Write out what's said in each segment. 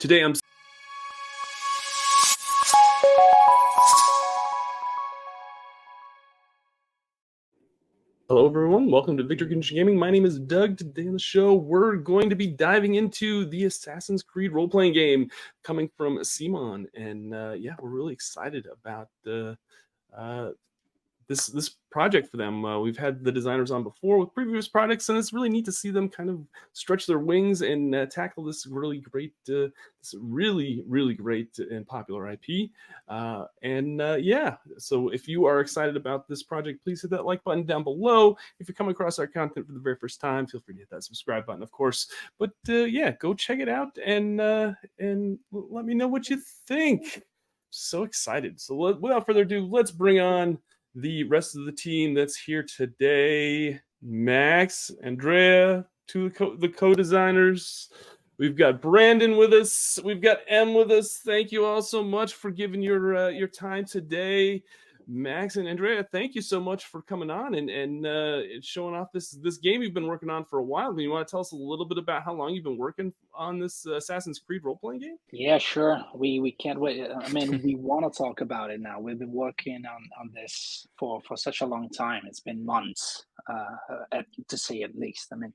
Today I'm Hello, everyone. Welcome to Victory Condition Gaming. My name is Doug. Today on the show, we're going to be diving into the Assassin's Creed role playing game coming from CMON. And uh, yeah, we're really excited about uh, uh, this this project for them. Uh, we've had the designers on before with previous products, and it's really neat to see them kind of stretch their wings and uh, tackle this really great, uh, this really really great and popular IP. Uh, and uh, yeah, so if you are excited about this project, please hit that like button down below. If you come across our content for the very first time, feel free to hit that subscribe button, of course. But uh, yeah, go check it out and and let me know what you think. So excited! So let, without further ado, let's bring on the rest of the team that's here today Max, Andrea, two of the co- the co-designers. We've got Brandon with us. We've got M with us. Thank you all so much for giving your uh, your time today. Max and Andrea, thank you so much for coming on and and uh, showing off this this game you've been working on for a while. Do you want to tell us a little bit about how long you've been working on this uh, Assassin's Creed role playing game? Yeah, sure. We we can't wait. I mean, we want to talk about it now. We've been working on on this for for such a long time. It's been months, uh, at, to say at least. I mean,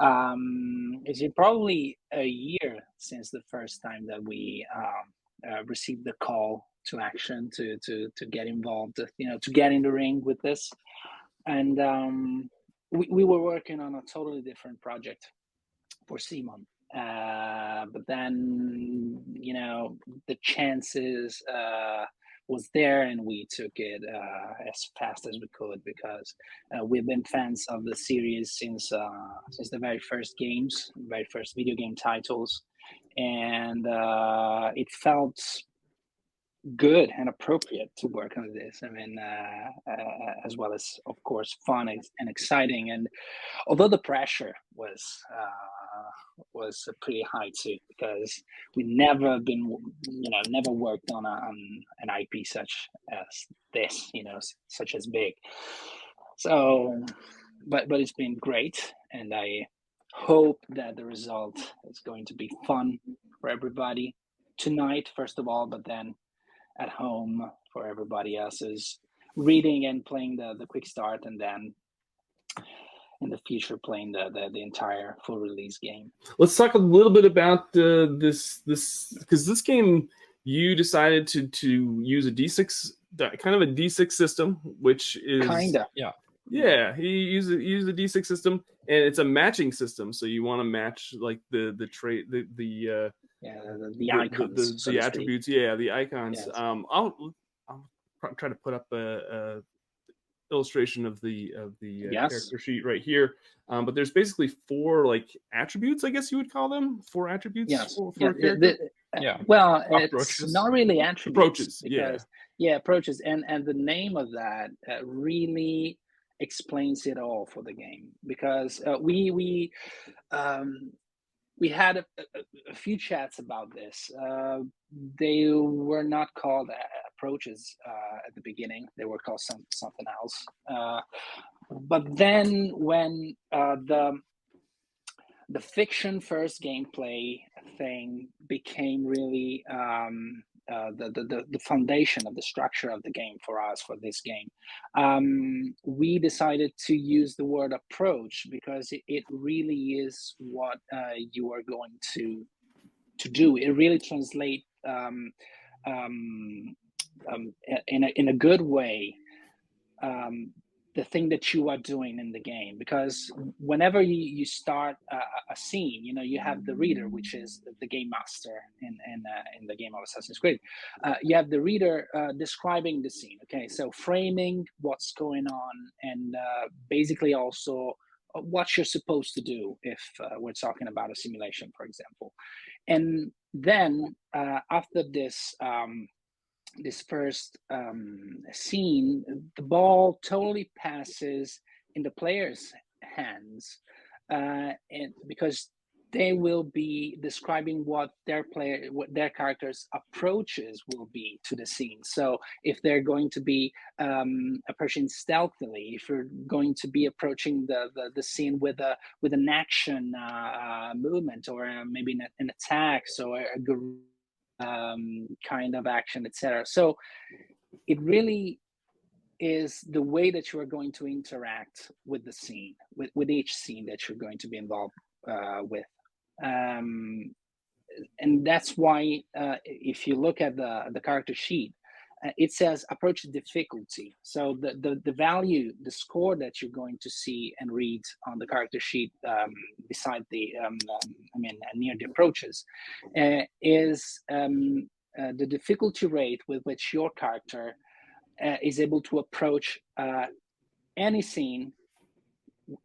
um, it's probably a year since the first time that we um, uh, received the call to action to to to get involved you know to get in the ring with this. And um, we, we were working on a totally different project for CMON. Uh, but then you know the chances uh, was there and we took it uh, as fast as we could because uh, we've been fans of the series since uh, since the very first games very first video game titles. And uh, it felt good and appropriate to work on this. I mean, uh, uh, as well as, of course, fun and exciting. And although the pressure was uh, was pretty high too, because we never been, you know, never worked on, a, on an IP such as this, you know, such as big. So, but but it's been great, and I hope that the result is going to be fun for everybody tonight, first of all, but then at home for everybody else is reading and playing the, the quick start and then in the future playing the, the, the entire full release game. Let's talk a little bit about uh, this this because this game you decided to to use a d6 kind of a d6 system which is kind of yeah. Yeah he used a, used a d6 system and it's a matching system so you want to match like the the trade the the uh yeah, the, the icons, the, the, so the attributes, yeah, the icons. Yes. Um, I'll I'll try to put up a, a illustration of the of the uh, Yes. character sheet right here. Um, but there's basically four like attributes, I guess you would call them, four attributes. Yes. For, for Yeah, a the- character? Yeah. Well, Approaches. it's not really attributes. Approaches, yeah. yeah, approaches, and and the name of that uh, really explains it all for the game because uh, we we um, we had a, a, a few chats about this. Uh, they were not called uh, approaches uh, at the beginning; they were called some, something else. Uh, but then, when uh, the the fiction first gameplay thing became really um, uh, the, the the foundation of the structure of the game for us for this game. Um, we decided to use the word approach because it, it really is what uh, you are going to to do. It really translates um, um, um, in a in a good way um, the thing that you are doing in the game because whenever you, you start a, a scene you know you have the reader which is the game master in in, uh, in the game of assassin's creed. Uh, you have the reader uh, describing the scene okay? So framing what's going on and uh, basically also uh, what you're supposed to do if uh, we're talking about a simulation for example. And then after this um, this first um, scene, the ball totally passes in the player's hands, uh, and because they will be describing what their player what their characters approaches will be to the scene. So if they're going to be um, approaching stealthily if you're going to be approaching the the, the scene with a with an action uh, movement or uh, maybe an, an attack so a, a um, kind of action etc so it really is the way that you are going to interact with the scene with, with each scene that you're going to be involved uh, with. Um, and that's why uh, if you look at the the character sheet it says approach difficulty so the, the the value the score that you're going to see and read on the character sheet um, beside the um, i mean uh, near the approaches uh, is um, uh, the difficulty rate with which your character uh, is able to approach any scene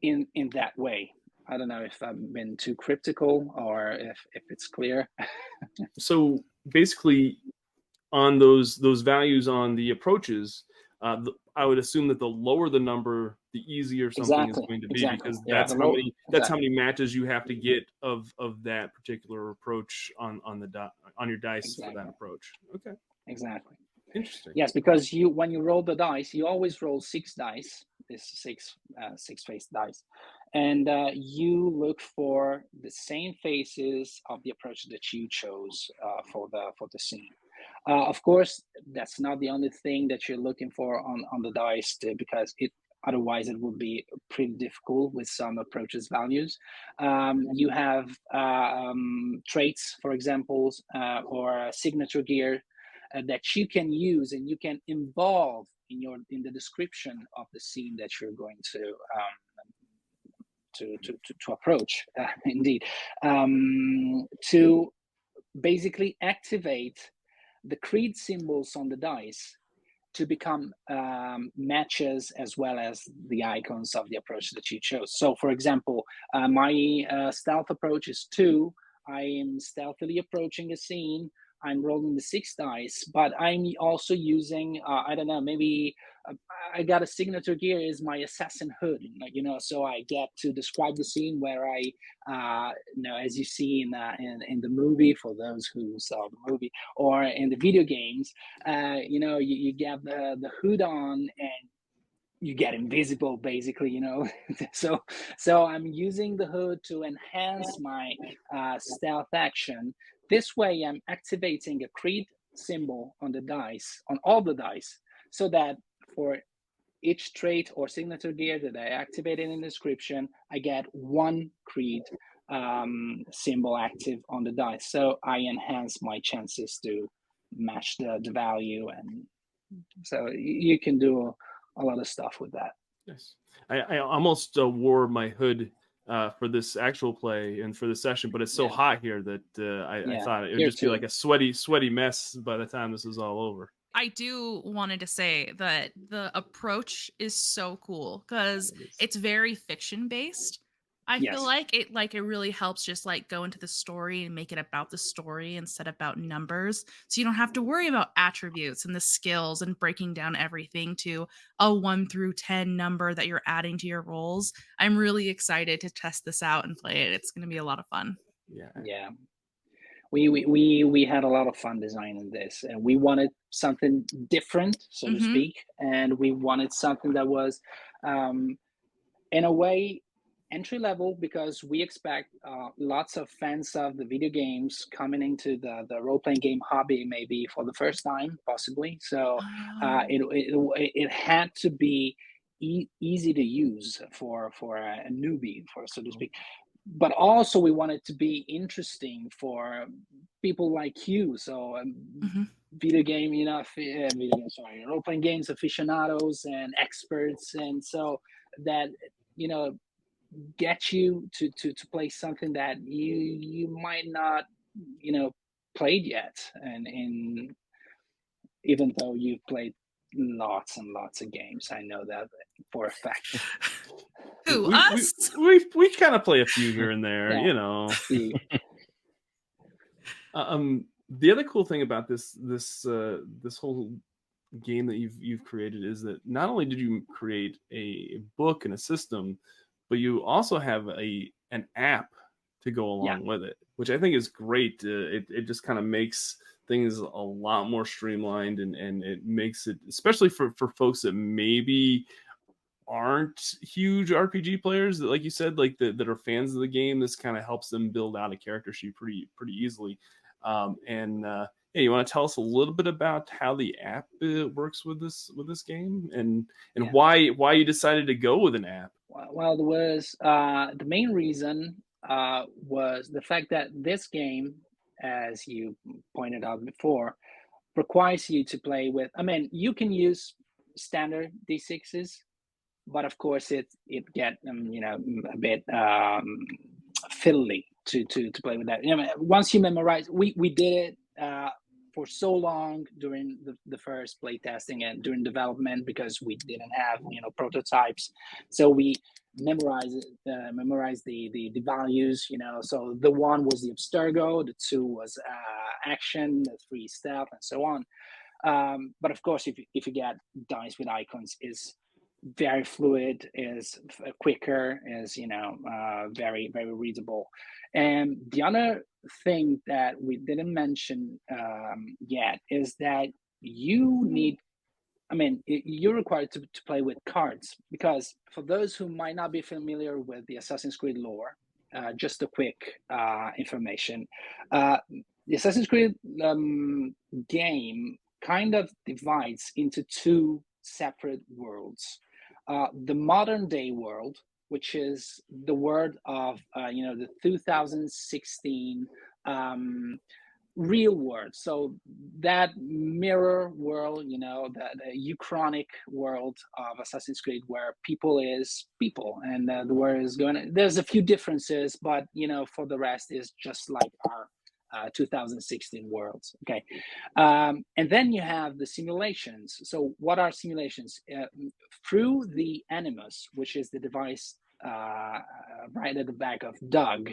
in in that way I don't know if I've been too cryptical or if, if it's clear. so basically, on those those values on the approaches, uh, the, I would assume that the lower the number, the easier something exactly. is going to be exactly. because yeah, that's how many that's exactly. how many matches you have to get of of that particular approach on on the di- on your dice for that approach. Okay. Exactly. Interesting. Yes, because you when you roll the dice, you always roll six dice. This six uh, six faced dice, and uh, you look for the same faces of the approach that you chose uh, for the for the scene. Uh, of course, that's not the only thing that you're looking for on on the dice to, because it otherwise it would be pretty difficult with some approaches values. Um, you have uh, um, traits, for example, uh, or signature gear uh, that you can use and you can involve in your in the description of the scene that you're going to um, to, to, to, to approach, uh, indeed, um, to basically activate the creed symbols on the dice to become um, matches as well as the icons of the approach that you chose. So, for example, uh, my uh, stealth approach is two. I am stealthily approaching a scene I'm rolling the six dice, but I'm also using uh, I don't know maybe uh, I got a signature gear is my assassin hood, like you know, so I get to describe the scene where I uh, you know as you see in, uh, in in the movie for those who saw the movie or in the video games, uh, you know you, you get the the hood on and you get invisible basically you know so so i'm using the hood to enhance my uh, stealth action this way, I'm activating a creed symbol on the dice, on all the dice, so that for each trait or signature gear that I activated in the description, I get one creed um, symbol active on the dice. So I enhance my chances to match the, the value. And so you can do a lot of stuff with that. Yes. I, I almost uh, wore my hood uh, for this actual play and for the session, but it's so yeah. hot here that uh, I, yeah. I, thought it would here just too. be like a sweaty, sweaty mess by the time this is all over. I do wanted to say that the approach is so cool because it's very fiction based. I yes. feel like it like it really helps just like go into the story and make it about the story instead of about numbers. So you don't have to worry about attributes and the skills and breaking down everything to a 1 through 10 number that you're adding to your rolls. I'm really excited to test this out and play it. It's going to be a lot of fun. Yeah. Yeah. We, we we we had a lot of fun designing this and we wanted something different so mm-hmm. to speak and we wanted something that was um in a way entry level because we expect uh, lots of fans of the video games coming into the, the role playing game hobby maybe for the first time, possibly. So uh, it, it, it had to be e- easy to use for for a, a newbie, for so to speak. But also, we want it to be interesting for people like you. So, um, mm-hmm video game, you know, uh, video game, sorry, role playing games aficionados and experts, and so that you know get you to to to play something that you you might not you know played yet. And in even though you've played lots and lots of games i know that for a fact. Who we, us we, we, we kind of play a few here and there yeah. you know. Um the other cool thing about this this uh this whole game that you've you've created is that not only did you create a book and a system but you also have a an app to go along yeah. with it, which I think is great. Uh, it it just kind of makes things a lot more streamlined and and it makes it especially for for folks that maybe aren't huge RPG players that like you said like the, that are fans of the game this kind of helps them build out a character sheet pretty pretty easily um, and uh, yeah you want to tell us a little bit about how the app uh, works with this with this game and and yeah. why why you decided to go with an app well there was uh, the main reason uh, was the fact that this game as you pointed out before, requires you to play with. I mean, you can use standard d6s, but of course it it get um, you know a bit um, fiddly to to to play with that. You know, once you memorize, we we did it. Uh, for so long during the, the first play testing and during development because we didn't have you know prototypes. So we memorize uh, the, the the values you know. So the one was the abstergo the two was uh, action the three stealth and so on. Um, but of course if, if you get dice with icons is very fluid is quicker is you know uh, very very readable and the other thing that we didn't mention um, yet is that you need I mean, you're required to, to play with cards because for those who might not be familiar with the Assassin's Creed lore, uh, just a quick uh, information. Uh, the Assassin's Creed um, game kind of divides into two separate worlds. Uh, the modern day world, which is the world of uh, you know the 2016 um, real world. So that mirror world you know the, the uchronic world of assassin's creed where people is people and uh, the world is going to, there's a few differences but you know for the rest is just like our uh, 2016 worlds okay um, and then you have the simulations so what are simulations uh, through the animus which is the device uh, right at the back of doug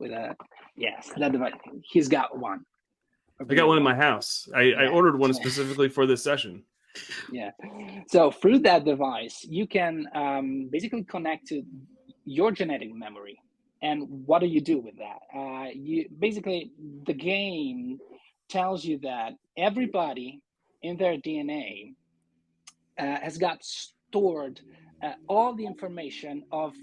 with a yes, that device. He's got one. I got one in my house. I, yeah. I ordered one specifically for this session. Yeah. So through that device, you can um, basically connect to your genetic memory. And what do you do with that? Uh, you basically the game tells you that everybody in their DNA uh, has got stored uh, all the information of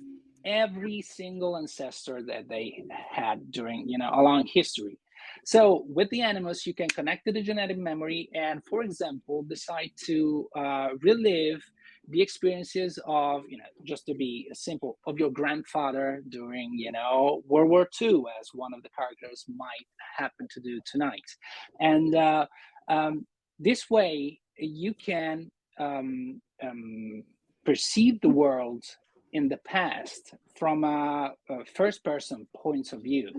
every single ancestor that they had during, you know, along history. So with the Animus, you can connect to the genetic memory and, for example, decide to uh, relive the experiences of, you know, just to be simple, of your grandfather during, you know, World War II, as one of the characters might happen to do tonight. And uh, um, this way, you can um, um, perceive the world in the past from a, a first person points of view.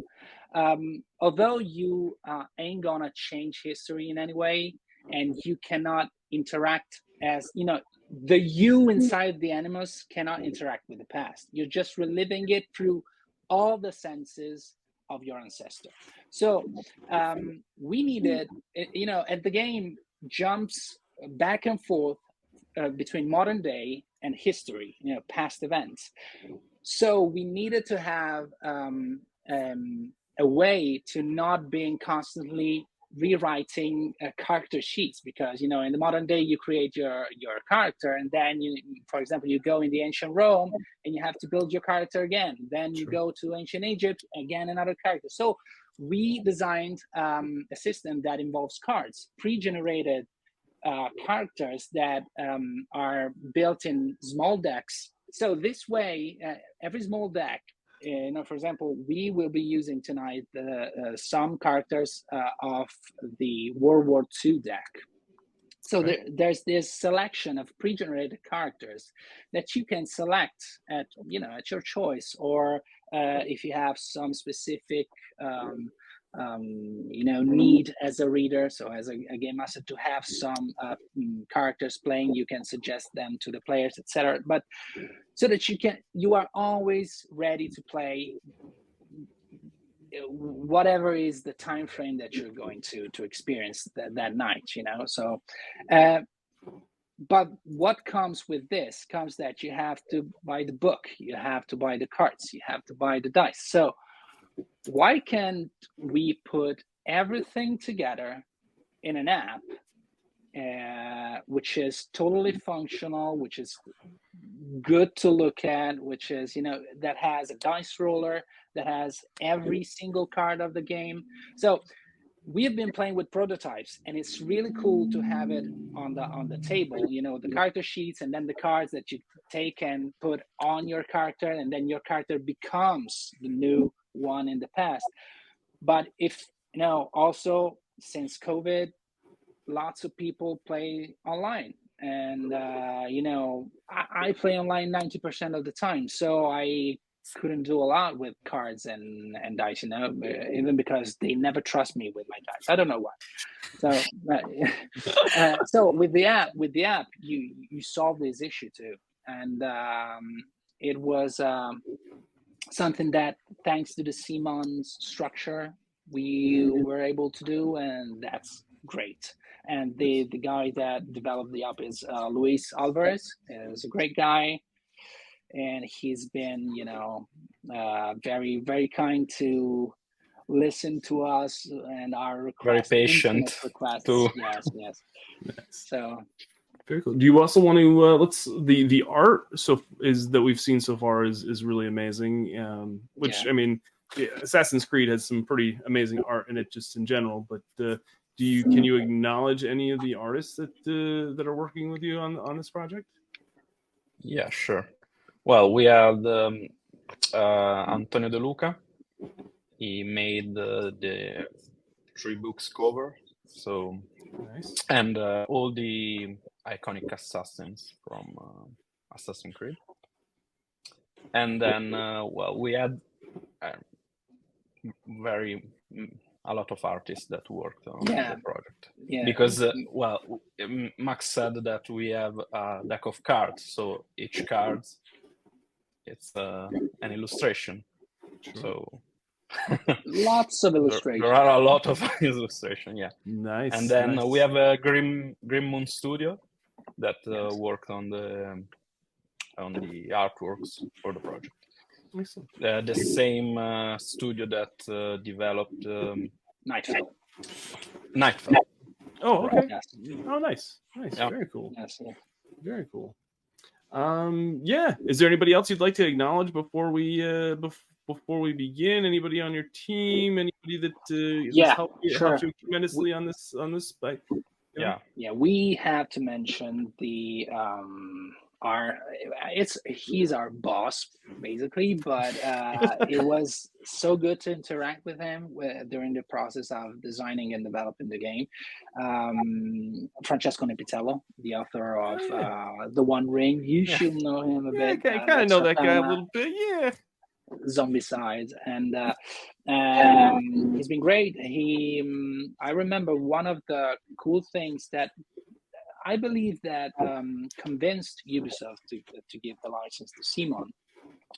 Um, although you uh, ain't gonna change history in any way, and you cannot interact as you know, the you inside the animus cannot interact with the past. You're just reliving it through all the senses of your ancestor. So um, we needed, you know, at the game jumps back and forth uh, between modern day and history, you know, past events. So we needed to have um, um, a way to not being constantly rewriting uh, character sheets because you know in the modern day you create your your character and then you for example you go in the ancient rome and you have to build your character again. Then you go to ancient egypt again another character. So we designed um, a system that involves cards pre-generated uh, characters that um, are built in small decks. So this way, uh, every small deck, you know, for example, we will be using tonight the, uh, some characters uh, of the World War II deck. So right. there, there's this selection of pre-generated characters that you can select at, you know, at your choice, or uh, if you have some specific um, um, you know need as a reader. So as a, a game master to have some uh, mm, characters playing you can suggest them to the players etc but so that you can you are always ready to play whatever is the time frame that you're going to to experience that, that night you know? So uh, but what comes with this comes that you have to buy the book you have to buy the cards you have to buy the dice. So why can't we put everything together in an app uh, which is totally functional, which is good to look at, which is, you know, that has a dice roller, that has every single card of the game. So we have been playing with prototypes and it's really cool to have it on the on the table you know the character sheets and then the cards that you take and put on your character and then your character becomes the new one in the past. But if you know also since covid lots of people play online and uh, you know I, I, play online 90% of the time. So i couldn't do a lot with cards and and dice you know even because they never trust me with my dice. I don't know why. So uh, so with the app with the app you you solve this issue too. And um, it was um, something that thanks to the CMON structure we were able to do and that's great and the the guy that developed the app is uh, Luis Alvarez. is a great guy, and he's been you know uh, very very kind to listen to us and our requests. Very patient. Requests. Too. Yes, yes. So. Very cool. Do you also want to uh, let's the the art so is that we've seen so far is is really amazing. Um, which yeah. I mean, yeah, Assassin's Creed has some pretty amazing art in it just in general, but uh, do you can you acknowledge any of the artists that uh, that are working with you on on this project? Yeah, sure. Well, we have um, uh, Antonio De Luca. He made uh, the three books cover, so nice. and uh, all the iconic assassins from uh, Assassin's Creed. And then, uh, well, we had very a lot of artists that worked on yeah. the project. Yeah. Because, uh, well, Max said that we have a deck of cards, so each card it's uh, an illustration. So lots of illustration. There, are a lot of illustration, yeah. Nice. And then nice. we have a Grim Grim Moon Studio that uh, worked on the on the artworks for the project. Uh, the same uh, studio that uh, developed um, Nightfall. Nightfall. Oh, okay. Yes. Oh, nice, nice, yeah. very cool. Yes, yeah. Very cool. Um, yeah. Is there anybody else you'd like to acknowledge before we uh bef- before we begin? Anybody on your team? Anybody that uh, yeah, helped you, sure. helped you tremendously on this on this? But yeah, yeah, we have to mention the um our it's he's our boss basically but uh, it was so good to interact with him during the process of designing and developing the game. Um, francesco nepitello the author of oh, uh, the one ring you yeah. should know him a yeah, bit i kind of uh, know that guy a little bit yeah Zombicide and uh, um, he's been great. He um, i remember one of the cool things that I believe that um, convinced Ubisoft to, to give the license to CMON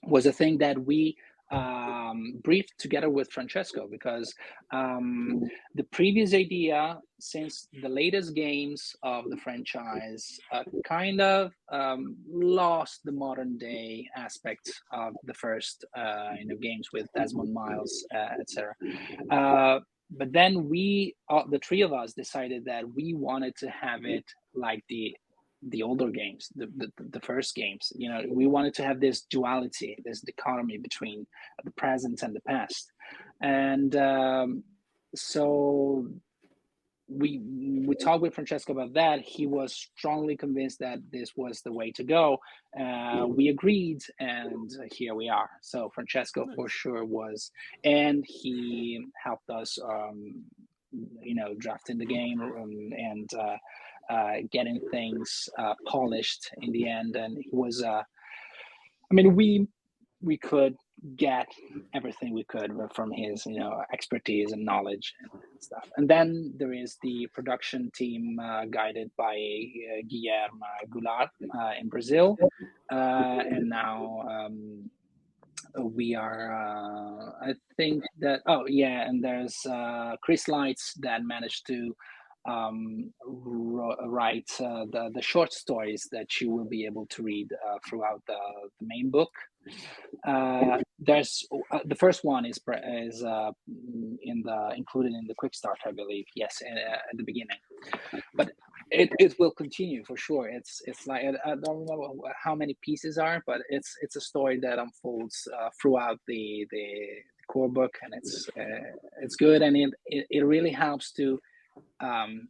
was a thing that we um, briefed together with Francesco because um, the previous idea, since the latest games of the franchise, uh, kind of um, lost the modern day aspect of the first uh, you know games with Desmond Miles, uh, etc. Uh, but then we, uh, the three of us, decided that we wanted to have it like the the older games, the, the, the first games. You know, we wanted to have this duality, this dichotomy between the present and the past, and um, so we we talked with Francesco about that. He was strongly convinced that this was the way to go. Uh, we agreed, and here we are. So Francesco for sure was, and he helped us, um, you know, drafting the game and uh, getting things uh, polished in the end. And he was, uh, I mean, we we could get everything we could from his you know expertise and knowledge and stuff and then there is the production team uh, guided by uh, guilherme goulart uh, in brazil uh, and now um, we are uh, i think that oh yeah and there's uh, chris lights that managed to um, write uh, the, the short stories that you will be able to read uh, throughout the, the main book Uh, there's uh, the first one is is uh, in the included in the quick start, I believe. Yes, uh, at the beginning, but it, it will continue for sure. It's it's like I don't know how many pieces are, but it's it's a story that unfolds throughout the the core book, and it's it's good, and it, it it really helps to um,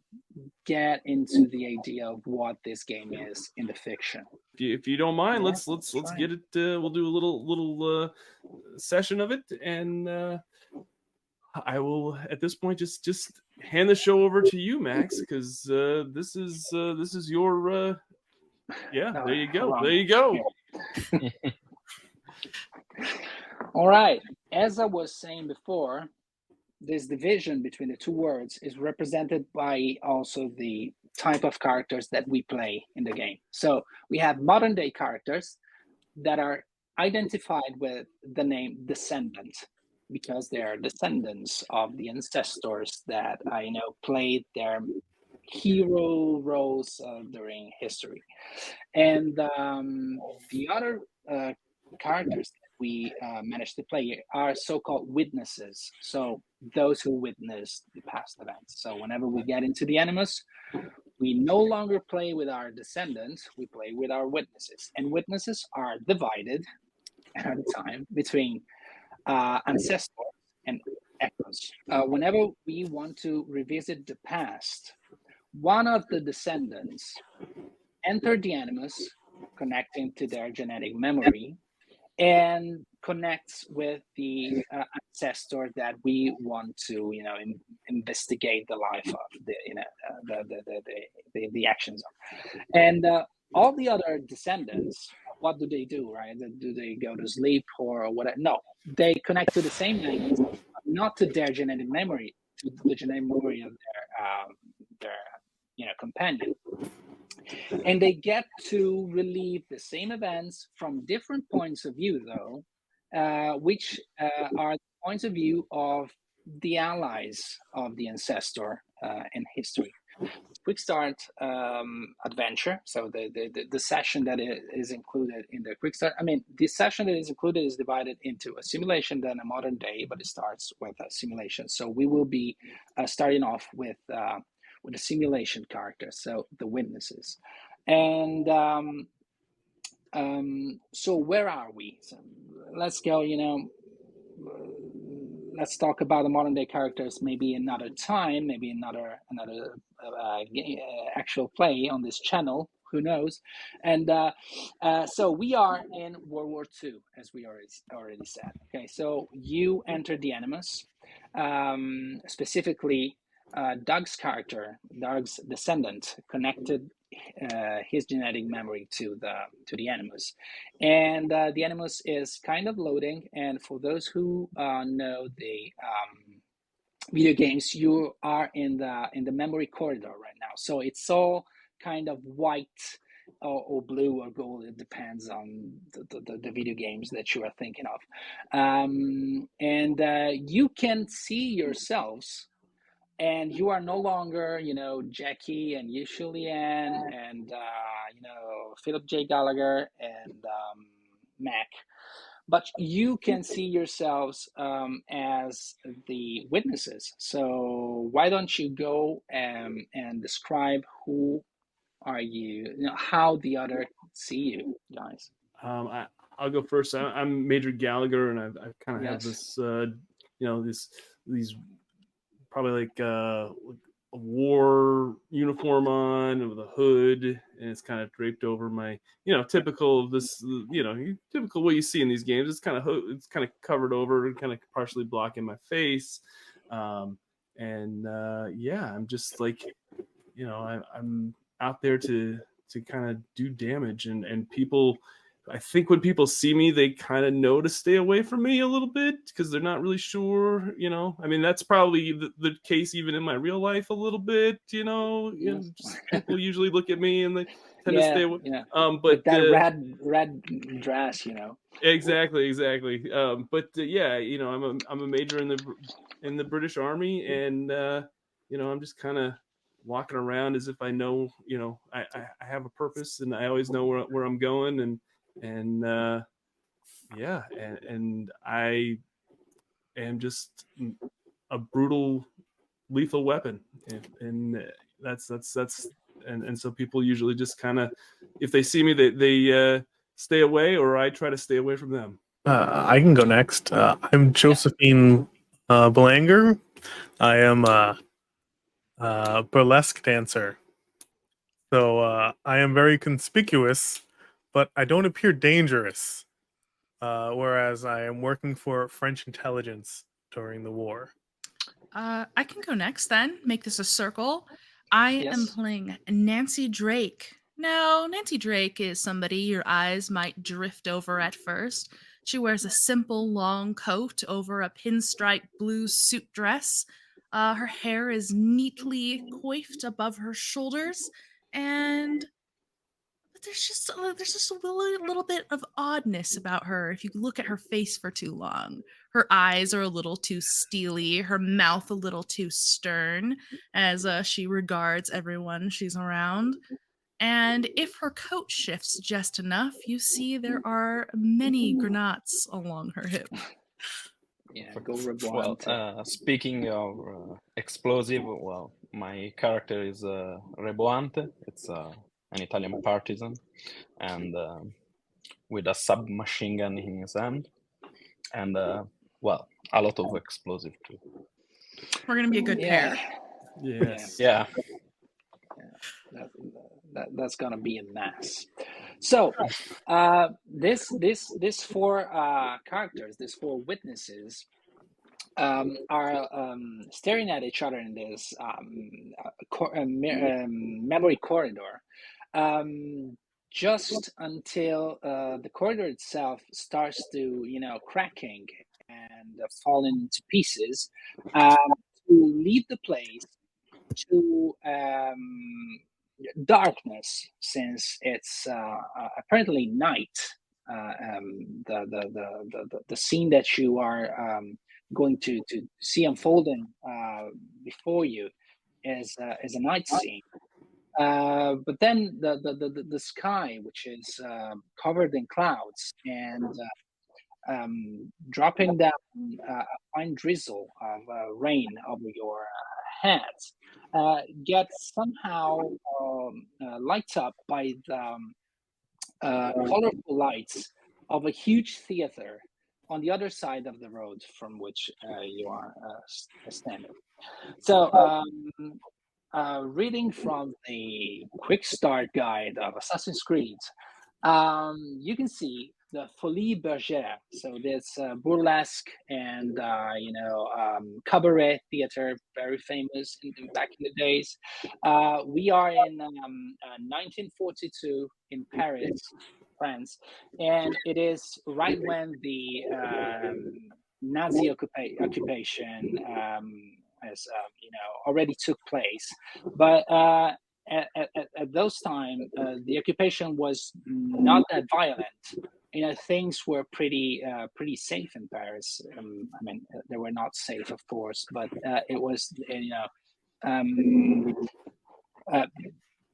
get into the idea of what this game is in the fiction. If you, if you don't mind, yeah, let's let's let's get it. Uh, we'll do a little little uh, session of it, and uh, I will at this point just just hand the show over to you, Max, because uh, this is uh, this is your uh, yeah. there you go. There you go. All right. As I was saying before, this division between the two words is represented by also the type of characters that we play in the game. So we have modern day characters that are identified with the name descendant because they are descendants of the ancestors that I know played their hero roles uh, during history. And um, the other uh, characters we uh, managed to play are so-called witnesses. So those who witnessed the past events. So whenever we get into the Animus, we no longer play with our descendants, we play with our witnesses. And witnesses are divided at a time between uh, ancestors and echoes. Uh, whenever we want to revisit the past, one of the descendants enter the animus, connecting to their genetic memory, and connects with the uh, ancestor that we want to you know in, investigate the life of the you know uh, the, the, the, the, the actions of. And uh, all the other descendants what do they do right? Do they go to sleep or what no they connect to the same names not to their genetic memory to the genetic memory of their um, their you know companion and they get to relieve the same events from different points of view, though, uh, which uh, are points of view of the allies of the ancestor uh, in history. Quick start um, adventure. So the, the the session that is included in the quick start. I mean, the session that is included is divided into a simulation, then a modern day, but it starts with a simulation. So we will be uh, starting off with uh, with a simulation character, so the witnesses. And um, um, so where are we? So let's go, you know, let's talk about the modern day characters maybe another time, maybe another another uh, uh, actual play on this channel. Who knows? And uh, uh, so we are in World War II, as we already already said. Okay, so you entered the Animus, um, specifically uh, Doug's character, Doug's descendant, connected uh, his genetic memory to the to the Animus, and uh, the Animus is kind of loading. And for those who uh, know the um, video games, you are in the in the memory corridor right now. So it's all kind of white or, or, blue or gold. It depends on the, the, the, video games that you are thinking of. Um, and uh, you can see yourselves and you are no longer, you know, Jackie and Yishu and uh, you know Philip J. Gallagher and um, Mac, but you can see yourselves um, as the witnesses. So why don't you go um, and describe who are you, you know, how the other see you guys? Um, I, I'll go first. I, am Major Gallagher, and I've, I've kind of yes. have this, uh, you know, this these probably like uh, a war uniform on with a hood, and it's kind of draped over my, you know, typical of this, you know, typical what you see in these games. It's kind of it's kind of covered over and kind of partially blocking my face, um, and uh, yeah, I'm just like, you know, I, I'm out there to to kind of do damage, and and people I think when people see me, they kind of know to stay away from me a little bit because they're not really sure. You know, I mean, that's probably the, the case even in my real life a little bit. You know, you know people usually look at me and they tend yeah, to stay away. Yeah. Um, but With that uh, red red dress, you know. Exactly, exactly. Um, but uh, yeah, you know, I'm a I'm a major in the in the British Army, and uh, you know, I'm just kind of walking around as if I know, you know, I, I, I have a purpose and I always know where, where I'm going and and uh, yeah, and, and I am just a brutal, lethal weapon, and, and that's that's that's and and so people usually just kind of, if they see me, they they uh, stay away, or I try to stay away from them. Uh, I can go next. Uh, I'm Josephine uh, Belanger. I am a, a burlesque dancer. So uh, I am very conspicuous, but I don't appear dangerous. Uh, whereas I am working for French intelligence during the war. Uh, I can go next then. Make this a circle. I am playing Nancy Drake. Now, Nancy Drake is somebody your eyes might drift over at first. She wears a simple long coat over a pinstripe blue suit dress. Uh, her hair is neatly coiffed above her shoulders, and but there's just a, there's just a little, little bit of oddness about her if you look at her face for too long. Her eyes are a little too steely, her mouth a little too stern as uh, she regards everyone she's around. And if her coat shifts just enough, you see there are many grenades along her hip. Yeah, go Well, uh, speaking of uh, explosive, well, my character is uh, Reboante. It's uh, an Italian partisan, and um with a submachine gun in his hand, and uh, well, a lot of explosive too. We're gonna be a good yeah, pair. Yes. Yeah, that, that, that's gonna be a mess. So, uh, this this this four uh, characters, these four witnesses, um, are um, staring at each other in this um, uh, cor- uh, me- um, memory corridor. Um, just until uh, the corridor itself starts to, you know, cracking and uh, falling to pieces, um, to leave the place to um, darkness, since it's uh, uh, apparently night. Uh, um, the, the, the, the, the- scene that you are um, going to, to see unfolding uh, before you is, uh, is a night scene. Uh, but then the, the, the, the- sky, which is uh, covered in clouds and uh, um, dropping down uh, a fine drizzle of uh, rain over your uh, gets somehow um, lights up by the um, colorful lights of a huge theater on the other side of the road from which you are standing. So, um, uh, reading from the quick start guide of Assassin's Creed, um, you can see the Folies Bergère. So this uh, burlesque and uh, you know um, cabaret theater, very famous in, back in the days. Uh, we are in um, uh, 1942 in Paris, France, and it is right when the um, Nazi occupa- occupation um, has uh, you know already took place, but. Uh, at, at, at- those time, uh, the occupation was not that violent. You know, things were pretty uh, pretty safe in Paris. Um, I mean, they were not safe, of course, but uh, it was you know um, uh,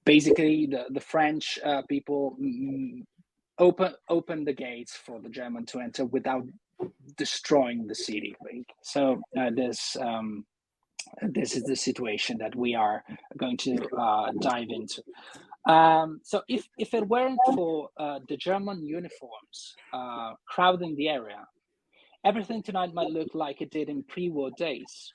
basically the the French uh, people mm, open open the gates for the German to enter without destroying the city. So uh, this um, this is the situation that we are going to uh, dive into. Um, so if if it weren't for uh, the German uniforms uh, crowding the area, everything tonight might look like it did in pre-war days.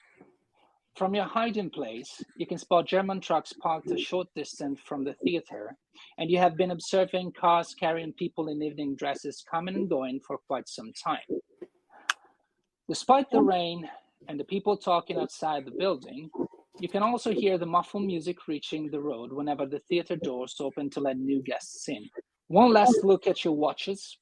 From your hiding place, you can spot German trucks parked a short distance from the theater, and you have been observing cars carrying people in evening dresses coming and going for quite some time. Despite the rain and the people talking outside the building, you can also hear the muffled music reaching the road whenever the theater doors open to let new guests in. One last look at your watches,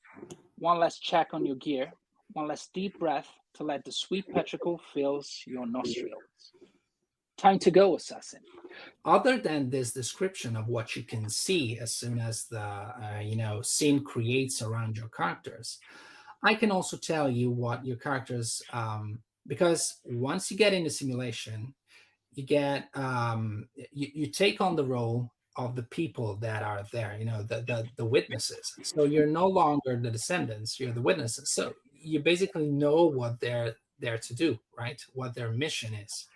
one last check on your gear, one last deep breath to let the sweet petrichor fills your nostrils. Time to go, assassin. other than this description of what you can see as soon as the uh, you know scene creates around your characters i can also tell you what your characters um, because once you get into simulation you get um, you, you take on the role of the people that are there you know the, the the witnesses. So you're no longer the descendants you're the witnesses. So you basically know what they're there to do right? What their mission is.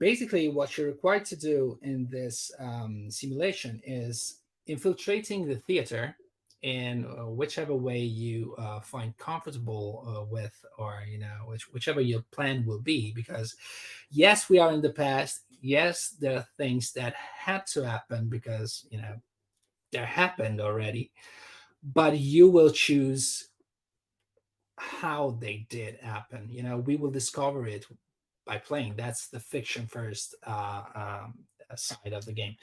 Basically what you're required to do in this um, simulation is infiltrating the theater in uh, whichever way you uh, find comfortable uh, with or you know which, whichever your plan will be because yes we are in the past. Yes there are things that had to happen because you know there happened already. But you will choose how they did happen. You know we will discover it by playing. That's the fiction first uh, um, side of the game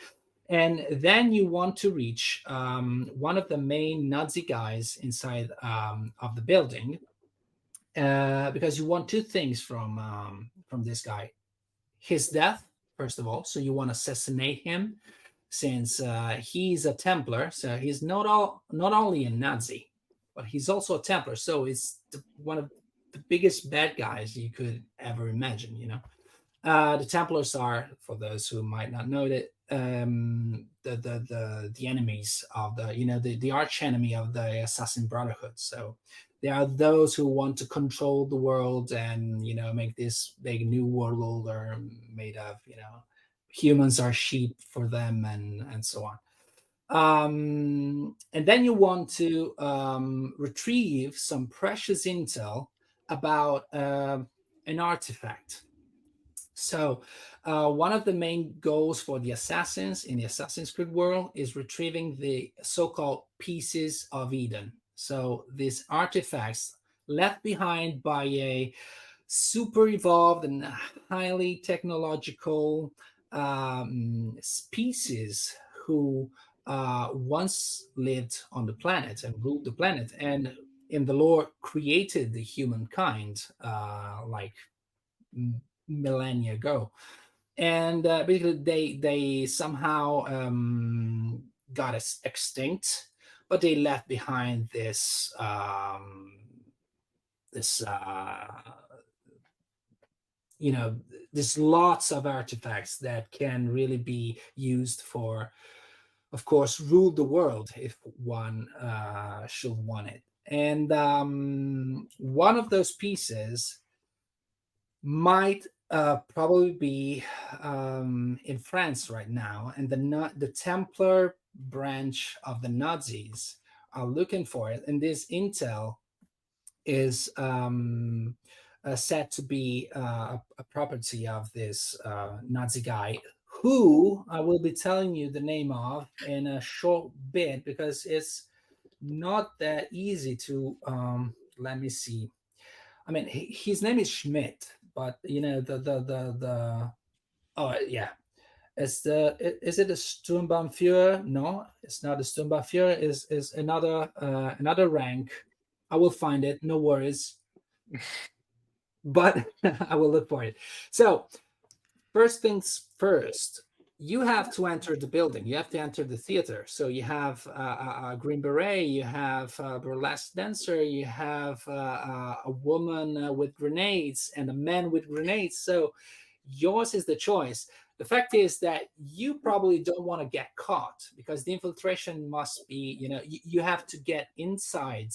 and then you want to reach um, one of the main Nazi guys inside um, of the building uh, because you want two things from um, from this guy: his death, first of all. So you want to assassinate him, since uh, he's a Templar. So he's not all not only a Nazi, but he's also a Templar. So it's the, one of the biggest bad guys you could ever imagine. You know, uh, the Templars are, for those who might not know it, um, the, the the the enemies of the you know the the arch enemy of the assassin brotherhood. So there are those who want to control the world and you know make this big new world order made of you know humans are sheep for them and and so on. Um, and then you want to um, retrieve some precious intel about uh, an artifact so uh, one of the main goals for the assassins in the Assassin's Creed world is retrieving the so-called pieces of Eden. So these artifacts left behind by a super evolved and highly technological um, species who uh, once lived on the planet and ruled the planet and in the lore created the humankind uh, like millennia ago. And uh, basically they they somehow um, got extinct, but they left behind this um, this uh, you know there's lots of artifacts that can really be used for of course rule the world if one uh, should want it. And um, one of those pieces might uh, probably be um, in France right now, and the the Templar branch of the Nazis are looking for it, and this intel is um, uh, said to be uh, a property of this uh, Nazi guy, who I will be telling you the name of in a short bit because it's not that easy to. Um, let me see. I mean, his name is Schmidt but you know the the the the oh yeah is the is it a Sturmbannführer? No, it's not a Sturmbannführer. Is is another uh, another rank. I will find it. No worries. but I will look for it. So first things first you have to enter the building. You have to enter the theater. So you have uh, a, a, green beret, you have a burlesque dancer, you have uh, uh a woman uh, with grenades, and a man with grenades. So yours is the choice. The fact is that you probably don't want to get caught because the infiltration must be, you know, you, you have to get inside.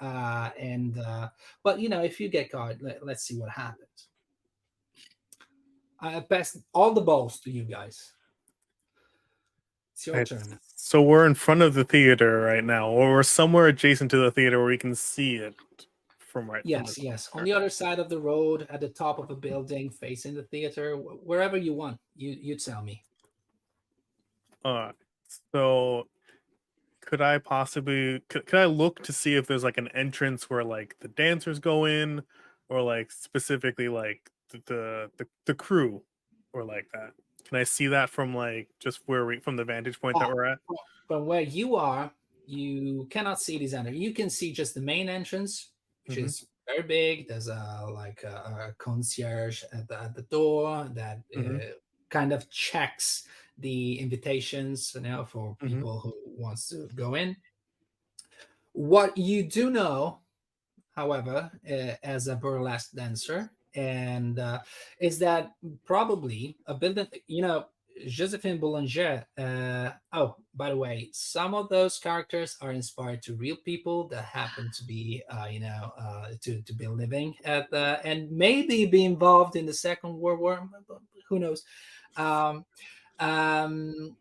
Uh, and uh, but you know, if you get caught, let, let's see what happens. I pass all the balls to you guys. It's your Right. turn. So we're in front of the theater right now, or we're somewhere adjacent to the theater where we can see it from right. from Yes, the- yes. On the other side of the road, at the top of a building, facing the theater, wherever you want. You you tell me. Uh, so could I possibly could, could I look to see if there's like an entrance where like the dancers go in, or like specifically like the the, the crew, or like that? Can I see that from like just where we from the vantage point that Oh. we're at? From where you are, you cannot see this enter. You can see just the main entrance, which Mhm. is very big. There's a like a, a concierge at the, at the door that Mhm. uh, kind of checks the invitations, you know, for Mhm. people who wants to go in. What you do know, however, uh, as a burlesque dancer, and uh, is that probably a building, you know, Josephine Boulanger. Uh, oh, by the way, some of those characters are inspired to real people that happen to be, uh, you know, uh, to to be living at the and maybe be involved in the Second World War. Who knows? Um, um,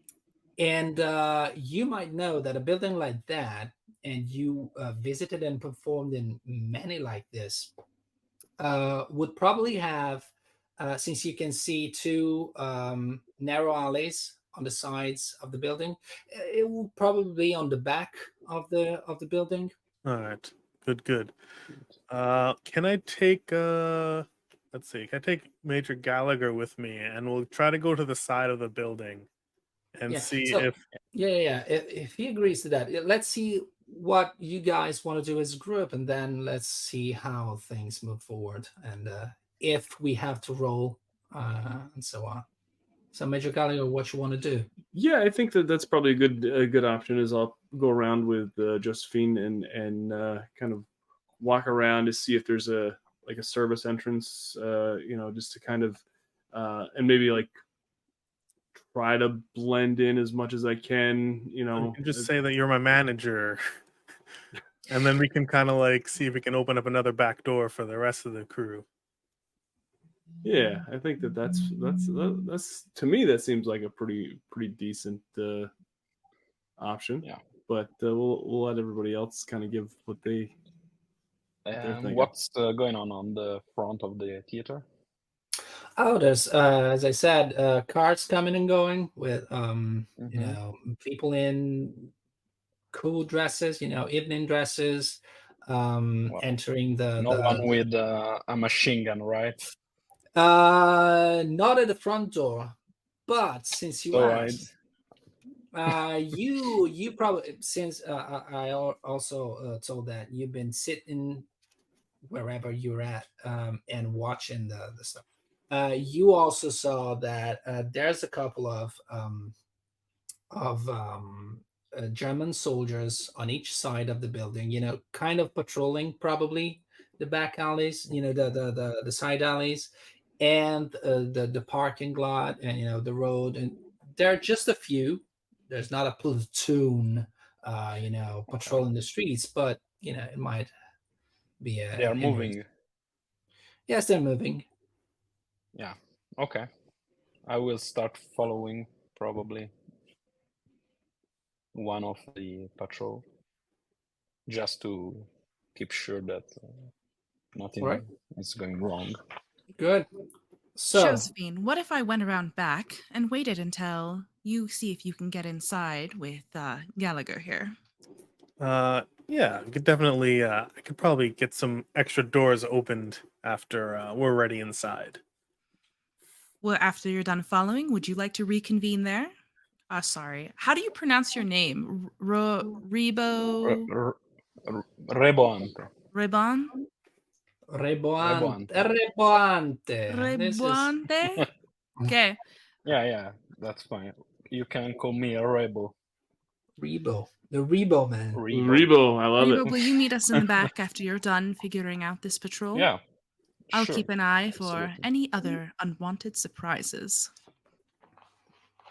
and uh, you might know that a building like that, and you uh, visited and performed in many like this, uh, would probably have uh, since you can see two um, narrow alleys on the sides of the building. It will probably be on the back of the of the building. All right. Good, good. Uh, can I take uh let's see, can I take Major Gallagher with me and we'll try to go to the side of the building and Yeah, see so- if Yeah, yeah. yeah. If, if he agrees to that, let's see what you guys want to do as a group, and then let's see how things move forward, and uh, if we have to roll uh, and so on. So, Major Gallagher, what you want to do? Yeah, I think that that's probably a good a good option. Is I'll go around with uh, Josephine and and uh, kind of walk around to see if there's a like a service entrance. Uh, you know, just to kind of uh, and maybe like try to blend in as much as I can. You you know, can just say that you're my manager. and then we can kind of like see if we can open up another back door for the rest of the crew. Yeah, I think that that's that's that's to me that seems like a pretty pretty decent uh, option. Yeah. But uh, we'll we'll let everybody else kind of give what they. they're And what's uh, going on on the front of the theater? Oh, there's uh, as I said, uh, cars coming and going with um, you Mhm. know, people in cool dresses, you know, evening dresses, um, Wow. entering the, No the one with uh, a machine gun, right? Uh, not at the front door, but since you So I- asked, uh, you you probably since uh, I I also uh, told that you've been sitting wherever you're at um, and watching the the stuff. Uh, you also saw that uh, there's a couple of um, of um, uh, German soldiers on each side of the building. You know, kind of patrolling probably the back alleys. You know, the the the, the side alleys and uh, the the parking lot and you know the road and there are just a few there's not a platoon uh you know patrolling the streets but you know it might be a They are moving. yes they're moving Yeah. Okay. I will start following probably one of the patrol just to keep sure that uh, nothing Alright. is going wrong. good so Josephine, what if I went around back and waited until you see if you can get inside with uh, Gallagher here? Uh yeah, we could definitely uh I could probably get some extra doors opened after uh, we're ready inside. Well, after you're done following, would you like to reconvene there? Uh, sorry. How do you pronounce your name? Ro- Rebo R- r- Reboante. Rebon? reboante Reboante. reboante is- okay. Yeah, yeah, that's fine. You can call me a Rebo. rebo the rebo man Rebo. Rebo, I love Rebo, it. will you meet us in the back after you're done figuring out this patrol? Yeah. I'll sure. keep an eye for Absolutely. any other unwanted surprises.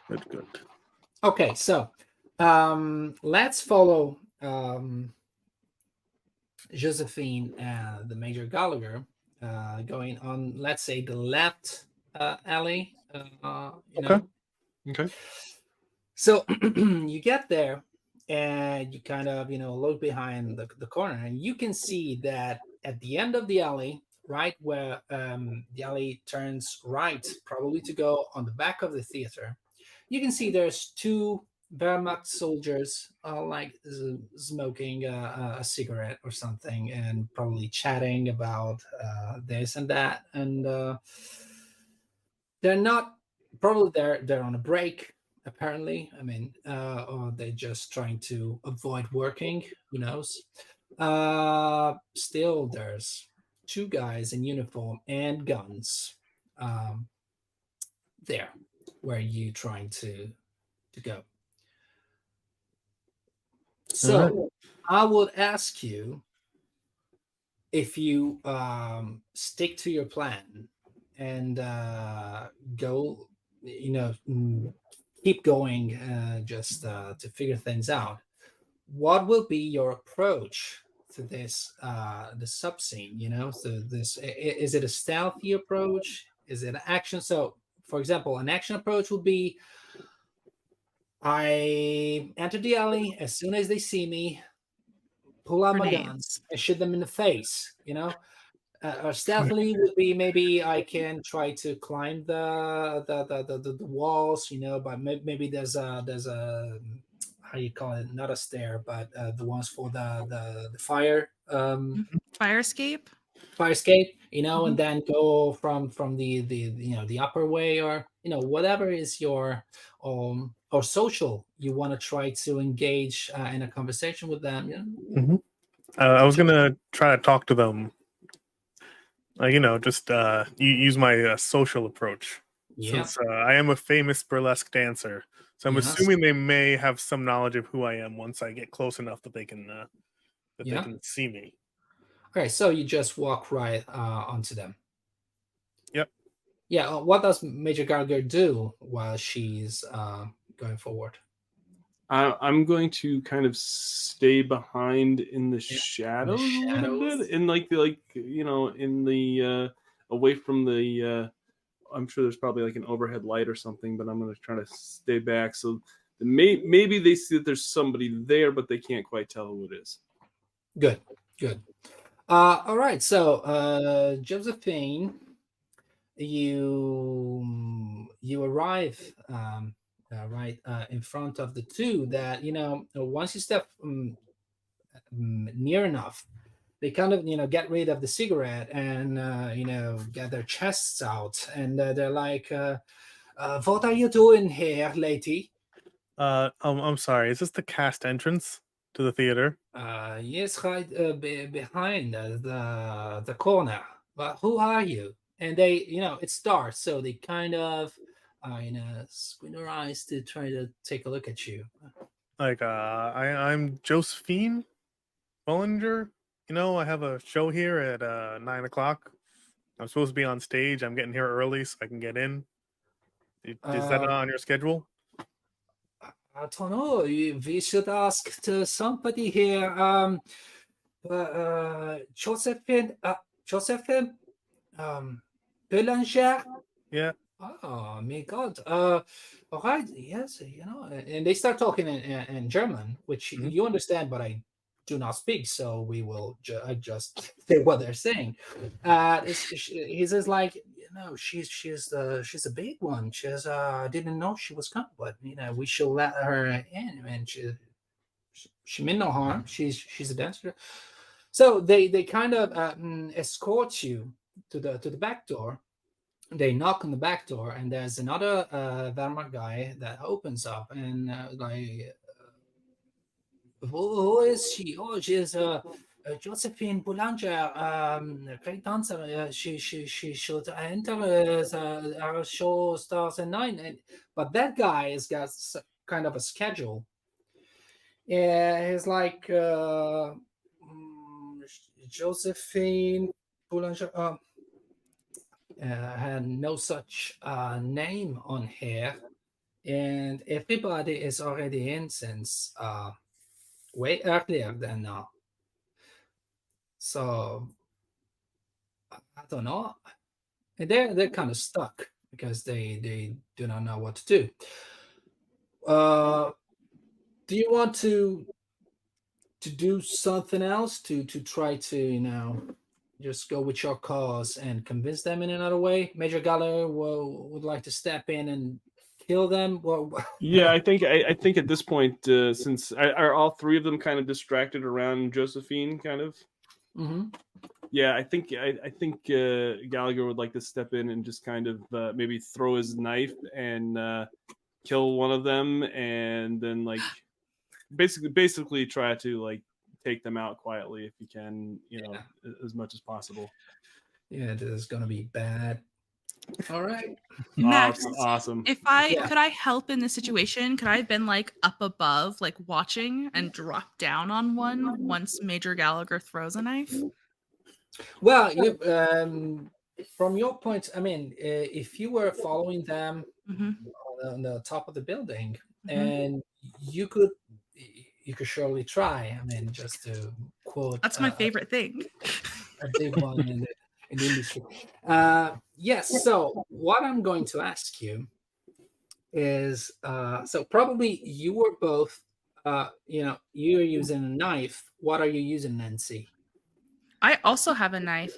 Good, good. Okay, so um, let's follow um, Josephine and the Major Gallagher uh, going on, let's say, the left uh, alley. Uh, you Okay. know. Okay. So you get there and you kind of, you know, look behind the, the corner and you can see that at the end of the alley, right where um, the alley turns right, probably to go on the back of the theater, you can see there's two Wehrmacht soldiers uh, like s- smoking uh, a cigarette or something and probably chatting about uh, this and that. And uh, they're not probably they're they're on a break apparently. I mean uh or they're just trying to avoid working. Who knows? Uh still there's two guys in uniform and guns um there where you trying to to go. So i would ask you if you um stick to your plan and uh go you know keep going uh, just uh, to figure things out. What will be your approach to this uh the sub scene you know? So this is it a stealthy approach? Is it an action? So for example an action approach would be i enter the alley as soon as they see me pull out my guns and shoot them in the face you know? Uh, or stealthily would be maybe I can try to climb the the the, the, the walls, you know, but maybe there's a there's a how you call it not a stair but uh, the ones for the the, the fire um mm-hmm. fire escape fire escape you know mm-hmm. and then go from from the the you know the upper way or you know whatever is your um or social you want to try to engage uh, in a conversation with them you know? mm-hmm. uh, i was gonna try to talk to them uh, you know just uh use my uh, social approach yeah. since uh, i am a famous burlesque dancer so I'm yes. assuming they may have some knowledge of who I am once I get close enough that they can uh, that yeah. they can see me. Okay, so you just walk right uh, onto them. Yep. Yeah. Uh, what does Major Gallagher do while she's uh, going forward? I, I'm going to kind of stay behind in the yeah. shadows, in the shadows. in like the like you know in the uh, away from the uh, I'm sure there's probably like an overhead light or something, but I'm going to try to stay back. So may, maybe they see that there's somebody there, but they can't quite tell who it is. Good, good. Uh, all right. So, uh, Josephine, you you arrive um, uh, right uh, in front of the two that you know once you step um, near enough they kind of you know get rid of the cigarette and uh, you know get their chests out. And uh, they're like uh, uh, what are you doing here lady? Uh um, i'm sorry is this the cast entrance to the theater? Uh yes right uh, be- behind the the corner. But who are you? And they you know it's dark so they kind of uh, you know squint their eyes to try to take a look at you. Like uh i i'm josephine Boulanger you know, I have a show here at uh, nine o'clock. I'm supposed to be on stage. I'm getting here early so I can get in. Is uh, that on your schedule? I don't know. We should ask to somebody here. Um, uh, uh Josephine, uh, Josephine, um, Belanger. Yeah. Oh my God. Uh, all right. Yes. You know, and they start talking in, in German, which mm-hmm. you understand, but I do not speak, so we will ju- just say what they're saying. Uh, he says like, you know, she's she's uh, she's a big one. She's uh, didn't know she was coming, but you know, we should let her in, and she she, meant no harm. She's she's a dancer. So they they kind of uh, mm, escort you to the to the back door. They knock on the back door, and there's another uh, Wehrmacht guy that opens up, and uh, like who is she? Oh, she's uh, uh, Josephine Boulanger, um, great dancer. Uh, she she she should enter uh, our show stars at nine. And, but that guy has got kind of a schedule. Yeah, he's like uh, mm, Josephine Boulanger. Uh, uh, had no such uh, name on here, and everybody is already in since uh, way earlier than now. So I don't know. They're they're kind of stuck because they they do not know what to do. Uh, do you want to to do something else to to try to you know just go with your cause and convince them in another way? Major Gallagher will, would like to step in and kill them? Well, yeah, I think I, I, think at this point, uh, since are all three of them kind of distracted around Josephine, kind of. Mm-hmm. Yeah, I think I, I think uh, Gallagher would like to step in and just kind of uh, maybe throw his knife and uh, kill one of them, and then like basically basically try to like take them out quietly if you can, you know, yeah. as much as possible. Yeah, this is going to be bad. All right. Max, awesome. awesome. If I yeah. could I help in this situation, could I have been like up above, like watching and drop down on one once Major Gallagher throws a knife? Well, you, um, from your point, I mean, uh, if you were following them Mhm. on, the, on the top of the building, Mhm. and you could you could surely try. I mean, just to quote. That's my uh, favorite thing. a big one in the, in the industry. Uh, yes. So what I'm going to ask you is, uh, so probably you were both, uh, you know, you're using a knife. What are you using, Nancy? I also have a knife.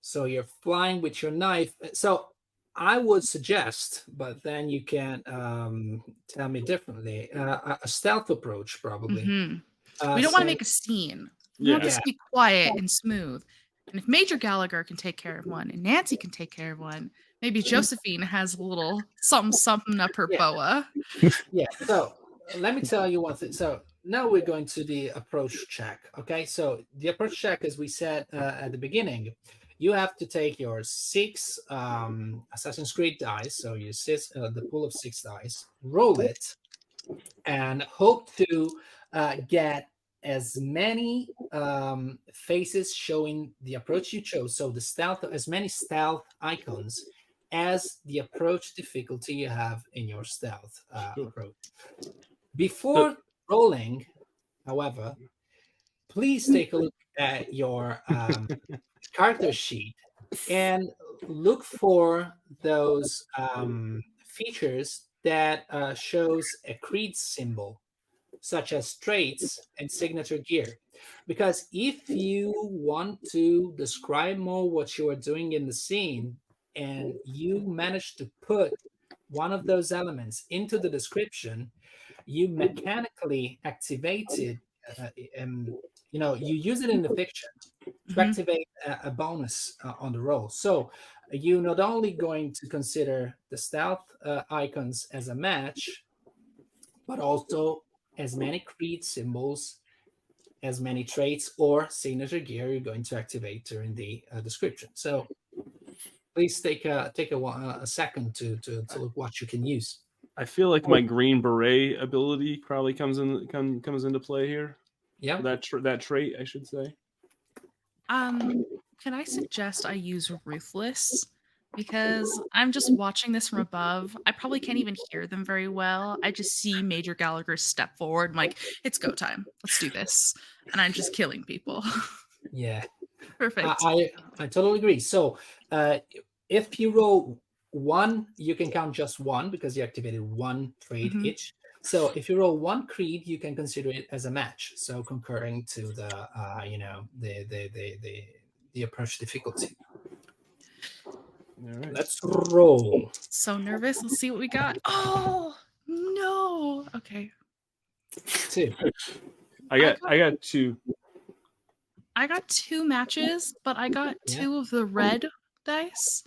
So you're flying with your knife. So I would suggest, but then you can um, tell me differently. Uh, a- a stealth approach, probably. Mhm. Uh, we don't want to make a scene. We Yeah. want this to be quiet and smooth. And if Major Gallagher can take care of one and Nancy can take care of one, maybe Josephine has a little something something up her Yeah. boa. yeah so let me tell you one thing so now we're going to the approach check okay so the approach check as we said uh, at the beginning you have to take your six um, assassin's creed dice so you six uh, the pool of six dice roll it and hope to uh, get as many um, faces showing the approach you chose so the stealth as many stealth icons as the approach difficulty you have in your stealth uh, Sure. approach. Before rolling, however, please take a look at your um, character sheet and look for those um, features that uh, shows a creed symbol, such as traits and signature gear. Because if you want to describe more what you are doing in the scene, and you manage to put one of those elements into the description, you mechanically activate it. Uh, um, you know, you use it in the fiction to Mhm. activate a, a bonus uh, on the roll. So you're not only going to consider the stealth uh, icons as a match, but also as many creed symbols, as many traits or signature gear you're going to activate during the uh, description. So please take a take a, a second to, to to look what you can use. I feel like my green beret ability probably comes in come, comes into play here. Yeah. That tra- that trait, I should say. Um, can I suggest I use ruthless? Because I'm just watching this from above. I probably can't even hear them very well. I just see Major Gallagher step forward. I'm like, it's go time. Let's do this. And I'm just killing people. Yeah. Perfect. I, I I totally agree. So uh, if you roll one, you can count just one because you activated one trait Mhm. each. So if you roll one creed, you can consider it as a match. So concurring to the uh, you know the the the the, the approach difficulty. All right. Let's roll. so nervous. Let's see what we got. Oh no. Okay. Two. I got got- I got two. I got two matches, but I got Yeah. two of the red dice.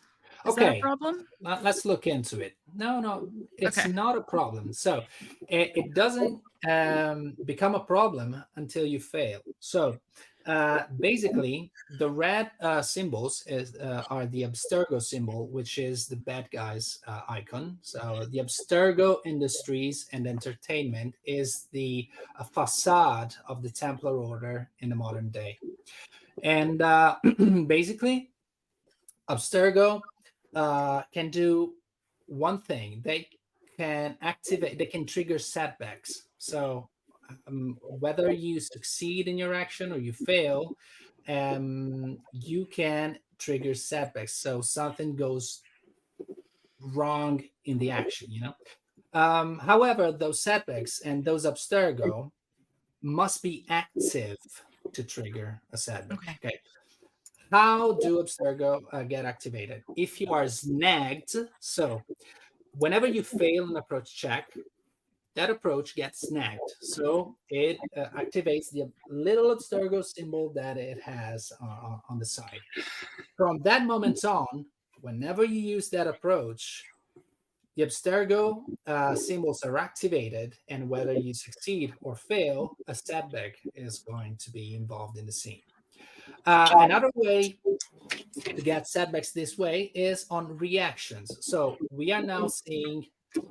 Is that Okay. a problem? Let- let's look into it. No, no, it's Okay. not a problem. So it, it doesn't um, become a problem until you fail. So uh, basically, the red uh, symbols is, uh, are the Abstergo symbol, which is the bad guys uh, icon. So the Abstergo Industries and Entertainment is the uh, facade of the Templar Order in the modern day. And uh, basically, Abstergo uh, can do one thing. They can activate. They can trigger setbacks. So um, whether you succeed in your action or you fail, um, you can trigger setbacks. So something goes wrong in the action. You know. Um, however, those setbacks and those abstergo must be active to trigger a setback. Okay. okay. How do Abstergo uh, get activated? If you are snagged, so whenever you fail an approach check, that approach gets snagged. So it uh, activates the little Abstergo symbol that it has uh, on the side. From that moment on, whenever you use that approach, the Abstergo uh, symbols are activated, and whether you succeed or fail, a setback is going to be involved in the scene. Uh, another way to get setbacks this way is on reactions. So we are now seeing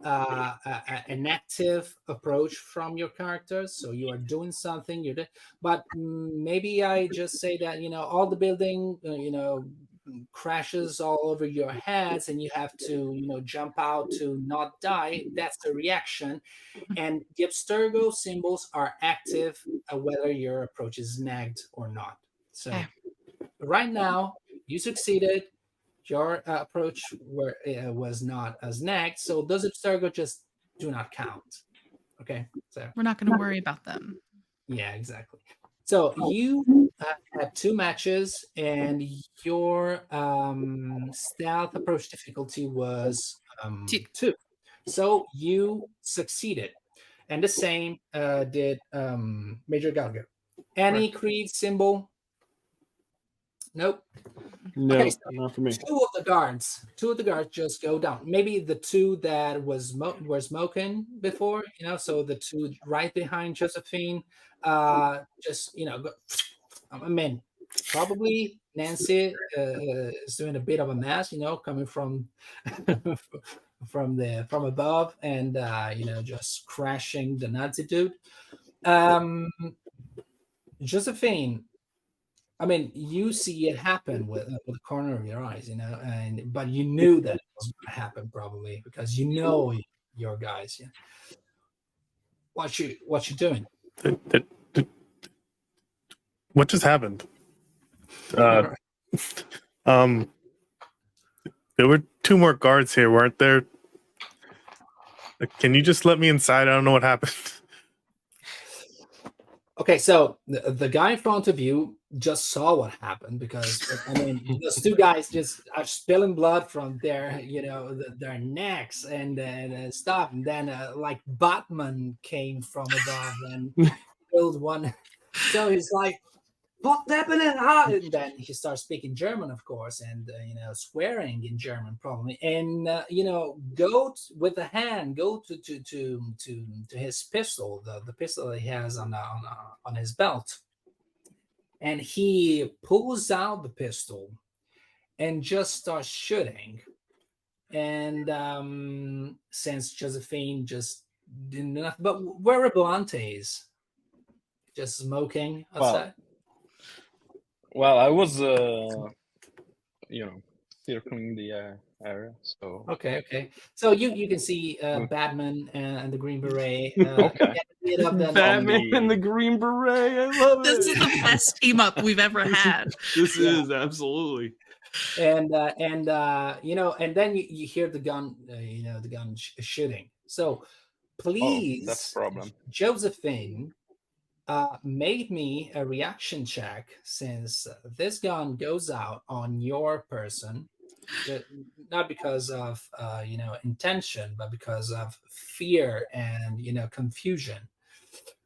uh, a, an active approach from your characters. So you are doing something, you're, do- but maybe I just say that you know all the building, uh, you know, crashes all over your heads and you have to you know jump out to not die. That's the reaction. And the abstergo symbols are active uh, whether your approach is snagged or not. So right now you succeeded your uh, approach were, uh, was not as snagged so those abstergo just do not count okay so We're not going to worry about them. yeah, exactly. So you uh, had two matches, and your um, stealth approach difficulty was um, Two. two. So you succeeded, and the same uh, did um, Major Gallagher. Any creed symbol? Nope. No, Okay, so not for me. Two of the guards, two of the guards just go down. Maybe the two that was mo- were smoking before, you know, so the two right behind Josephine, uh, just you know, go, I mean, probably Nancy uh, is doing a bit of a mess, you know, coming from from the from above and uh, you know just crashing the Nazi dude. Um, Josephine, I mean, you see it happen with uh, with the corner of your eyes, you know, and but you knew that it was going to happen probably because you know your guys. Yeah. What you what you doing? What just happened? Uh, um, there were two more guards here, weren't there? Uh, Can you just let me inside? I don't know what happened. Okay, so the, the guy in front of you just saw what happened because I mean those two guys just are spilling blood from their you know the, their necks and, and uh, stuff, and then uh, like Batman came from above and killed one. So he's like, "What's happening?" And then he starts speaking German, of course, and uh, you know swearing in German probably, and uh, you know go t- with the hand, go to to to to, to his pistol, the, the pistol that he has on uh, on uh, on his belt, and he pulls out the pistol and just starts shooting. And um, since Josephine just didn't nothing, but where are Belantes? Just smoking outside. Well, I was, uh, you know, circling the uh, area, so Okay, okay. So you you can see uh, Mm. Batman and the Green Beret. Uh, Okay. get a bit of the- Batman the- and the Green Beret. I love it. This is the best team up we've ever had. This Yeah. is absolutely. and uh, and uh, you know, and then you, you hear the gun, uh, you know, the gun sh- shooting. So oh, please, that's the problem. Josephine, uh, made me a reaction check since uh, this gun goes out on your person, not because of uh, you know intention, but because of fear and you know confusion.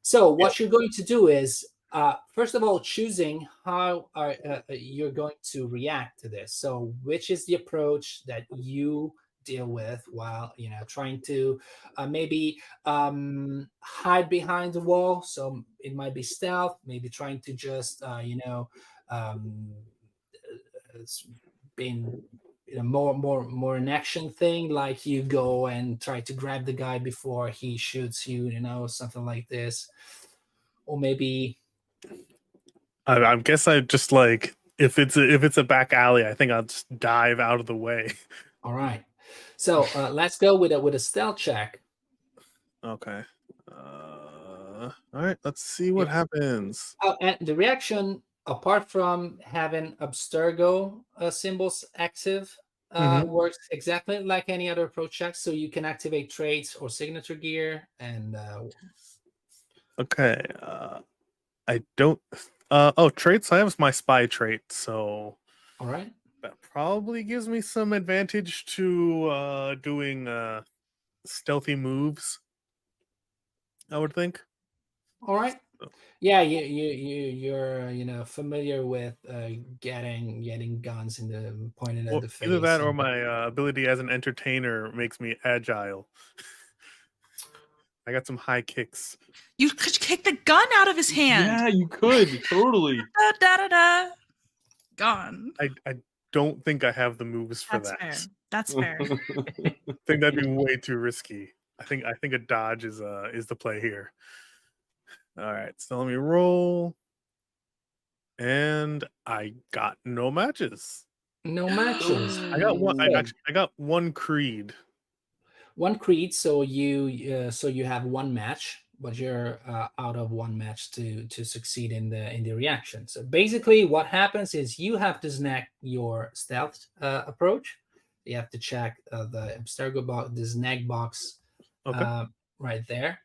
So what you're going to do is, uh, first of all, choosing how are, uh, you're going to react to this. So which is the approach that you deal with while you know trying to uh, maybe um hide behind the wall. So it might be stealth maybe trying to just uh you know um it's been you know more more more an action thing like you go and try to grab the guy before he shoots you you know something like this. Or maybe I, I guess I just like if it's a, if it's a back alley, I think I'll just dive out of the way. all right so uh let's go with a with a stealth check Okay. Uh, all right. Let's see what happens. Oh, and the reaction, apart from having Abstergo uh, symbols active, uh, works exactly like any other approach check. So you can activate traits or signature gear. And uh, Okay. Uh, I don't. Uh, oh, traits. I have my spy trait, so all right, probably gives me some advantage to uh doing uh stealthy moves. I would think. all right. Oh. Yeah, you you you you're uh, you know familiar with uh, getting getting guns in the pointed at Well, the face. either that or my uh, ability as an entertainer makes me agile. I got some high kicks. You could kick the gun out of his hand. Yeah, you could totally. Da, da, da, da. Gone. I, I don't think I have the moves for That's that. fair. That's fair. I think that'd be way too risky. I think I think a dodge is uh is the play here. All right, so let me roll. And I got no matches. No matches. I got one. I actually I got one creed. one creed so you uh, so you have one match but you're uh, out of one match to to succeed in the in the reaction. So basically what happens is you have to snag your stealth uh, approach. You have to check uh, the abstergo box the snag box Okay. uh, right there.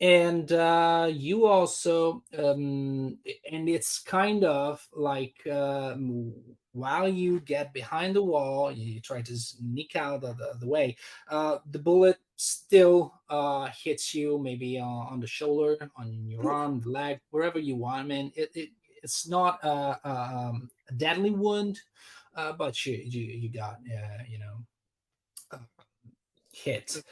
And uh, you also um, and it's kind of like um, while you get behind the wall you try to sneak out of the, the way uh, the bullet still uh, hits you maybe uh, on the shoulder on your arm the leg wherever you want i mean it, it it's not a, a, um, a deadly wound uh, but you you, you got uh, you know uh, hit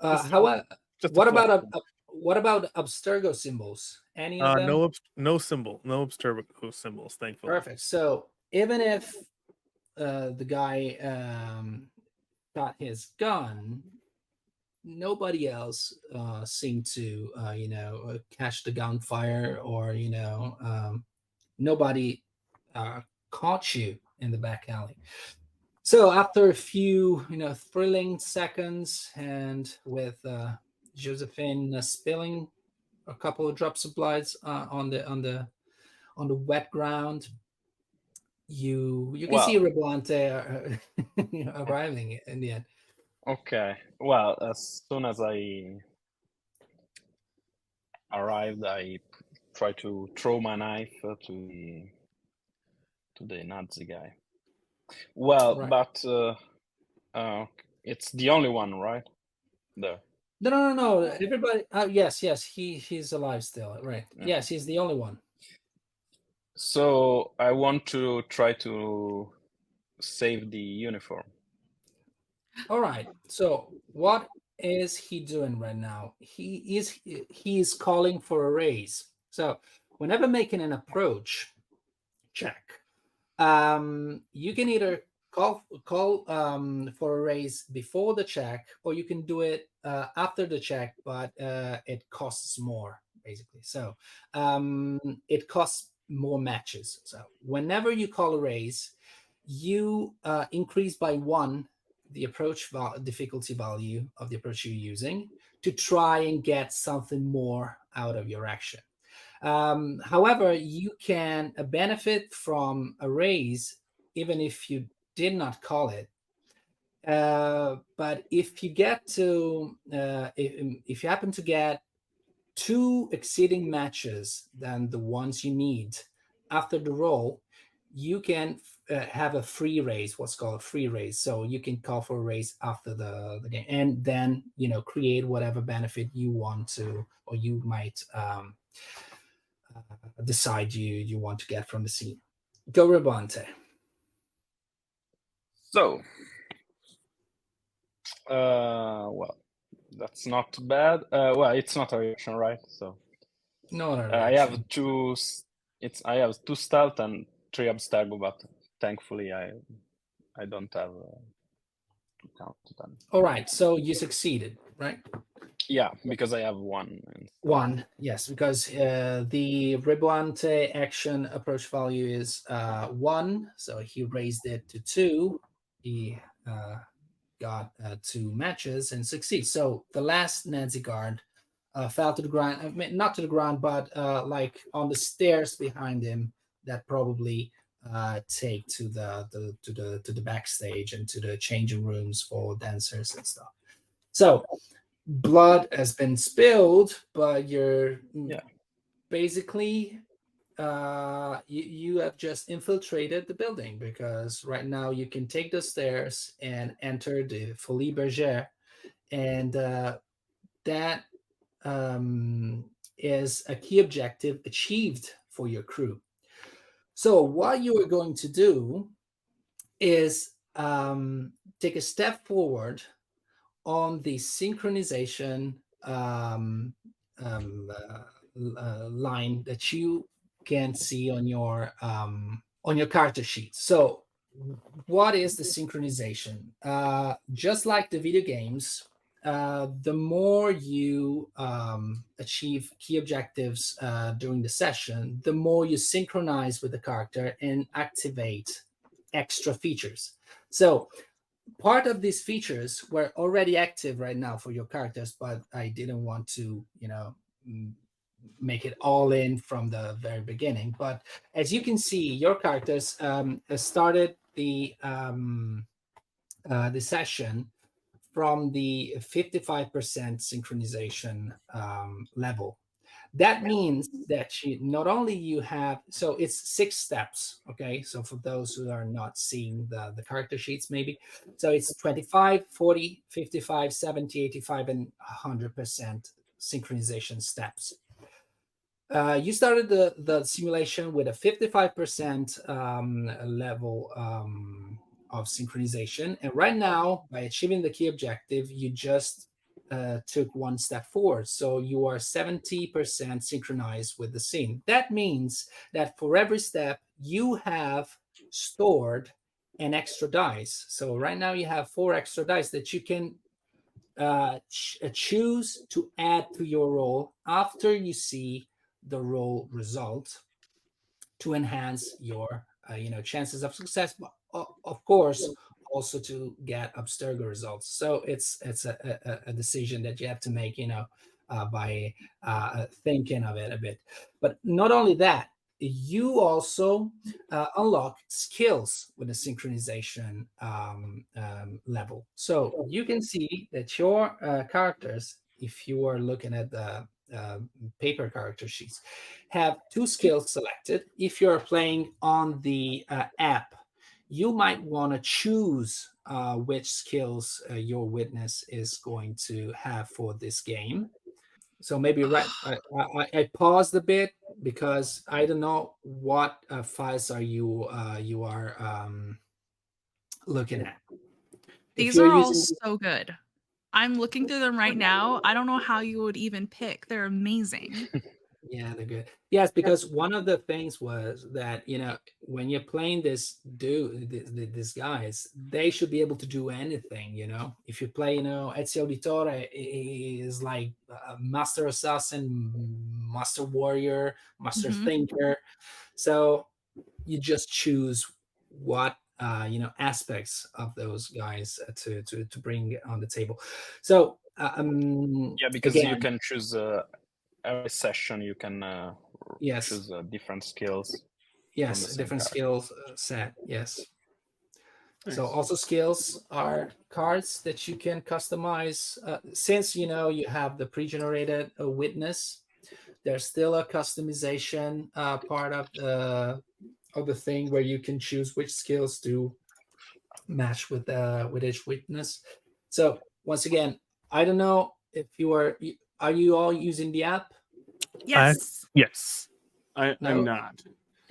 uh, however a what about flex. a, what about abstergo symbols any of Uh, them no, no symbol, no Abstergo symbols. Thankfully. Perfect. So even if uh, the guy um, got his gun, nobody else uh, seemed to, uh, you know, uh, catch the gunfire or, you know, um, nobody uh, caught you in the back alley. So after a few, you know, thrilling seconds, and with uh, Josephine spilling a couple of drops of blood uh, on the on the on the wet ground, you you can see Reblante uh, arriving in the end. Okay. Well, as soon as I arrived, I tried to throw my knife uh, to the to the Nazi guy. Well, Right. but uh, uh, it's the only one, right? There. No, no, no, no. Everybody. Uh, yes, yes. He he's alive still. Right. Yeah. Yes, he's the only one. So I want to try to save the uniform. All right. So what is he doing right now? He is he is calling for a raise. So whenever making an approach check, um, you can either call call um, for a raise before the check, or you can do it uh, after the check, but uh, it costs more basically. So um, it costs more matches. So whenever you call a raise, you uh, increase by one the approach difficulty value of the approach you're using to try and get something more out of your action. Um, however, you can uh, benefit from a raise even if you did not call it. Uh, but if you get to, uh, if, if you happen to get two exceeding matches than the ones you need after the roll, you can uh, have a free raise, what's called a free raise. So you can call for a raise after the, the game, and then you know create whatever benefit you want to, or you might um, uh, decide you you want to get from the scene. Go Rebonte. So, uh, well, that's not bad. Uh, well, it's not a reaction, right? So No, no, uh, I have two. It's I have two stealth and three abstergo, but thankfully I I don't have uh, to count them. All right, so you succeeded, right? Yeah, because I have one. One, yes, because uh, the Reblante action approach value is uh, one, so he raised it to two. He uh, got uh, two matches and succeeds. So the last Nazi guard uh, fell to the ground, I mean, not to the ground, but uh, like on the stairs behind him that probably uh, take to the, the to the to the backstage and to the changing rooms for dancers and stuff. So blood has been spilled, but you're mm, Yeah. basically uh you, you have just infiltrated the building because right now you can take the stairs and enter the Folies Bergère and uh that um is a key objective achieved for your crew so what you are going to do is um take a step forward on the synchronization um, um, uh, uh, line that you can see on your um, on your character sheet. So, what is the synchronization? Uh, just like the video games, uh, the more you um, achieve key objectives uh, during the session, the more you synchronize with the character and activate extra features. So part of these features were already active right now for your characters, but I didn't want to, you know, make it all in from the very beginning. But as you can see, your characters um, started the um, uh, the session from the 55% synchronization um, level. That means that you not only you have so it's six steps okay? So for those who are not seeing the the character sheets maybe. So it's 25 40 55 70 85 and 100% synchronization steps. Uh, you started the the simulation with a 55% um, level um, of synchronization and right now by achieving the key objective you just uh, took one step forward. So you are 70% synchronized with the scene. That means that for every step, you have stored an extra dice. So right now you have four extra dice that you can uh, ch- uh, choose to add to your roll after you see the roll result to enhance your uh, you know chances of success. Of course, also to get Abstergo results. So it's it's a, a, a decision that you have to make, you know, uh, by uh, thinking of it a bit. But not only that, you also uh, unlock skills with the synchronization um, um, level. So you can see that your uh, characters, if you are looking at the uh, paper character sheets, have two skills selected. If you're playing on the uh, app you might want to choose uh, which skills uh, your witness is going to have for this game. So maybe right, I, I, I, paused a bit because I don't know what uh, files are you uh, you are um, looking at. These are all using... so good. I'm looking through them right now. I don't know how you would even pick. They're amazing. Yeah, they're good. Yes, because one of the things was that you know when you're playing this dude, these guys, they should be able to do anything. You know, if you play, you know, Ezio Auditore is like a master assassin, master warrior, master mm-hmm. thinker. So you just choose what uh, you know aspects of those guys to to to bring on the table. So uh, um, yeah, because again, you can choose. Uh every session you can uh, yes choose uh, different skills yes different card. skills uh, set yes nice. so also skills are cards that you can customize uh, since you know you have the pre-generated uh, witness there's still a customization uh, part of the of the thing where you can choose which skills to match with uh with each witness so once again i don't know if you are are you all using the app Yes. I, yes. I, am not.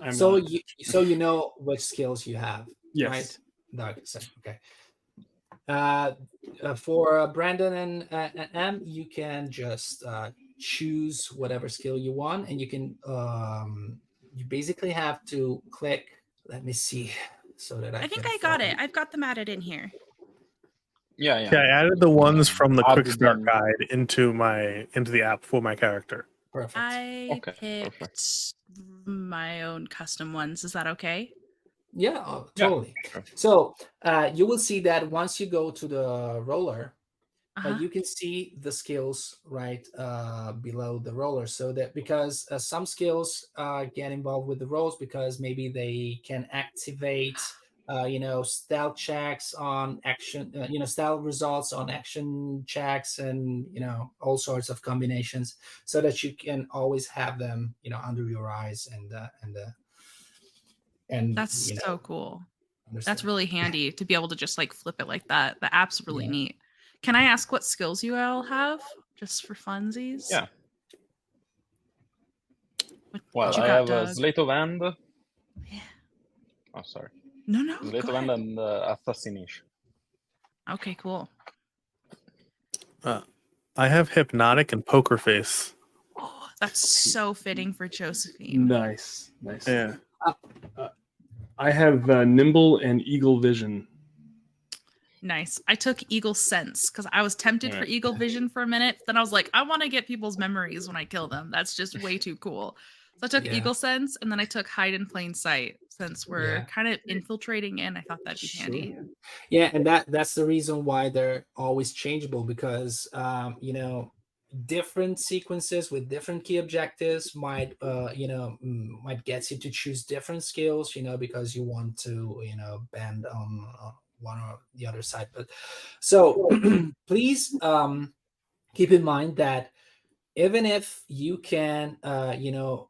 I'm so not. you so you know which skills you have. Yes. Right? No, okay. Uh, uh, for uh, Brandon and, uh, and M, you can just uh, choose whatever skill you want, and you can um, you basically have to click. Let me see, so that I. I think I got it. I've got them added in here. Yeah, yeah. Yeah, I added the ones from the quick start guide into my into the app for my character. Perfect. I okay, picked perfect. my own custom ones. Is that okay? Yeah, oh, totally. Yeah, sure. So uh, you will see that once you go to the roller, uh, uh-huh. uh, you can see the skills right uh, below the roller. So that because uh, some skills uh, get involved with the rolls because maybe they can activate uh, you know, style checks on action, uh, you know, style results on action checks and, you know, all sorts of combinations so that you can always have them, you know, under your eyes and, uh, and, uh, and that's you know, so cool. Understand. That's really handy to be able to just like flip it like that. The app's really yeah. neat. Can I ask what skills you all have just for funsies? Yeah. What, well, what I got, have Doug? a Sleight of Hand. Yeah. Oh, sorry. No, no. Later and uh, Assassination. Okay, cool. Uh, I have Hypnotic and Poker Face. Oh, that's so fitting for Josephine. Nice, nice. Yeah. Uh, I have uh, Nimble and Eagle Vision. Nice. I took Eagle Sense because I was tempted right. for Eagle Vision for a minute. Then I was like, I want to get people's memories when I kill them. That's just way too cool. So I took Yeah. Eagle Sense and then I took Hide in Plain Sight since we're Yeah. kind of infiltrating in. I thought that'd be handy. Yeah, and that that's the reason why they're always changeable because um, you know different sequences with different key objectives might uh, you know mm, might get you to choose different skills you know because you want to you know bend on uh, one or the other side but so please um, keep in mind that even if you can uh, you know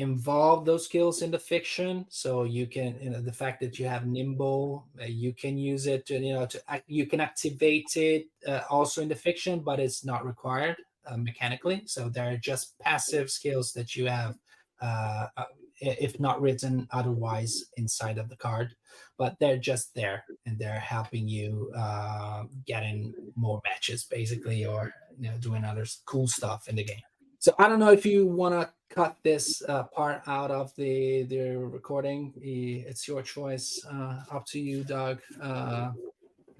involve those skills in the fiction. So you can you know the fact that you have nimble uh, you can use it to you know to act, you can activate it uh, also in the fiction but it's not required uh, mechanically. So they're just passive skills that you have uh, uh, if not written otherwise inside of the card but they're just there and they're helping you uh, get in more matches basically or you know doing other cool stuff in the game so I don't know if you want to cut this uh, part out of the the recording. It's your choice. Uh, up to you, Doug. Uh,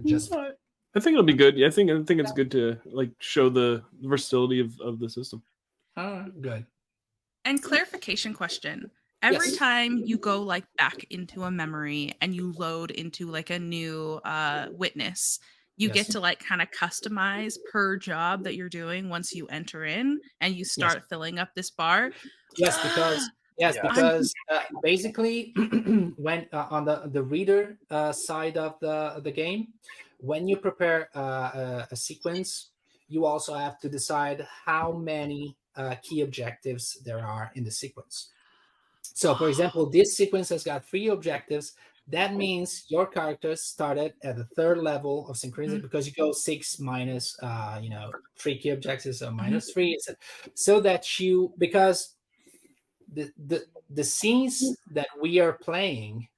just I I think it'll be good. Yeah, I think I think it's good to like show the versatility of, of the system. uh, good. And clarification question. Every Yes. time you go like back into a memory and you load into like a new uh witness, you Yes. get to like kind of customize per job that you're doing once you enter in and you start filling up this bar. Yes, because yes, Yeah. because uh, basically, when uh, on the the reader uh, side of the the game, when you prepare uh, a, a sequence, you also have to decide how many uh, key objectives there are in the sequence. So, for example, this sequence has got three objectives. That means your character started at the third level of synchronicity mm-hmm. because you go six minus, uh, you know, three key objectives, so uh, mm-hmm. minus three, so- so that you because the the the scenes mm-hmm. that we are playing,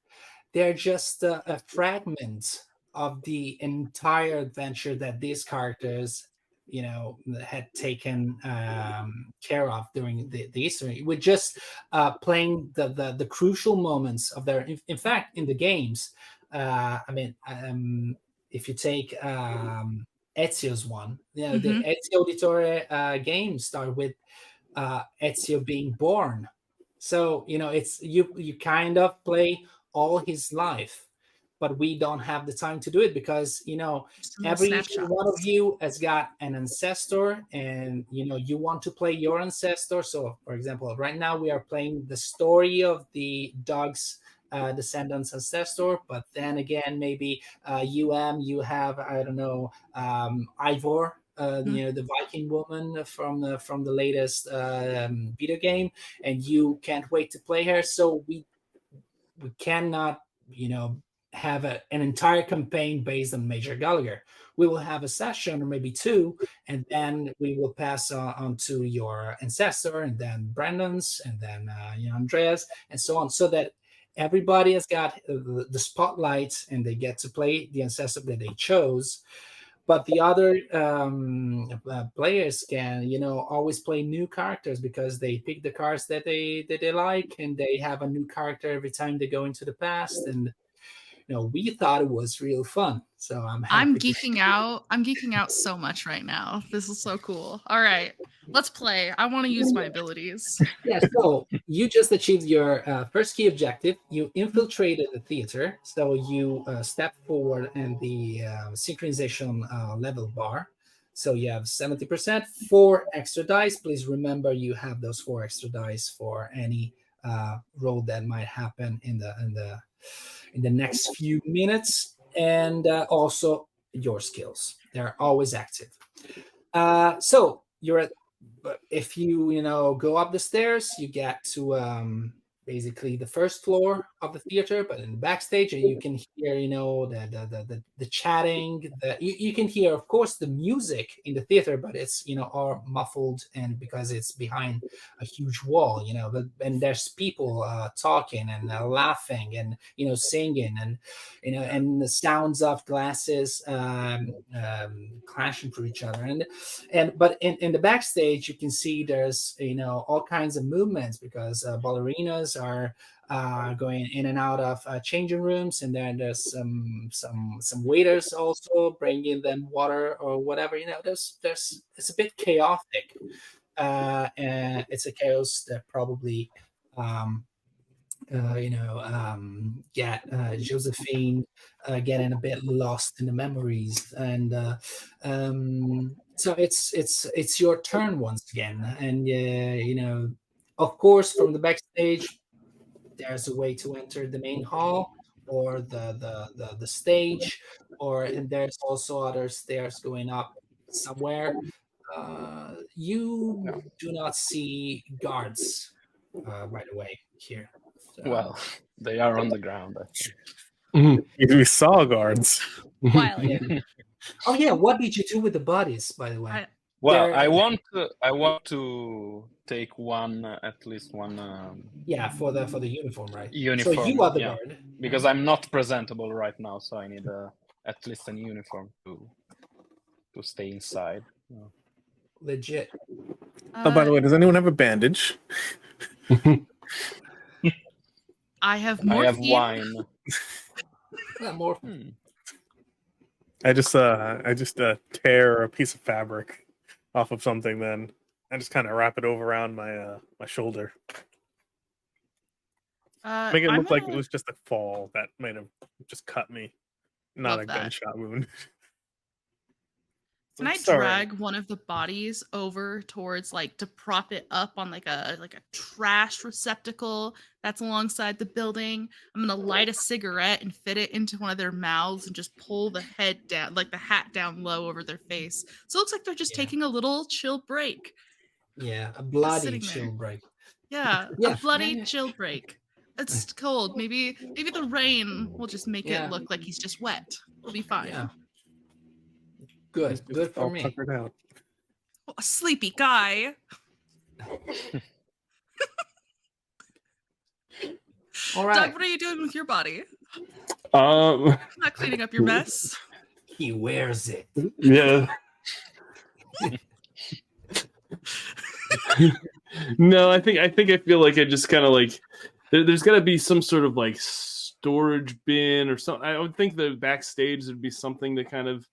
they're just a, a fragment of the entire adventure that these characters you know had taken um, care of during the, the history we're just uh, playing the, the the crucial moments of their in, in fact in the games uh, i mean um, if you take um, ezio's one you know the ezio auditore uh, game start with uh, ezio being born. So you know it's you you kind of play all his life but we don't have the time to do it because you know every snapshots. one of you has got an ancestor and you know you want to play your ancestor so for example right now we are playing the story of the Doug's uh, descendants ancestor but then again maybe uh, um you have i don't know um Eivor uh, Mm. you know the viking woman from the from the latest um, video game and you can't wait to play her so we we cannot you know have a, an entire campaign based on Major Gallagher. We will have a session or maybe two, and then we will pass uh, on to your ancestor, and then Brandon's, and then uh, you know Andreas, and so on, so that everybody has got the, the spotlight and they get to play the ancestor that they chose. But the other um, uh, players can, you know, always play new characters because they pick the cards that they that they like, and they have a new character every time they go into the past, and know we thought it was real fun so i'm I'm geeking out. I'm geeking out so much right now. This is so cool. All right, let's play. I want to use my abilities. yeah so you just achieved your uh, first key objective you infiltrated the theater so you uh, step forward in the uh, synchronization uh, level bar so you have 70% four extra dice please remember you have those four extra dice for any uh, roll that might happen in the in the in the next few minutes and uh, also your skills. They're always active. Uh, so you're at if you you know go up the stairs you get to um basically the first floor of the theater but in the backstage and you can hear you know the the the, the, the chatting you, you can hear of course the music in the theater but it's you know all muffled and because it's behind a huge wall you know but and there's people uh talking and uh, laughing and you know singing and you know and the sounds of glasses um, um clashing for each other. And and but in, in the backstage you can see there's you know all kinds of movements because uh, ballerinas are uh, going in and out of uh, changing rooms. And then there's some some some waiters also bringing them water or whatever you know there's there's it's a bit chaotic. Uh, and it's a chaos that probably um, uh, you know, um, get uh, Josephine uh, getting a bit lost in the memories, and uh, um, so it's it's it's your turn once again, and uh, you know, of course, from the backstage, there's a way to enter the main hall or the the the, the stage, or and there's also other stairs going up somewhere. Uh, you do not see guards uh, right away here. So- Well, they are on the ground. I think. We saw guards. While Yeah. Oh yeah, what did you do with the bodies, by the way? I- Well, There- I want to, I want to take one, uh, at least one um, yeah, for the for the uniform, right? uniform. so you are the yeah. guard. because I'm not presentable right now, so I need uh, at least an uniform to to stay inside. Yeah. Legit. Oh, by the uh, way, does anyone have a bandage? I have I more. have wine. Yeah, more. Hmm. I just uh I just uh tear a piece of fabric off of something then I just kind of wrap it over around my uh my shoulder. Uh, Make it I'm look like it gonna- was just a fall that might have just cut me. Not Love a that. gunshot wound. Can I Sorry. drag one of the bodies over towards like to prop it up on like a like a trash receptacle that's alongside the building? I'm gonna light a cigarette and fit it into one of their mouths and just pull the head down, like the hat down low over their face. So it looks like they're just Yeah. taking a little chill break. Yeah, a bloody sitting chill there. break. Yeah, Yeah, a bloody yeah, yeah. chill break. It's cold. Maybe maybe the rain will just make Yeah. it look like he's just wet. We'll be fine. Yeah. Good, good for all me. puckered out. Oh, a sleepy guy. All right. Doug, what are you doing with your body? Um, Not cleaning up your mess. He wears it. yeah. no, I think I think I feel like I just kind of like there, there's got to be some sort of like storage bin or something. I would think the backstage would be something to kind of,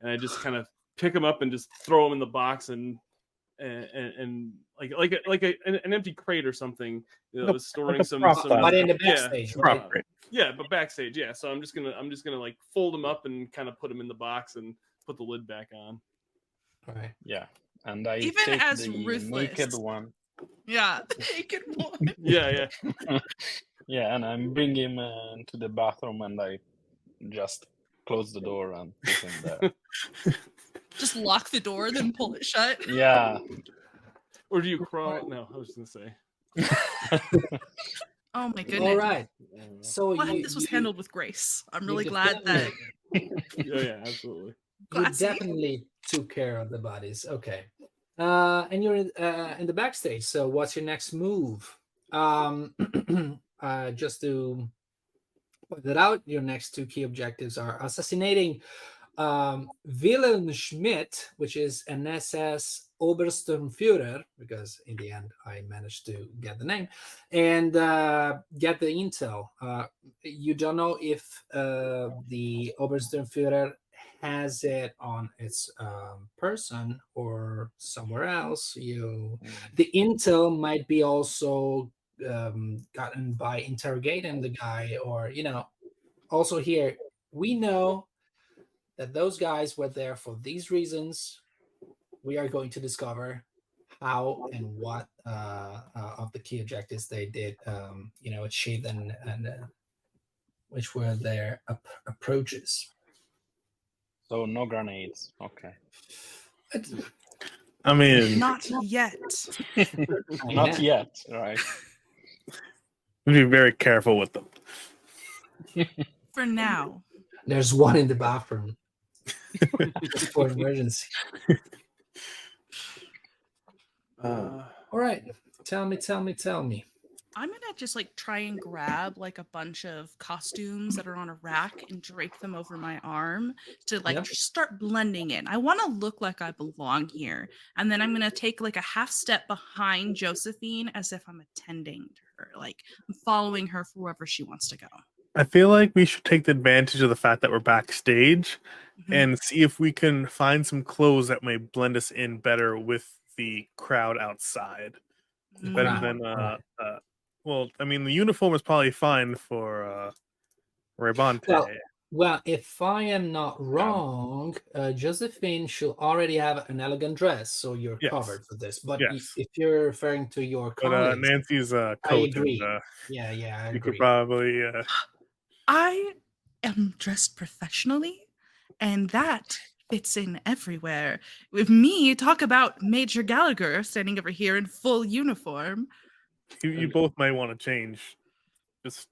and I just kind of pick them up and just throw them in the box and and, and, and like like a, like a, an, an empty crate or something. You know, Like storing like some, prop some. But in the yeah, backstage, right? Prop yeah, but backstage, yeah. So I'm just gonna I'm just gonna like fold them up and kind of put them in the box and put the lid back on. Right. Yeah, and I Even take as the naked ruthless. one. Yeah, the naked one. Yeah, yeah. Yeah, and I'm bring him uh, into the bathroom, and I just close the door and put him there. Just lock the door, then pull it shut. yeah, Or do you crawl? No, I was gonna say. Oh my goodness. All right. So Glad you, this was you- handled with grace. I'm really glad that definitely- Oh yeah, absolutely. you definitely took care of the bodies. Okay. Uh, and you're uh, in the backstage. So what's your next move? Um, uh, just to point it out, your next two key objectives are assassinating um, Wilhelm Schmidt, which is an SS Obersturmführer, because in the end I managed to get the name, and uh, get the intel. Uh, you don't know if uh, the Obersturmführer has it on its um, person or somewhere else. You the intel might be also um, gotten by interrogating the guy, or you know, also here we know that those guys were there for these reasons. We are going to discover how and what uh, uh, of the key objectives they did, um, you know, achieve and and uh, which were their ap- approaches. So no grenades. Okay, It's- I mean, not yet. not yet. Right. be very careful with them. For now. There's one in the bathroom just for emergency. Uh, All right, tell me, tell me, tell me. I'm gonna just like try and grab like a bunch of costumes that are on a rack and drape them over my arm to like Yep. just start blending in. I want to look like I belong here, and then I'm gonna take like a half step behind Josephine as if I'm attending to her, like I'm following her for wherever she wants to go. I feel like we should take the advantage of the fact that we're backstage Mhm. and see if we can find some clothes that may blend us in better with the crowd outside better Wow, than uh, uh well i mean the uniform is probably fine for uh Rebante. Well, Well, if I am not wrong, uh, Josephine should already have an elegant dress, so you're Yes. covered for this. But Yes. if you're referring to your but uh, nancy's uh I agree. and, uh, yeah, yeah, I you agree. could probably uh I am dressed professionally, and that fits in everywhere. With me, talk about Major Gallagher standing over here in full uniform. You, you both might want to change just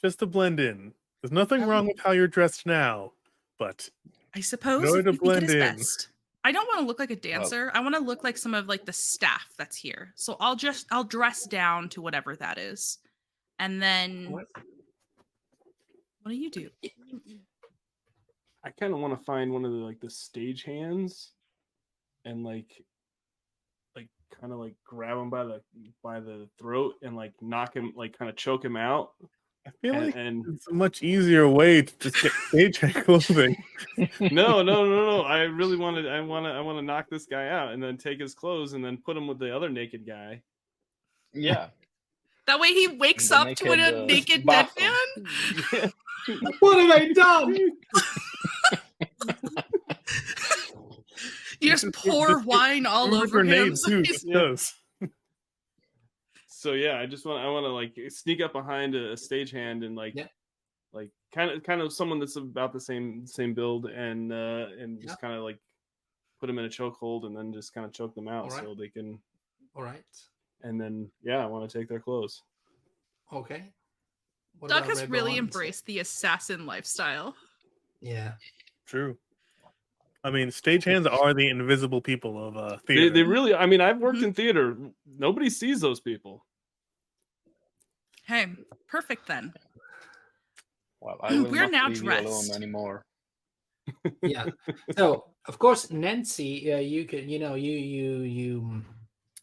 just to blend in there's nothing wrong with how you're dressed now but I suppose order to blend it is in. best. I don't want to look like a dancer. I want to look like some of like the staff that's here. So I'll just I'll dress down to whatever that is, and then What? what do you do? I kind of want to find one of the like the stage hands, and like, like kind of like grab him by the by the throat and like knock him, like kind of choke him out. i feel And, like and it's a much easier way to just get stagehand clothing no, no, no, no! I really wanted, I want to, I want to knock this guy out and then take his clothes and then put him with the other naked guy. Yeah. That way he wakes The up to a naked, uh, naked dead bathroom. man. What have I done? Just pour wine all over him. grenade so too he's- Yeah. so yeah, I just want, I want to like sneak up behind a, a stagehand and like, Yeah. like kind of, kind of someone that's about the same, same build and uh and just kind of like put them in a chokehold and then just kind of choke them out Alright. so they can, All right. and then yeah, I want to take their clothes. Okay. What Doug has really Bonds? embraced the assassin lifestyle. Yeah. true i mean stagehands are the invisible people of uh They, theater they really, I mean, I've worked Mhm. in theater. Nobody sees those people. Hey, perfect then. Well, I will We're not now leave you alone dressed. anymore. yeah so of course nancy uh, you can you know you you you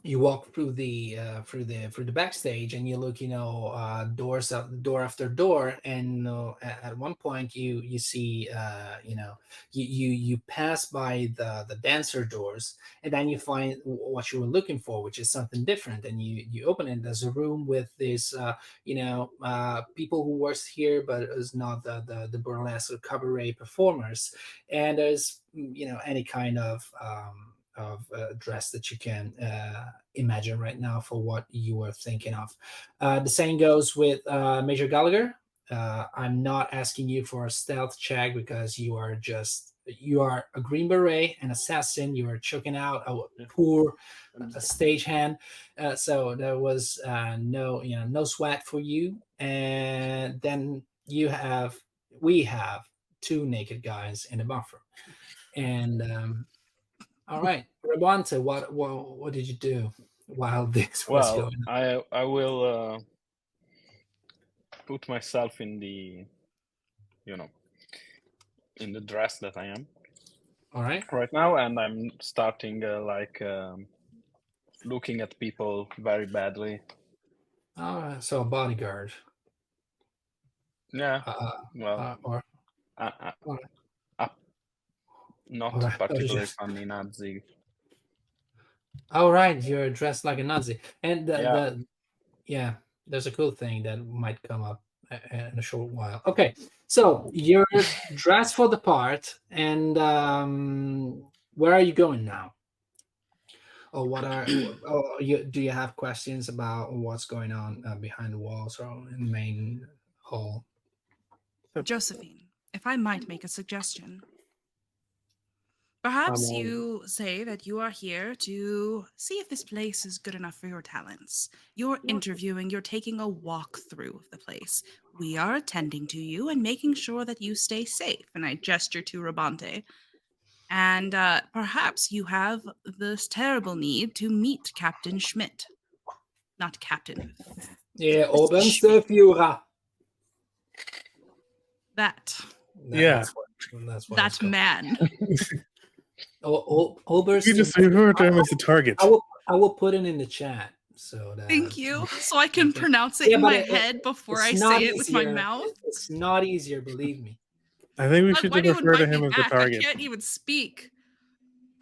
you walk through the uh, through the through the backstage and you look you know uh, doors door after door and uh, at, one point you you see uh, you know you, you you pass by the the dancer doors and then you find what you were looking for which is something different and you you open it there's a room with this uh, you know uh, people who works here but is not the, the the burlesque or cabaret performers and there's you know any kind of um, of uh, dress that you can uh, imagine right now for what you are thinking of. Uh, the same goes with uh, Major Gallagher. Uh, I'm not asking you for a stealth check because you are just you are a green beret, an assassin. You are choking out a poor a stagehand. Uh, so there was uh, no, you know, no sweat for you. And then you have, we have two naked guys in the buffer. And um, all right, Rabante, what, what what did you do while this was Well, going on? I I will uh, put myself in the, you know, in the dress that I am All right, right now, and I'm starting uh, like um, looking at people very badly. uh, so a bodyguard, Yeah, uh, well, uh, or not Alright, particularly just- funny Nazi. all right, you're dressed like a Nazi, and the, Yeah. the yeah, there's a cool thing that might come up in a short while. Okay, so you're dressed for the part, and um, where are you going now? Or what are? or you, do you have questions about what's going on uh, behind the walls or in the main hall? Josephine, if I might make a suggestion. Perhaps Um, you say that you are here to see if this place is good enough for your talents. You're interviewing, you're taking a walk through of the place. We are attending to you and making sure that you stay safe. And I gesture to Rabante. And uh, perhaps you have this terrible need to meet Captain Schmidt. Not Captain, Yeah, Mr. Oben Schmidt. Führer. that, Yeah. that's what, that's what that man. O- O- Oberst- you just refer to him as the target I will I will put it in the chat. So that, Thank you. So I can pronounce it Yeah, in my it- head before I say not it with my mouth. It's not easier, believe me. i think we Doug, should why just do you refer to him me as the target I can't even speak.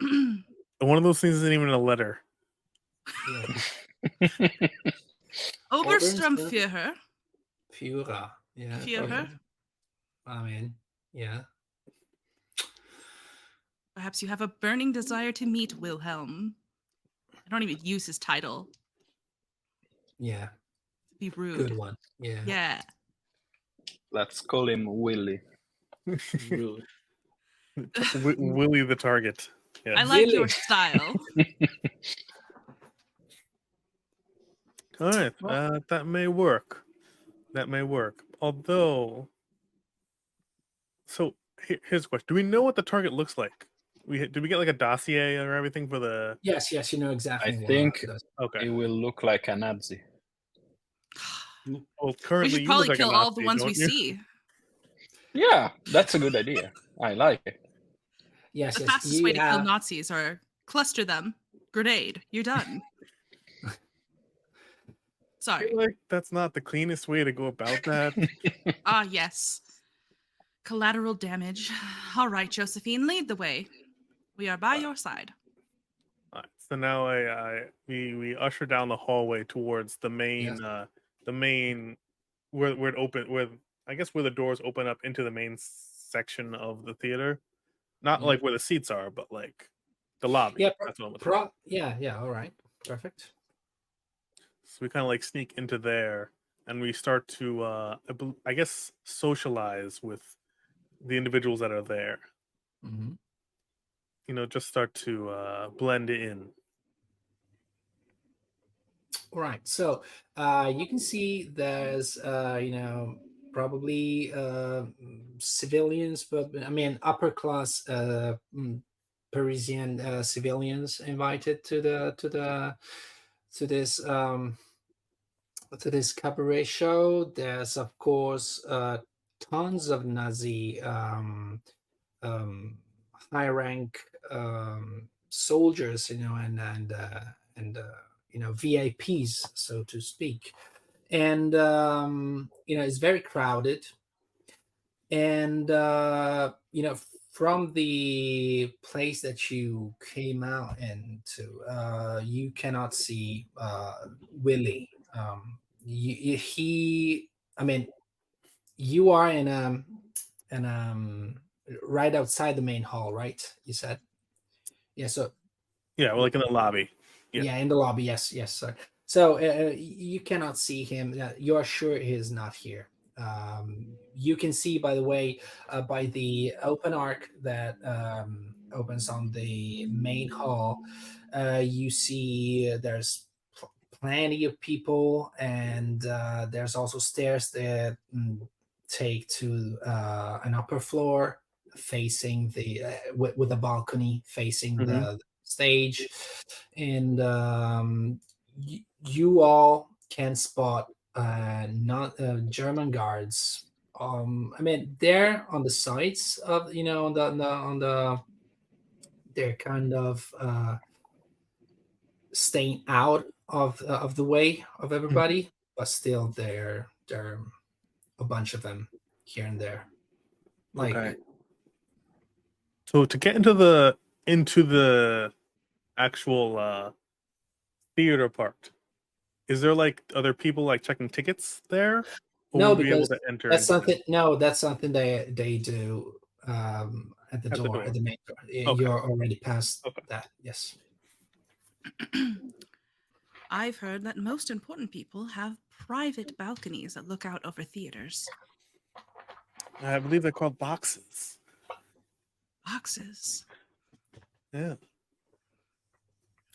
one of those things isn't even a letter Yeah. Obersturmführer. Führer. Yeah. Führer. okay. I mean, yeah. Perhaps you have a burning desire to meet Wilhelm. I don't even use his title. Yeah. Be rude. Good one. Yeah. Yeah. Let's call him Willy. Really. Wi- Willie the target. Yeah. I like your style. All right, uh, that may work. That may work. Although, so here, here's a question: Do we know what the target looks like? We did we get like a dossier or everything for the? Yes, yes, you know exactly. I think- it. Okay. It will look like a Nazi. Well, we should probably look like a kill all the ones we you? see. Yeah, that's a good idea. I like it. Yes, The yes. fastest you way to kill Nazis are cluster them, grenade. You're done. Sorry. like that's not the cleanest way to go about that. Ah, yes. Collateral damage. All right, Josephine, lead the way. We are by your side. All right, so now I, I we we usher down the hallway towards the main Yes. uh the main where where it open where I guess where the doors open up into the main section of the theater. Not Mhm. like where the seats are, but like the lobby. Yeah, pro- That's what I'm. Pro- yeah, yeah. All right. Perfect. So we kind of like sneak into there and we start to uh I, guess socialize with the individuals that are there. hmm You know, just start to uh blend in. All right. So uh, you can see there's, uh, you know, probably uh, civilians, but I mean, upper class uh, mm, Parisian uh, civilians invited to the to the to this um, to this cabaret show. There's of course uh, tons of Nazi um, um, high rank um, soldiers, you know, and and uh, and uh, you know VIPs, so to speak, and um, you know it's very crowded, and uh, you know from the place that you came out into, uh, you cannot see uh, Willie. Um, you, he, I mean, you are in um in um right outside the main hall, right? You said, yeah. So Yeah, we're like in the lobby. Yeah. yeah. in the lobby. Yes, yes, sir. So uh, you cannot see him. Uh, you are sure he is not here. Um, you can see, by the way, uh, by the open arc that um, opens on the main hall. Uh, you see there's pl- plenty of people, and uh, there's also stairs that mm, take to uh, an upper floor facing the uh, with, with a balcony facing Mhm. the stage and um, y- you all can spot uh, not uh, German guards. Um, I mean, they're on the sides of you know on the on the, on the they're kind of uh, staying out of uh, of the way of everybody, but still there there are a bunch of them here and there. Like Okay. So to get into the into the actual uh theater part, is there like other people like checking tickets there? No, would we be able because to enter that's into the- something no that's something they they do um at the At the door door. at the main door Okay. you're already past Okay. that yes I've heard that most important people have private balconies that look out over theaters. I believe they're called boxes. Boxes. Yeah.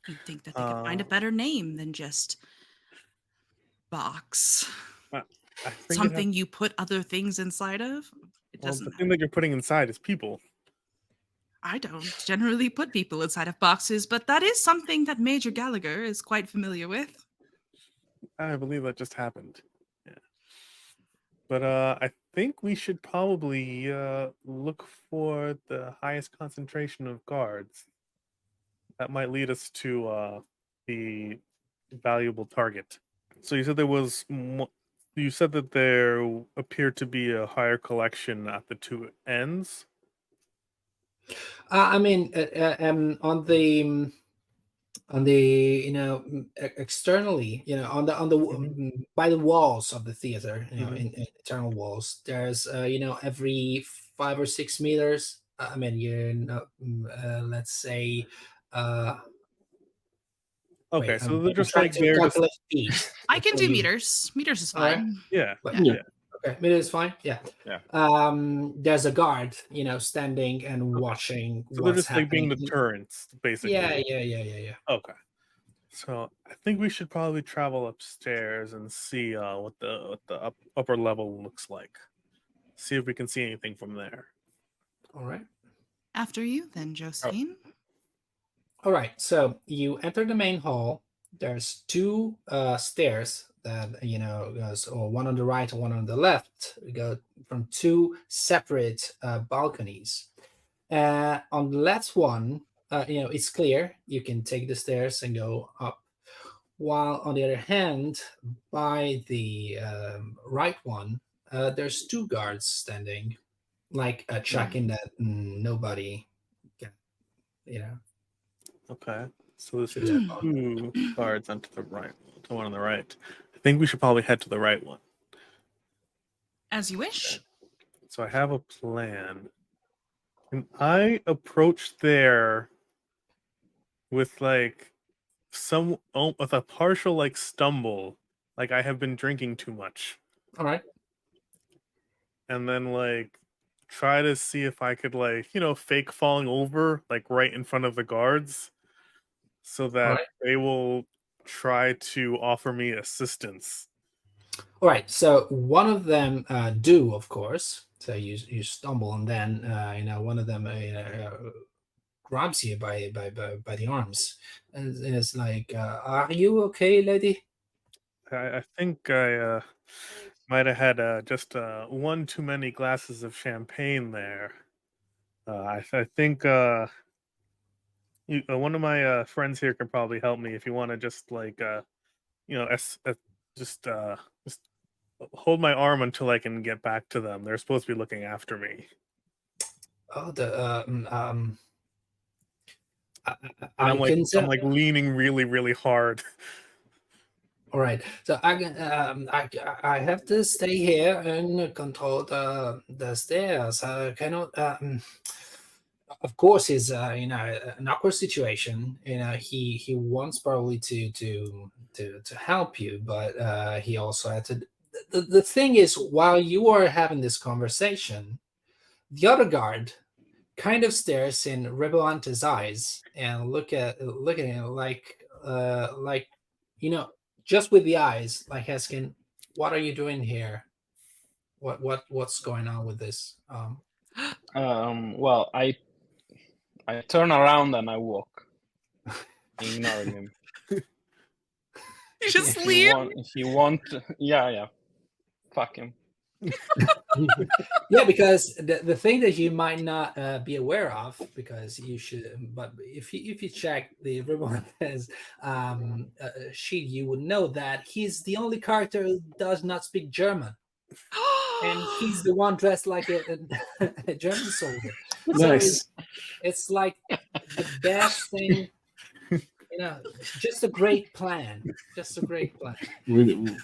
You'd think that they could find a Uh, better name than just box. I think it has- Something you put other things inside of. It well, doesn't. the thing that you're putting inside is people. I don't generally put people inside of boxes, but that is something that Major Gallagher is quite familiar with. I believe that just happened. But uh I think we should probably uh look for the highest concentration of guards. That might lead us to uh the valuable target. So you said there was mo- you said that there appeared to be a higher collection at the two ends. uh, i mean uh, uh, um on the um, on the you know mm, e- externally you know on the on the w- Mhm. mm, by the walls of the theater you know Mhm. in, in internal walls there's uh, you know every five or six meters uh, i mean you know mm, uh, let's say uh Okay, wait, so I'm- they're I'm just trying like to there. To, feet I can do meters. Meters is All right. fine. yeah, But- Yeah. Yeah. Okay, meter is fine. Yeah. Yeah. Um, there's a guard, you know, standing and watching. so they're what's just like being happening. deterrents, basically. Yeah, yeah, yeah, yeah, yeah. Okay. So I think we should probably travel upstairs and see uh, what the what the up, upper level looks like. See if we can see anything from there. All right. After you, then, Josephine. All right. So you enter the main hall. There's two uh, stairs that you know goes or one on the right and one on the left. Go from two separate uh, balconies. Uh, on the left one, uh, you know, it's clear. You can take the stairs and go up. While on the other hand, by the um, right one, uh, there's two guards standing, like uh, checking that nobody, can, you know, Okay. So this Hmm. two cards onto the right, to one on the right. I think we should probably head to the right one. As you wish. So I have a plan. Can I approach there with like some oh, with a partial like stumble, like I have been drinking too much, All right. and then like try to see if I could like you know fake falling over like right in front of the guards, so that Alright. they will try to offer me assistance. All right. So one of them uh, do, of course. So you you stumble, and then uh, you know one of them uh, uh, grabs you by by by, by the arms, and is like, uh, "Are you okay, lady?" I, I think I uh, might have had uh, just uh, one too many glasses of champagne there. Uh, I, I think uh, you, uh, one of my uh, friends here can probably help me if you want to just like uh, you know es- uh, just uh, just hold my arm until I can get back to them. They're supposed to be looking after me. Oh, the uh, mm, um. I, I- And I I'm like I'm like leaning really really hard. All right. So I can um I I have to stay here and control the the stairs. I cannot um of course it's uh you know an awkward situation. You know he he wants probably to to to to help you, but uh he also had to the, the thing is while you are having this conversation, the other guard kind of stares in Reboante's eyes and look at look at him like uh like you know just with the eyes, like asking, "What are you doing here? What what what's going on with this?" Um, Um, well, I I turn around and I walk, ignoring him. You just Yeah. He leave. want, he want, yeah, yeah, fuck him. yeah, because the, the thing that you might not uh, be aware of, because you should, but if you if you check the Ribon's um, uh, sheet, you would know that he's the only character who does not speak German, and he's the one dressed like a, a, a German soldier. So Nice. it's, it's like the best thing, you know, just a great plan, just a great plan. We,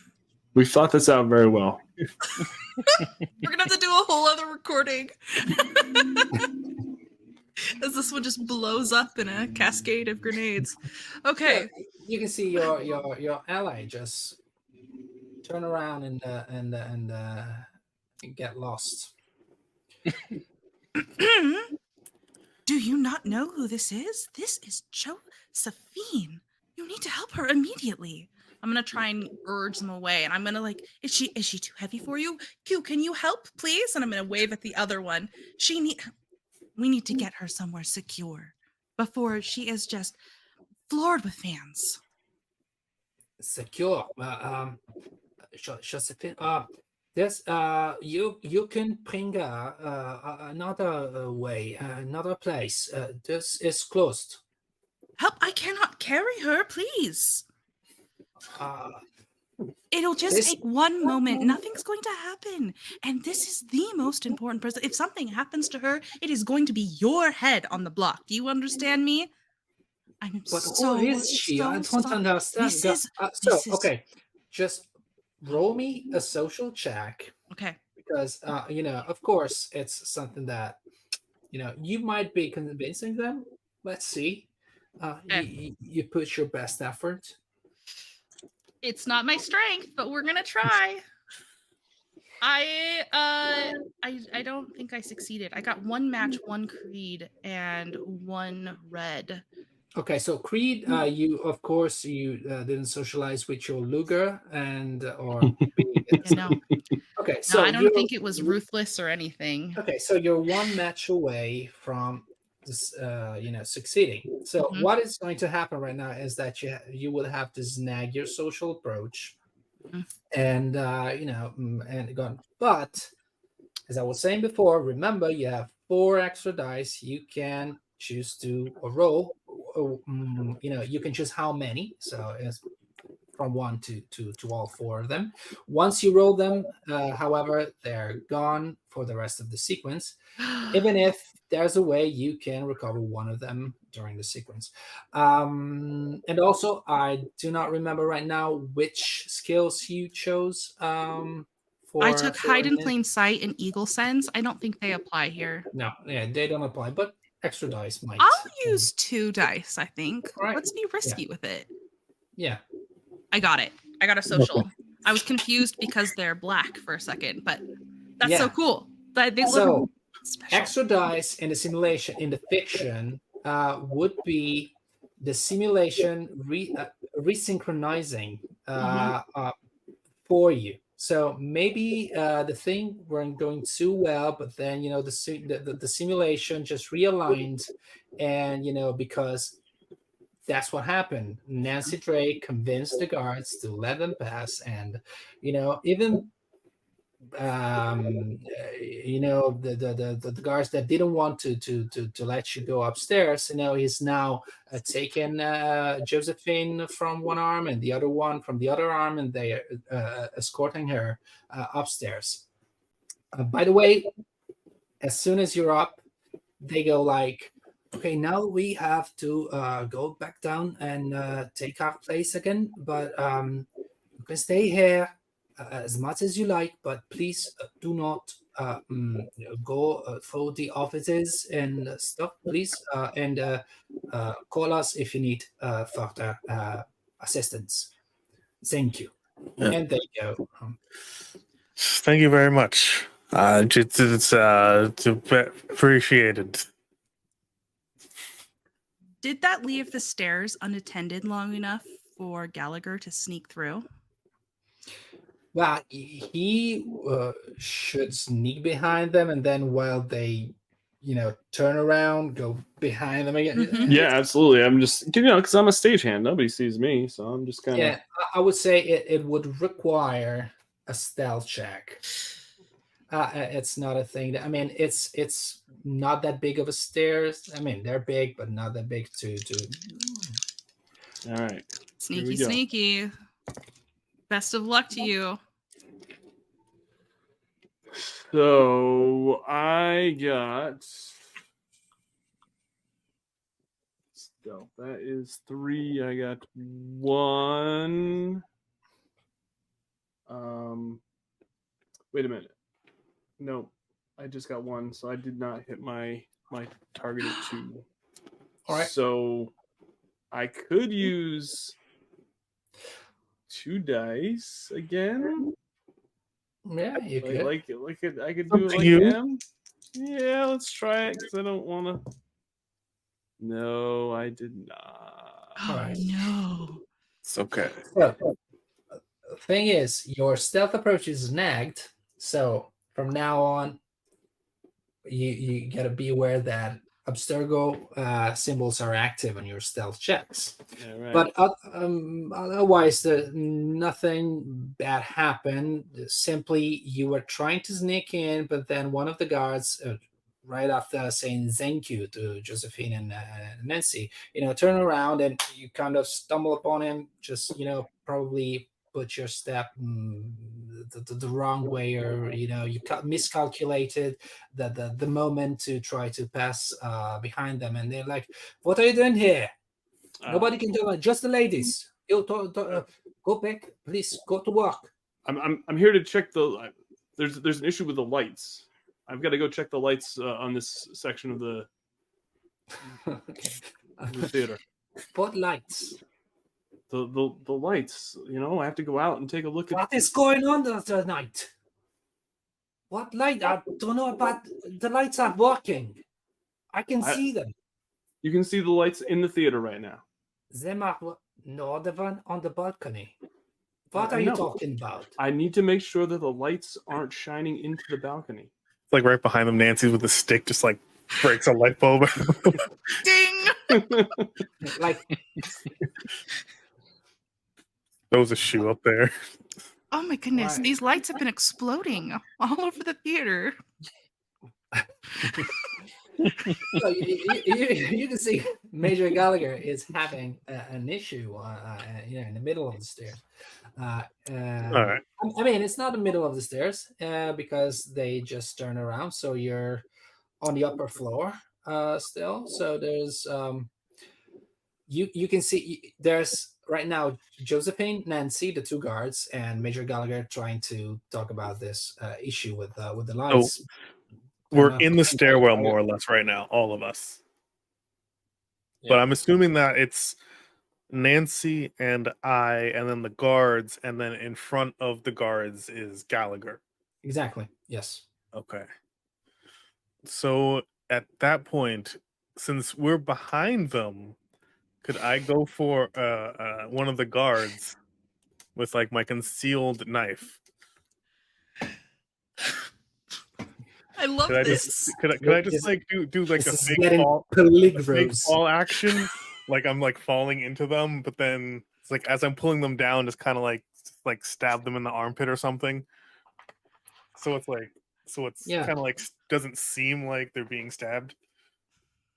we thought this out very well. We're gonna have to do a whole other recording. As this one just blows up in a cascade of grenades. Okay. you can see your your your ally just turn around and uh, and uh, and uh, get lost. Do you not know who this is? This is Josephine. You need to help her immediately. I'm gonna try and urge them away, and I'm gonna like, is she is she too heavy for you? Q, can you help, please? And I'm gonna wave at the other one. She need we need to get her somewhere secure before she is just floored with fans. Secure. Uh, um, Josephine. Uh, this uh, you you can bring her uh, another uh, way, uh, another place. Uh, this is closed. Help, I cannot carry her, please. Uh, It'll just This- take one moment. Nothing's going to happen. And this is the most important person. If something happens to her, it is going to be your head on the block. Do you understand me? I'm But so, who is she? so I don't sorry. understand. This is- uh, so this is- okay, just roll me a social check Okay. because uh, you know, of course, it's something that you know you might be convincing them. Let's see. Uh, Okay. you, you put your best effort. It's not my strength, but we're gonna try. I uh I I don't think I succeeded. I got one match, one creed, and one red. Okay, so Creed, uh, you of course you uh, didn't socialize with your Luger and uh, or You know, okay, so I don't think it was ruthless or anything. Okay, so you're one match away from this, uh, you know, succeeding. So Mhm. what is going to happen right now is that you you will have to snag your social approach, Mhm. and uh, you know, mm, and gone. But as I was saying before, remember you have four extra dice. You can choose to or roll. Or, mm, you know, you can choose how many. So it's from one to to to all four of them. Once you roll them, uh, however, they're gone for the rest of the sequence. Even if there's a way you can recover one of them during the sequence. Um, and also, I do not remember right now which skills you chose. Um, for I took hide in plain sight and eagle sense. I don't think they apply here. No, yeah, they don't apply, but extra dice might. I'll use two dice, I think. Right. Let's be risky with it. Yeah. I got it. I got a social. I was confused because they're black for a second, but that's so cool. That they So special. extra dice in the simulation in the fiction uh, would be the simulation re, uh, resynchronizing uh, uh, for you. So maybe uh, the thing weren't going too well, but then you know the, the, the simulation just realigned, and you know because that's what happened. Nancy Drake convinced the guards to let them pass, and you know even um uh, you know the, the the the guards that didn't want to to to to let you go upstairs you know he's now uh, taken uh, josephine from one arm and the other one from the other arm and they are uh, escorting her uh, upstairs. Uh, by the way as soon as you're up they go like okay now we have to uh go back down and uh take our place again but um you can stay here. uh, as much as you like, but please uh, do not uh, mm, go uh, for the offices and uh, stuff, please. Uh, and uh, uh, call us if you need uh, further uh, assistance. Thank you. Yeah. And there you go. Um, Thank you very much. Uh, it's, it's uh, it's appreciated. Did that leave the stairs unattended long enough for Gallagher to sneak through? Well, he uh, should sneak behind them, and then while they, you know, turn around, go behind them again. Mhm. Yeah, absolutely. I'm just you know because I'm a stagehand. Nobody sees me, so I'm just kind of Yeah, I- I would say it, it would require a stealth check. Uh, uh, it's not a thing. That, I mean, it's it's not that big of a stairs. I mean, they're big, but not that big to to. all right. Sneaky, we go. sneaky. Best of luck to you. So I got stealth. That is three. I got one. Um, wait a minute. No, I just got one, so I did not hit my my targeted two. All right. So I could use two dice again. Mm-hmm. Yeah, you Like, could. like, it- like it, I could Up do it like you. him. Yeah, let's try it because I don't want to. No, I did not. Oh Alright. no. It's okay. So, thing is, your stealth approach is snagged. So from now on, you you gotta be aware that Abstergo uh, symbols are active on your stealth checks. Yeah, right. But uh, um, otherwise, the, nothing bad happened. Simply, you were trying to sneak in, but then one of the guards, uh, right after saying thank you to Josephine and uh, Nancy, you know, turn around and you kind of stumble upon him. Just you know, probably put your step mm, the, the, the wrong way, or you know, you miscalculated the, the the moment to try to pass uh, behind them, and they're like, "What are you doing here?" Uh, Nobody can do it. Just the ladies. You to, to, uh, go back, please. Go to work. I'm, I'm I'm here to check the. uh, There's there's an issue with the lights. I've got to go check the lights uh, on this section of the, okay. the theater. What lights? The, the the lights. You know, I have to go out and take a look at. What is going on the, the night? What light? I don't know about the lights are working. I can I- see them. You can see the lights in the theater right now. Them are wo- no the one on the balcony. What I are you talking about? I need to make sure that the lights aren't shining into the balcony. It's like right behind them, Nancy with a stick just like breaks a light bulb. Ding! Like Throws a shoe up there. Oh my goodness, Right. these lights have been exploding all over the theater. so you, you, you, you can see Major Gallagher is having a, an issue, uh, uh, you know, in the middle of the stairs. Uh, uh, All right. I- I mean, it's not the middle of the stairs uh, because they just turn around. So you're on the upper floor uh, still. So there's um, you you can see there's right now Josephine, Nancy, the two guards, and Major Gallagher trying to talk about this uh, issue with uh, with the lights. We're Uh, in the stairwell more or less right now, all of us. But I'm assuming that it's Nancy and I, and then the guards, and then in front of the guards is Gallagher. Exactly. Yes. Okay. So at that point, since we're behind them, could I go for uh, uh, one of the guards with like my concealed knife? I love Could I this. just could I, could I just like do do like a this is fake fall, a fake fall action? like I'm like falling into them, but then it's like as I'm pulling them down, just kind of like like stab them in the armpit or something. So it's like so it's Yeah. kind of like doesn't seem like they're being stabbed.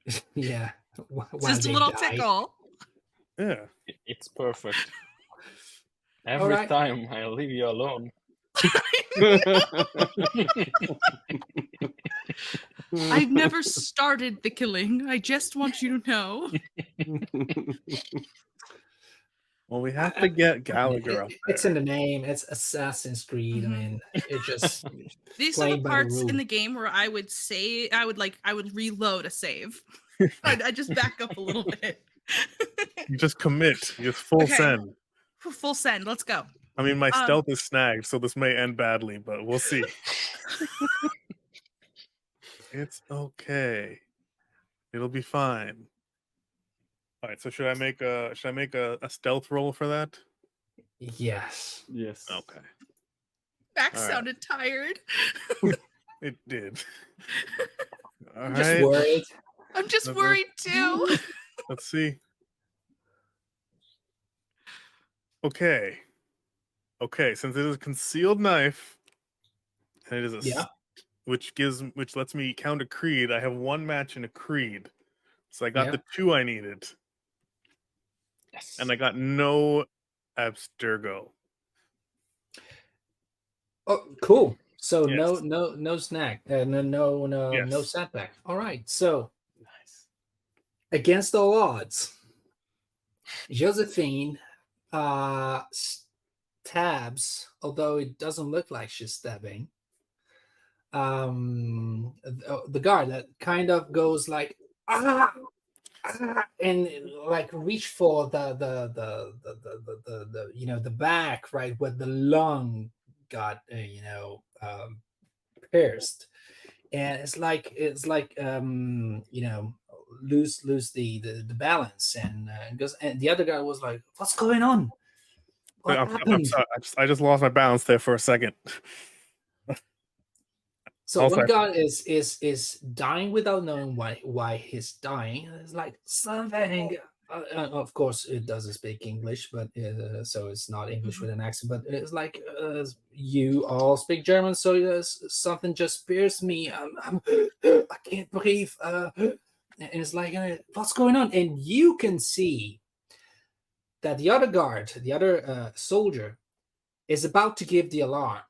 yeah. Wh- It's while just a little die. tickle. Yeah. It's perfect. Every right. time I leave you alone. I've never started the killing. I just want you to know. Well, we have to get Gallagher It- up it's in the name. It's Assassin's Creed. Mhm. I mean, it just These are the by the parts in the game where I would say I would like I would reload a save. I'd, I'd just back up a little bit. You just commit. You just full Okay. send. Full send. Let's go. I mean, my Um, stealth is snagged, so this may end badly, but we'll see. it's okay. It'll be fine. All right. So should I make a should I make a, a stealth roll for that? yes. yes. Okay. Back All right. sounded tired. It did. All I'm just right. worried. I'm just Uh-huh. worried too. Let's see. Okay. Okay, since it is a concealed knife, and it is a Yeah. which gives which lets me count a creed. I have one match in a creed, so I got Yeah. the two I needed, Yes. and I got no abstergo. Oh, cool. So no, Yes. no, no snag. Uh, no, no, no, no setback. All right. So Nice. Against all odds, Josephine uh stabs, although it doesn't look like she's stabbing. Um, the, the guard that kind of goes like ah, ah, and like reach for the the the the the, the, the, you know the back right where the lung got uh, you know um, pierced and it's like it's like um you know lose lose the the, the balance. And uh, and goes and the other guy was like what's going on? What I'm, I'm sorry, I just, I just lost my balance there for a second. so Also- one guy is is is dying without knowing why why he's dying. It's like something uh, uh, of course it doesn't speak english but uh, so it's not english with an accent but it's like uh, you all speak german so yes, something just pierced me. I'm, i can't breathe uh, and it's like what's going on and you can see that the other guard the other uh, soldier is about to give the alarm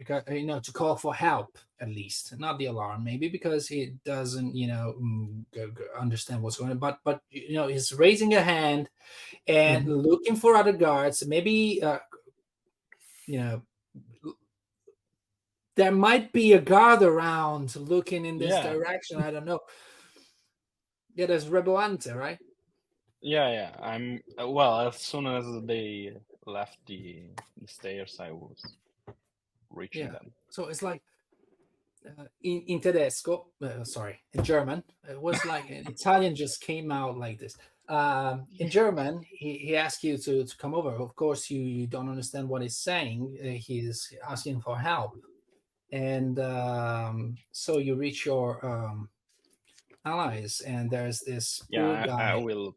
because you know to call for help at least, not the alarm, maybe because he doesn't you know mm, understand what's going on. But but you know he's raising a hand and Mhm. looking for other guards. Maybe uh, you know there might be a guard around looking in this Yeah. direction. I don't know. Yeah, there's Reboante, right? Yeah, yeah. I'm well. As soon as they left the, the stairs, I was reaching Yeah. them. So it's like uh, in, in tedesco, uh, sorry, in German, it was like in Italian just came out like this. Um, in German, he, he asked you to, to come over. Of course, you, you don't understand what he's saying. Uh, he's asking for help. And um, so you reach your um, allies, and there's this Yeah, poor I. I will.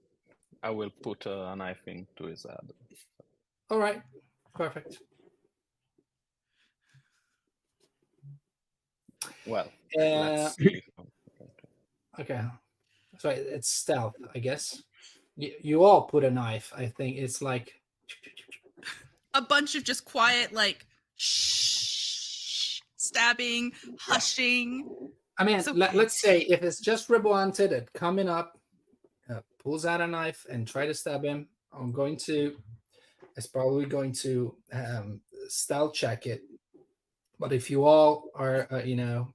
I will put uh, a knife into his head. All right, perfect. Well, Uh, let's see. Okay. So it's stealth, I guess. You, you all put a knife. I think it's like A bunch of just quiet, like shh, stabbing, hushing. I mean, let, us say if it's just Reboante that coming up, uh, pulls out a knife and try to stab him, I'm going to. It's probably going to um, stealth check it. But if you all are, uh, you know,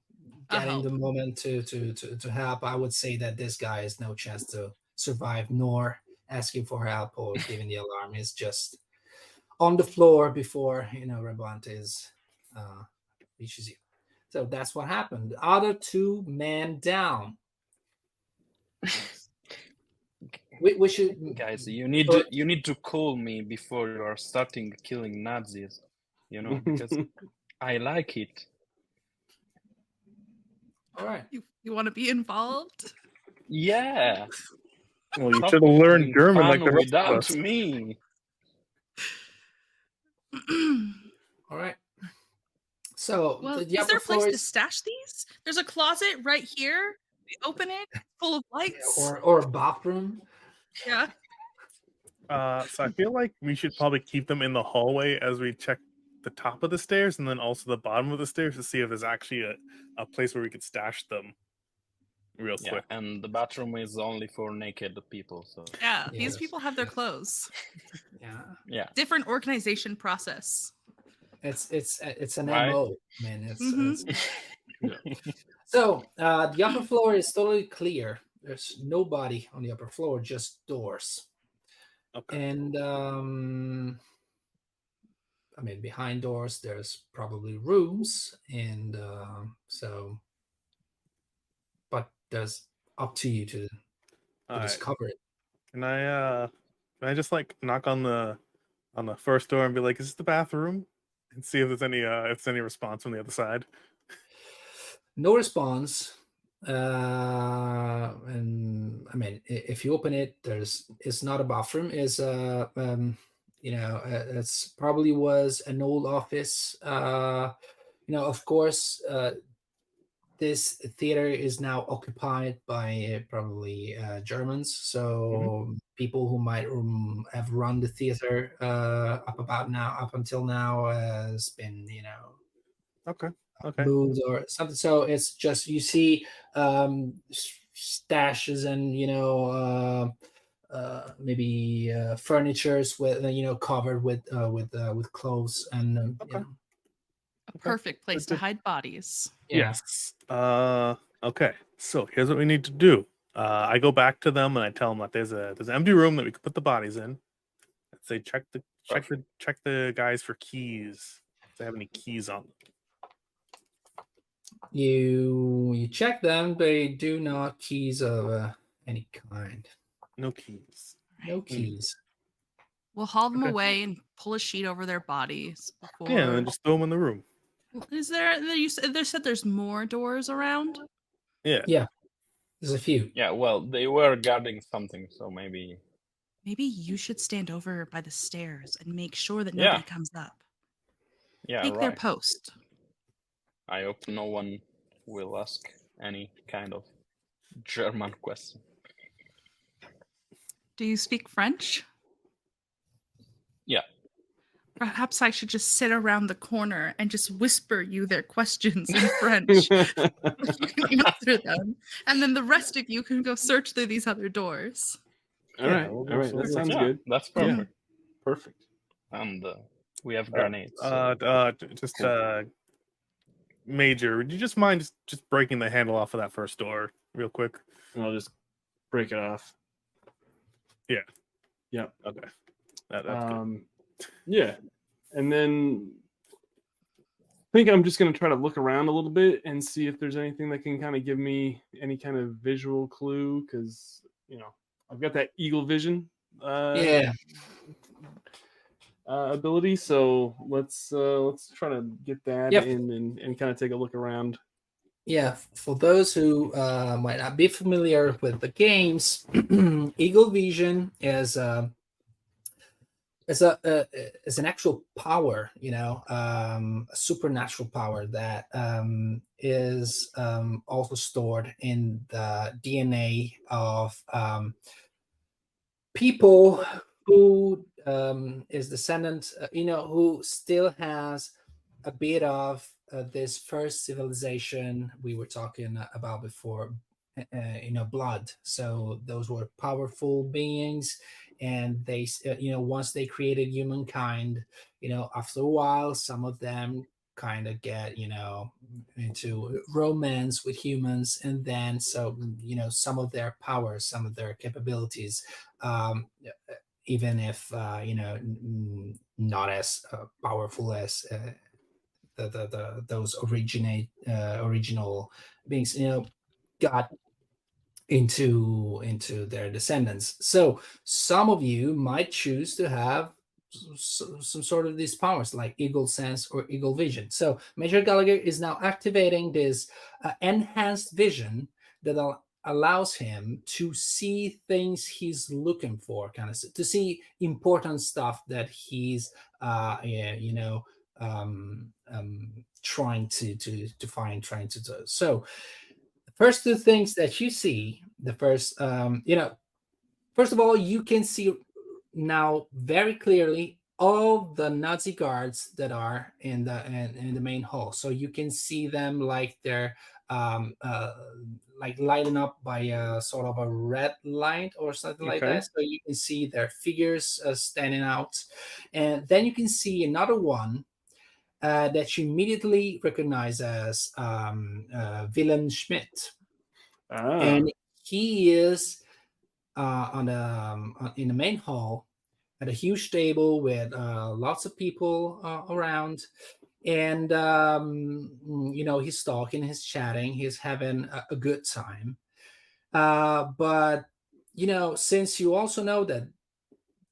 getting the moment to, to to to help, I would say that this guy has no chance to survive, nor asking for help or giving the alarm. He's just on the floor before you know Reboante is uh, reaches you. So that's what happened. The other two men down. We, we should Guys, you need to you need to call me before you are starting killing Nazis. You know, because I like it. all right. You, you want to be involved? Yeah. Well, you should have learned German like fun the rest of without us. me. All right. So well, the, is there a place floor to stash these? There's a closet right here. We open it, full of lights. or or a bathroom. yeah. Uh, so I feel like we should probably keep them in the hallway as we check the top of the stairs and then also the bottom of the stairs to see if there's actually a, a place where we could stash them real Yeah, quick. and the bathroom is only for naked people. So Yeah. These people have their clothes. Yeah. yeah, Different organization process. It's it's it's an Right. MO, man. It's, Mhm. it's so uh the upper floor is totally clear. There's nobody on the upper floor, just doors. Okay. And um I mean behind doors there's probably rooms and um so but there's up to you to, to All right. discover it. Can I uh can I just like knock on the on the first door and be like, is this the bathroom? And see if there's any uh if there's any response from the other side. no response uh and i mean if you open it there's it's not a bathroom Is uh um you know uh, it's probably was an old office uh you know of course uh this theater is now occupied by probably uh, Germans, so people who might um, have run the theater uh, up about now, up until now, has been you know Okay. Okay. moved or something. So it's just you see um, stashes and you know uh, uh, maybe uh, furnitures with uh, you know covered with uh, with uh, with clothes and um, you know, A perfect place to Good. hide bodies. yeah. Yes. Uh okay. So here's what we need to do. Uh I go back to them and I tell them that there's a there's an empty room that we could put the bodies in. I'd say check the check the check the guys for keys. If they have any keys on them. You you check them; they do not keys of uh, any kind. No keys. No keys. We'll haul them Okay. away and pull a sheet over their bodies. Before... Yeah, and then just throw them in the room. Is there? there- You said, there said there's more doors around. Yeah. Yeah. There's a few. yeah. Well, they were guarding something, so maybe Maybe you should stand over by the stairs and make sure that Yeah. nobody comes up. yeah. Take their right. post. I hope no one will ask any kind of German question. Do you speak French? Yeah. perhaps I should just sit around the corner and just whisper you their questions in French. you can answer them, and then the rest of you can go search through these other doors. all Yeah, right, we'll all go right. for That it. sounds Yeah, good. That's Yeah. perfect. Perfect. And uh, we have Uh, grenades. so- Uh, uh, just uh, Major, would you just mind just, just breaking the handle off of that first door real quick? And I'll just break it off. Yeah. Yeah. Okay, that, that's good. Yeah, and then I think I'm just gonna try to look around a little bit and see if there's anything that can kind of give me any kind of visual clue because you know I've got that eagle vision. Uh, yeah. Uh, ability. So let's uh, let's try to get that Yep. in and, and kind of take a look around. Yeah, for those who uh, might not be familiar with the games, Eagle Vision is uh, is a uh, is an actual power, you know, um, a supernatural power that um, is um, also stored in the DNA of um, people who um, is descendant, uh, you know, who still has a bit of uh, this first civilization we were talking about before, uh, uh, you know, blood. So those were powerful beings, and they, uh, you know, once they created humankind, you know, after a while, some of them kind of get, you know, into romance with humans, and then so you know, some of their powers, some of their capabilities, um, even if uh, you know, n- not as uh, powerful as. Uh, the, the, the those originate uh, original beings you know got into into their descendants so some of you might choose to have s- s- some sort of these powers like eagle sense or eagle vision so major gallagher is now activating this uh, enhanced vision that al- allows him to see things he's looking for kind of to see important stuff that he's uh yeah, you know um, um, trying to to to find, trying to do. So, first two things that you see, the first, um, you know, first of all, you can see now very clearly all the Nazi guards that are in the in, in the main hall. So you can see them like they're um, uh, like lighting up by a sort of a red light or something like that. So you can see their figures uh, standing out, and then you can see another one uh, that you immediately recognize as um, uh, Wilhelm Schmidt, Ah, and he is uh, on the um, on- in the main hall at a huge table with uh, lots of people uh, around, and um, you know he's talking, he's chatting, he's having a, a good time. Uh, but you know, since you also know that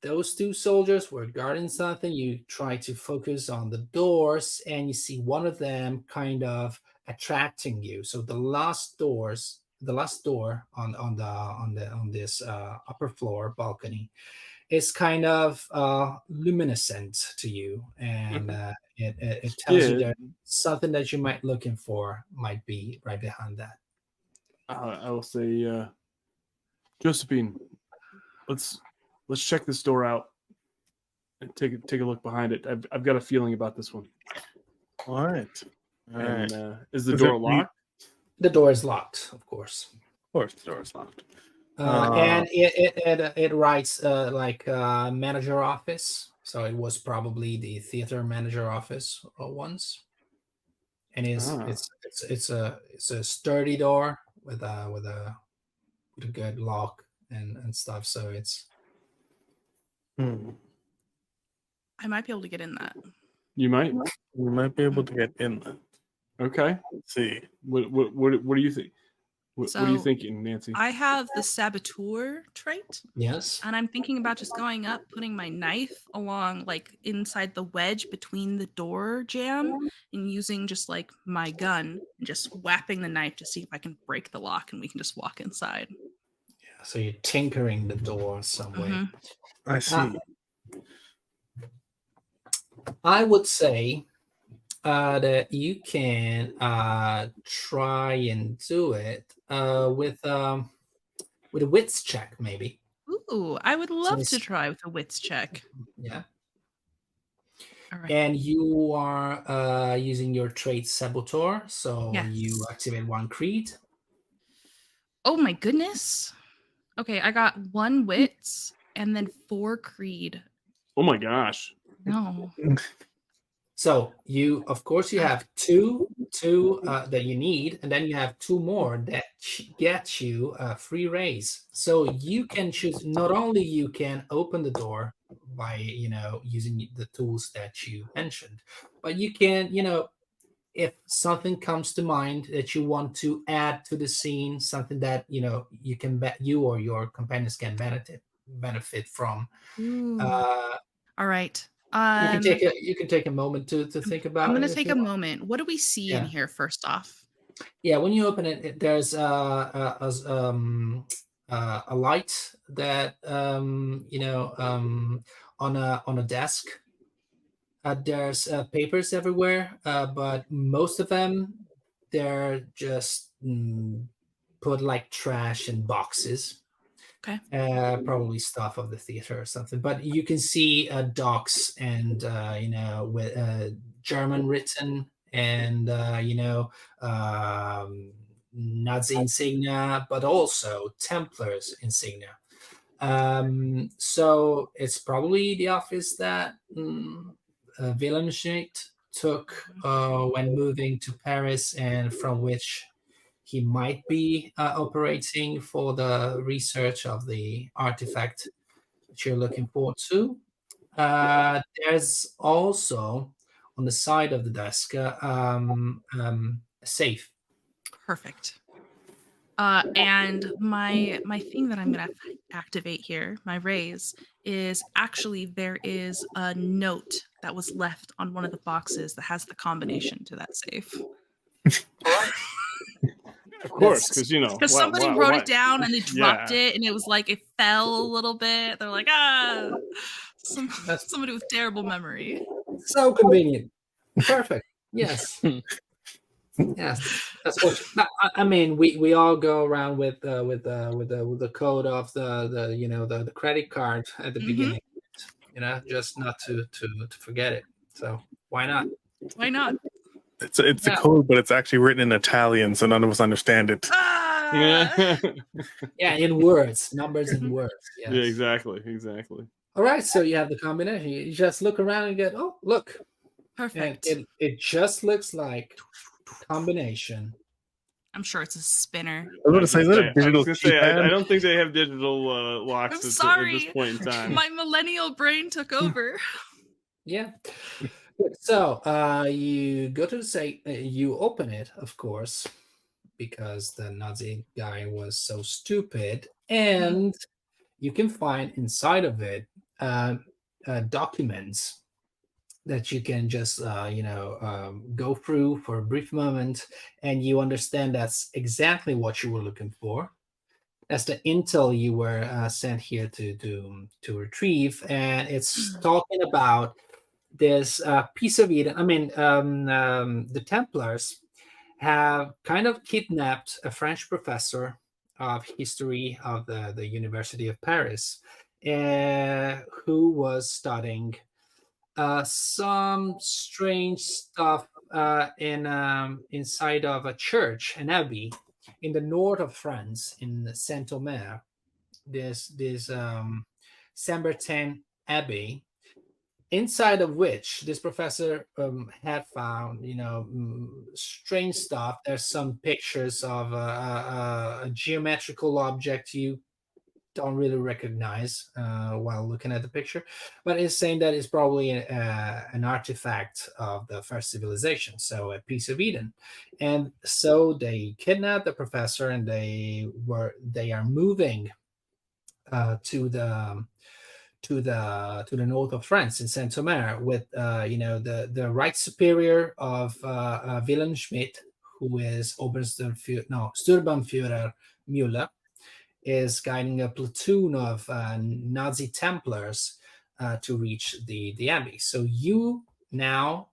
those two soldiers were guarding something, you try to focus on the doors, and you see one of them kind of attracting you. So the last doors, the last door on on the on the on this uh, upper floor balcony is kind of uh, luminescent to you, and uh, it, it, it tells you that something that you might looking for might be right behind that. uh, I will say, uh, Josephine, let's let's check this door out and take a- take a look behind it. I've I've got a feeling about this one. All right. All right. And uh, is the Is door it- locked? The door is locked, of course. Of course, the door is locked. Uh, Uh, and it it it, it writes uh, like uh, manager office, so it was probably the theater manager office uh, once. And is Ah. it's it's it's a it's a sturdy door with a with a with a good lock and and stuff. So it's Hmm. I might be able to get in that. You might. We might be able to get in that. Okay. Let's see. What what what, what do you think? What, what are you thinking, Nancy? I have the saboteur trait, yes. and I'm thinking about just going up, putting my knife along like inside the wedge between the door jamb, and using just like my gun and just whapping the knife to see if I can break the lock, and we can just walk inside. So you're tinkering the door some way. Mhm. I see. Ah. I would say uh, that you can uh, try and do it uh, with um, with a wits check, maybe. Ooh, I would love to it's- try with a wits check. Yeah. And you are uh, using your trait Saboteur, so Yes. you activate one creed. Oh my goodness. Okay, I got one wits and then four creed. Oh my gosh. No. So you, of course, you have two, two uh, that you need, and then you have two more that ch- get you a free raise. So you can choose. Not only you can open the door by you know using the tools that you mentioned, but you can you know if something comes to mind that you want to add to the scene, something that you know you can bet you or your companions can benefit benefit from. Uh, All right. you Um, can take a you can take a moment to to think about. I'm gonna take a want. moment. What do we see in here first off? Yeah, when you open it, it- there's uh, a, a, um, uh, a light that um, you know um, on a on a desk. Uh, there's uh, papers everywhere, uh, but most of them they're just mm, put like trash in boxes. Okay. Uh, probably stuff of the theater or something. But you can see uh, docs and uh, you know with uh, German written and uh, you know um, Nazi insignia, but also Templars insignia. Um, so it's probably the office that mm, uh, Wilhelm Schmidt took uh, when moving to Paris, and from which he might be uh, operating for the research of the artifact that you're looking forward to. Uh, there's also on the side of the desk uh, um, um, a safe. Perfect. Uh, and my my thing that I'm gonna activate here, my raise, is actually there is a note that was left on one of the boxes that has the combination to that safe. Of course, because you know. Because why- somebody why- wrote why- it down and they dropped Yeah. it, and it was like it fell a little bit. They're like, ah, some, somebody with terrible memory. So convenient. Perfect. Yes. yes. That's what. I- I, I mean, we, we all go around with uh, with uh, with the with the code of the the you know the, the credit card at the Mhm. beginning. You know, just not to to to forget it. So why not? Why not? It's it's Yeah. a code, but it's actually written in Italian, so none of us understand it. Ah! yeah, Yeah, in words, numbers in words. Yes. yeah, exactly, exactly. All right, so you have the combination. You just look around and get, oh, look, perfect. and Perfect. it, it just looks like combination. I'm sure it's a spinner. I was going to say, is that a I was digital gonna say, I, I don't think they have digital uh, locks I'm at, th- at sorry. this point in time. My millennial brain took over. Yeah. So uh, you go to the site, uh, you open it, of course, because the Nazi guy was so stupid, and you can find inside of it uh, uh, documents that you can just uh, you know um, go through for a brief moment, and you understand that's exactly what you were looking for. That's the intel you were uh, sent here to to to retrieve, and it's talking about this uh, piece of Eden. I mean, um, um, the Templars have kind of kidnapped a French professor of history of the, the University of Paris, uh, who was studying uh, some strange stuff uh, in um, inside of a church, an abbey in the north of France, in Saint Omer. This this um, Saint Bertin Abbey inside of which this professor um, had found, you know, mm, strange stuff. There's some pictures of a, a, a geometrical object you don't really recognize uh, while looking at the picture, but it's saying that it's probably a, uh, an artifact of the first civilization, so a piece of Eden. And so they kidnapped the professor, and they were they are moving uh, to the to the to the north of France in Saint Omer with uh, you know the the right superior of uh, uh, Wilhelm Schmidt, who is Obersturmführer no Sturmbannführer Müller, is guiding a platoon of uh, Nazi Templars uh, to reach the the abbey. So you now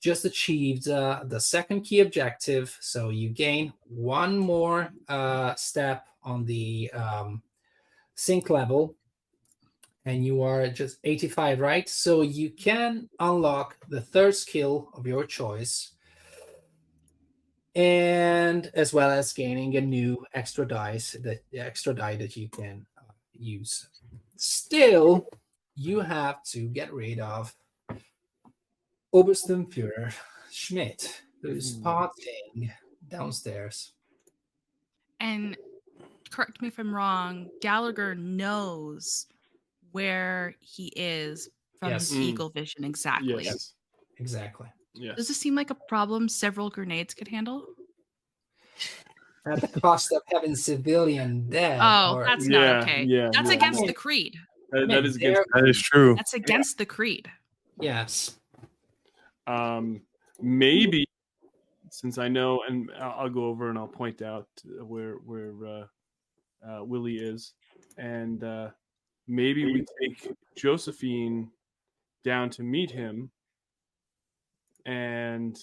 just achieved uh, the second key objective. So you gain one more uh, step on the um, sync level and you are just 85, right? So you can unlock the third skill of your choice, and as well as gaining a new extra dice that extra die that you can uh, use. Still, you have to get rid of Obersturmführer Schmidt, who's Hmm. potting downstairs. And correct me if I'm wrong, Gallagher knows where he is from Yes. his Mm. eagle vision exactly. Yes. Exactly. Yes. Does this seem like a problem several grenades could handle? At the cost of having civilian death. Oh, or- that's Yeah, not okay. yeah, That's yeah. against Yeah. the creed. That- that is against, that is true. That's against the creed. yes. Um, maybe since I know, and I'll, I'll go over and I'll point out where where uh, uh, Willie is, and uh, maybe we take Josephine down to meet him and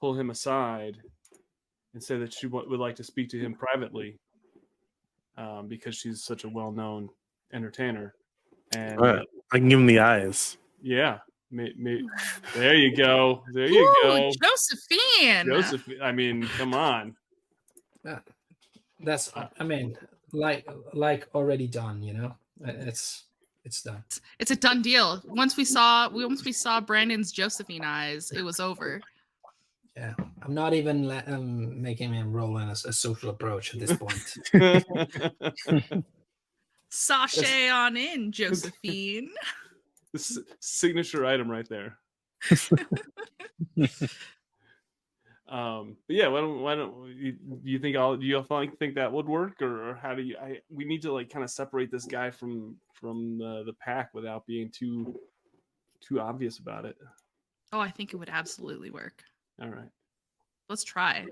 pull him aside and say that she would like to speak to him privately um, because she's such a well-known entertainer. And Right. I can give him the eyes. yeah, may, may, there you go. There you Ooh, go. Josephine. Josephine. I mean, come on. That's I mean, like like already done, you know? It's it's done. It's a done deal. Once we saw we once we saw Brandon's Josephine eyes, it was over. Yeah. I'm not even le- um, making him roll in a, a social approach at this point. Sashay on in, Josephine. this signature item right there. um, but yeah, why don't why don't you, do you think all do you all think that would work, or, or how do you? I we need to like kind of separate this guy from from the, the pack without being too too obvious about it. Oh, I think it would absolutely work. All right. Let's try.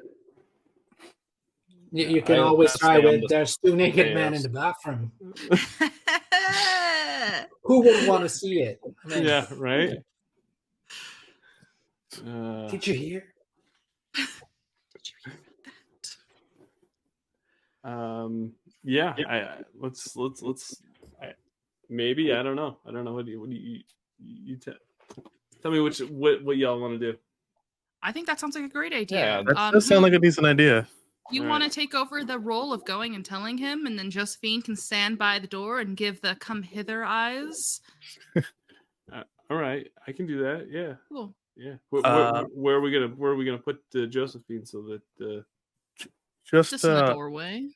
You, you can I- always try stay on with the there's two naked men in the bathroom. Who would want to see it? I mean, yeah. Right. Uh, Did you hear? Did you hear that? Um. Yeah. I, I let's let's let's. I, maybe I don't know. I don't know what do you what do you you te- tell me which what what y'all want to do. I think that sounds like a great idea. Yeah, That Um, does sound like a decent idea. you Alright. want to take over the role of going and telling him, and then Josephine can stand by the door and give the "come hither" eyes. All right, I can do that. Yeah, Cool. Yeah. Where, Uh, where, where are we gonna where are we gonna put uh, Josephine so that uh, Just, Just in the uh, doorway.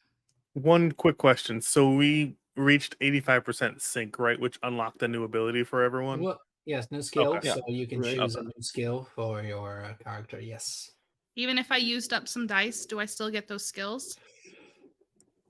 one quick question. So we reached 85% sync, right? Which unlocked a new ability for everyone. Well, yes, new skill. Okay. Yeah. So you can Right. choose a new skill for your uh, character. Yes. Even if I used up some dice, do I still get those skills?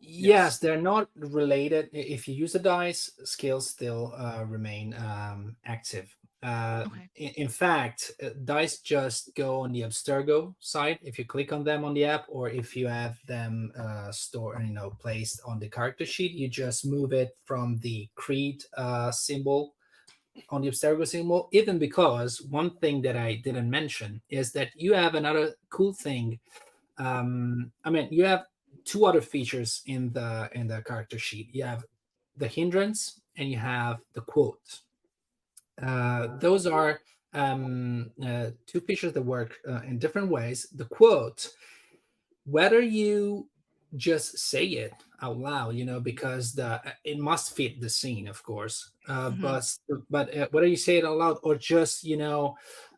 Yes, they're not related. If you use the dice, skills still uh, remain um, active. Uh, Okay. in, in fact, uh, dice just go on the Abstergo side if you click on them on the app, or if you have them uh, stored, you know, placed on the character sheet, you just move it from the Creed uh, symbol on the Abstergo symbol. Even because one thing that I didn't mention is that you have another cool thing. Um, I mean, you have two other features in the in the character sheet. You have the hindrance and you have the quote. Uh, those are um, uh, two features that work uh, in different ways. The quote, whether you just say it out loud, you know, because the it must fit the scene, of course. Uh, Mhm. But but uh, whether you say it out loud or just you know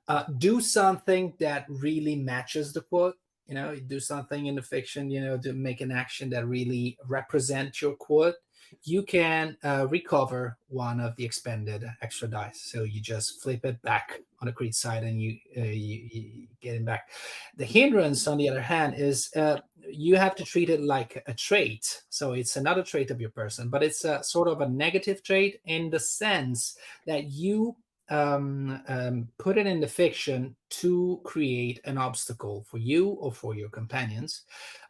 uh, do something that really matches the quote you know do something in the fiction you know to make an action that really represents your quote you can uh, recover one of the expended extra dice. So you just flip it back on the creed side and you, uh, you, you get it back. The hindrance on the other hand is uh, you have to treat it like a trait. So it's another trait of your person but it's a sort of a negative trait in the sense that you um, um, put it in the fiction to create an obstacle for you or for your companions.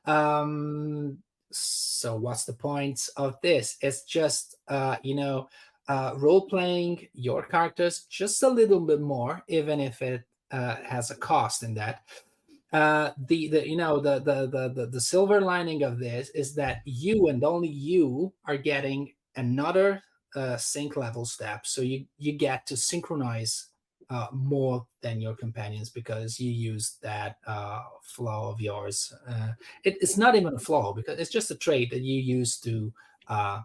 Um, so, what's the point of this? It's just, uh, you know, uh, role playing your characters just a little bit more, even if it uh, has a cost in that. Uh, the the you know the, the the the silver lining of this is that you and only you are getting another uh, sync level step, so you you get to synchronize uh, more than your companions because you use that uh, flaw of yours. Uh, it, it's not even a flaw because it's just a trait that you use to uh,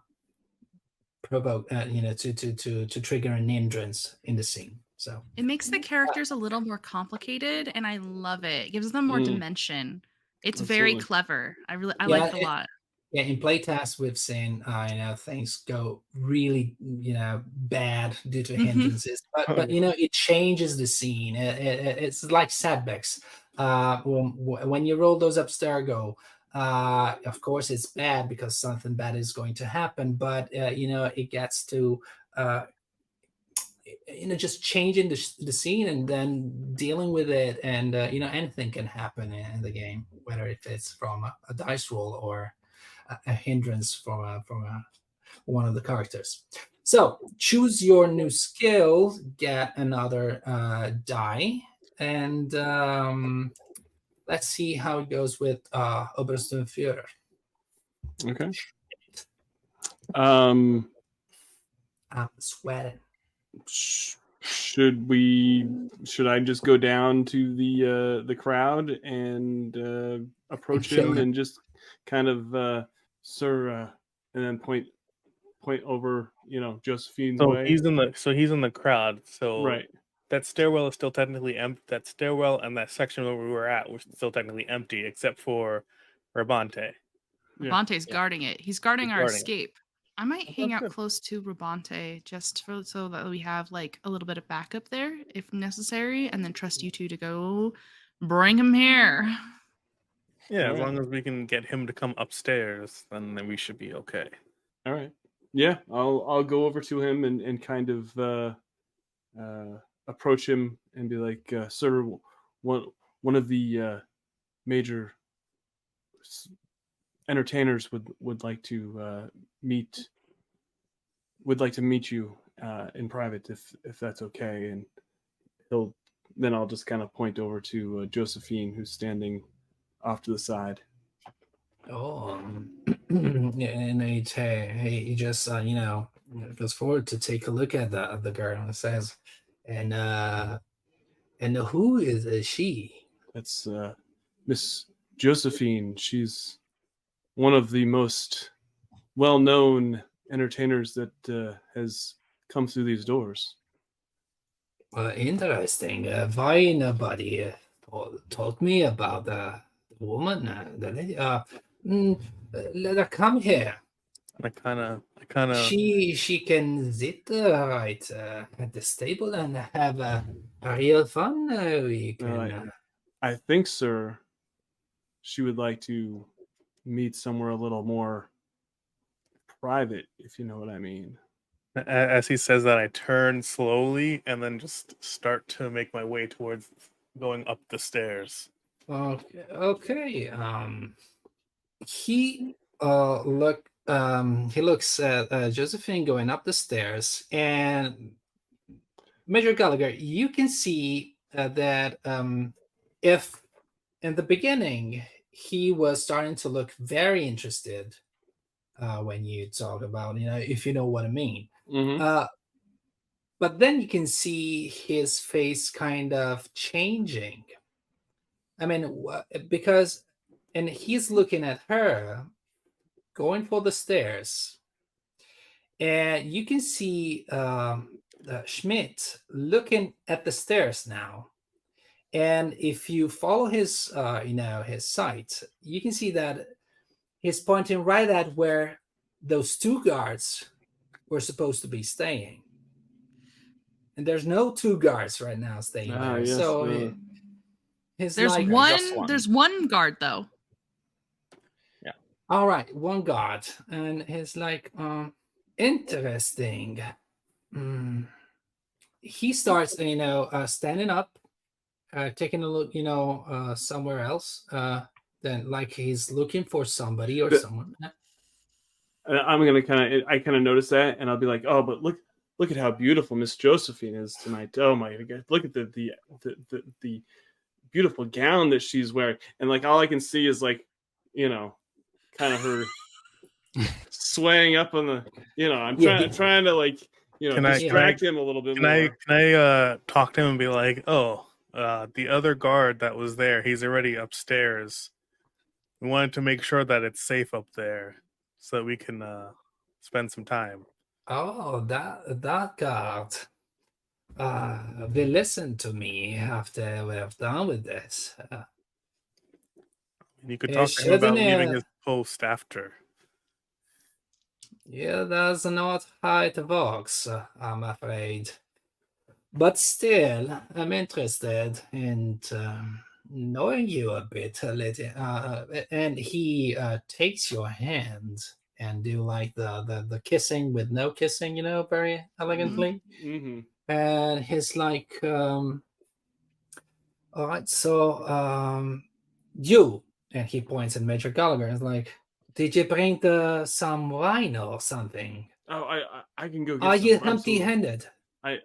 provoke, uh, you know, to to to to trigger an hindrance in the scene. So It makes the characters a little more complicated, and I love it. It gives them more Mm. dimension. It's very clever. I really I Yeah, like it a lot. Yeah, in playtests we've seen, uh, you know, things go really, you know, bad due to Mhm. hindrances. But but you know, it changes the scene. It, it- it's like setbacks. Uh, when when you roll those abstergo, uh, of course it's bad because something bad is going to happen. But uh, you know, it gets to uh, you know just changing the, the scene and then dealing with it and uh, you know anything can happen in, in the game whether if it's from a, a dice roll or a, a hindrance from a, one of the characters so choose your new skill get another uh, die and um, let's see how it goes with uh Obersturmführer. Okay. Um, I'm sweating. sh- should we? Should I just go down to the uh, the crowd and uh, approach him. and just kind of, uh, sir, uh, and then point point over, you know, Josephine's So way. he's in the so he's in the crowd. So right. that stairwell is still technically empty. That stairwell and that section where we were at was still technically empty, except for Rabante. Yeah. Rabante's Yeah. guarding it. He's guarding He's our guarding it. escape. I might That hang out good. close to Rabante just for so that we have like a little bit of backup there if necessary, and then trust you two to go bring him here. Yeah, as long as we can get him to come upstairs, then, then we should be okay. All right. Yeah, I'll I'll go over to him and and kind of uh, uh, approach him and be like, uh, "Sir, one one of the uh, major entertainers would would like to uh, meet would like to meet you uh, in private if if that's okay." And he'll then I'll just kind of point over to uh, Josephine, who's standing off to the side. Oh, um, yeah, and he, just, uh, you know, goes forward to take a look at the the girl and says, and uh, and who is, is she? That's uh, Miss Josephine. She's one of the most well-known entertainers that uh, has come through these doors. Uh, interesting. Uh, why nobody uh, told, told me about the woman, uh, the lady? Uh, mm, let her come here. I kind of, I kind of, She she can sit uh, right uh, at the stable and have a, a real fun. Uh, we can. Right. uh, I think, sir, she would like to meet somewhere a little more private, if you know what I mean. as he says that, I turn slowly and then just start to make my way towards going up the stairs. Okay, okay. Um, he uh look um he looks at uh, Josephine going up the stairs, and Major Gallagher, you can see uh, that um if in the beginning he was starting to look very interested uh when you talk about you know if you know what I mean. Mm-hmm. Uh, but then you can see his face kind of changing. I mean, because, and he's looking at her going for the stairs, and you can see um, uh, Schmidt looking at the stairs now. And if you follow his, uh, you know, his sight, you can see that he's pointing right at where those two guards were supposed to be staying. And there's no two guards right now staying Ah, there. yes, so it- his There's like, one, one. There's one guard though. Yeah. All right, one guard, and he's like, um, interesting. Mm. He starts, you know, uh, standing up, uh, taking a look, you know, uh, somewhere else. Uh, then, like he's looking for somebody or But- someone. I'm gonna kind of I kind of notice that, and I'll be like, oh, but look look at how beautiful Miss Josephine is tonight. Oh my god, look at the the the the, the beautiful gown that she's wearing, and like all I can see is like, you know, kind of her swaying up on the. You know, I'm Yeah, trying he- trying to like you know Can I- distract him a little bit Can more. I can I uh talk to him and be like, oh, uh, the other guard that was there, he's already upstairs. We wanted to make sure that it's safe up there, so that we can uh spend some time. Oh, that that guard. Uh, will listen to me after we have done with this. Uh, And you could Yeah, talk to him about leaving his post after. yeah, that's not how it works, I'm afraid. But still, I'm interested in um, knowing you a bit, a little. Uh, and he uh, takes your hand and do like the, the the kissing with no kissing, you know, very elegantly. hmm and he's like um all right so um you and he points at major gallagher and is like did you bring the some wine or something Oh, I I, I can go. Get are you empty-handed I,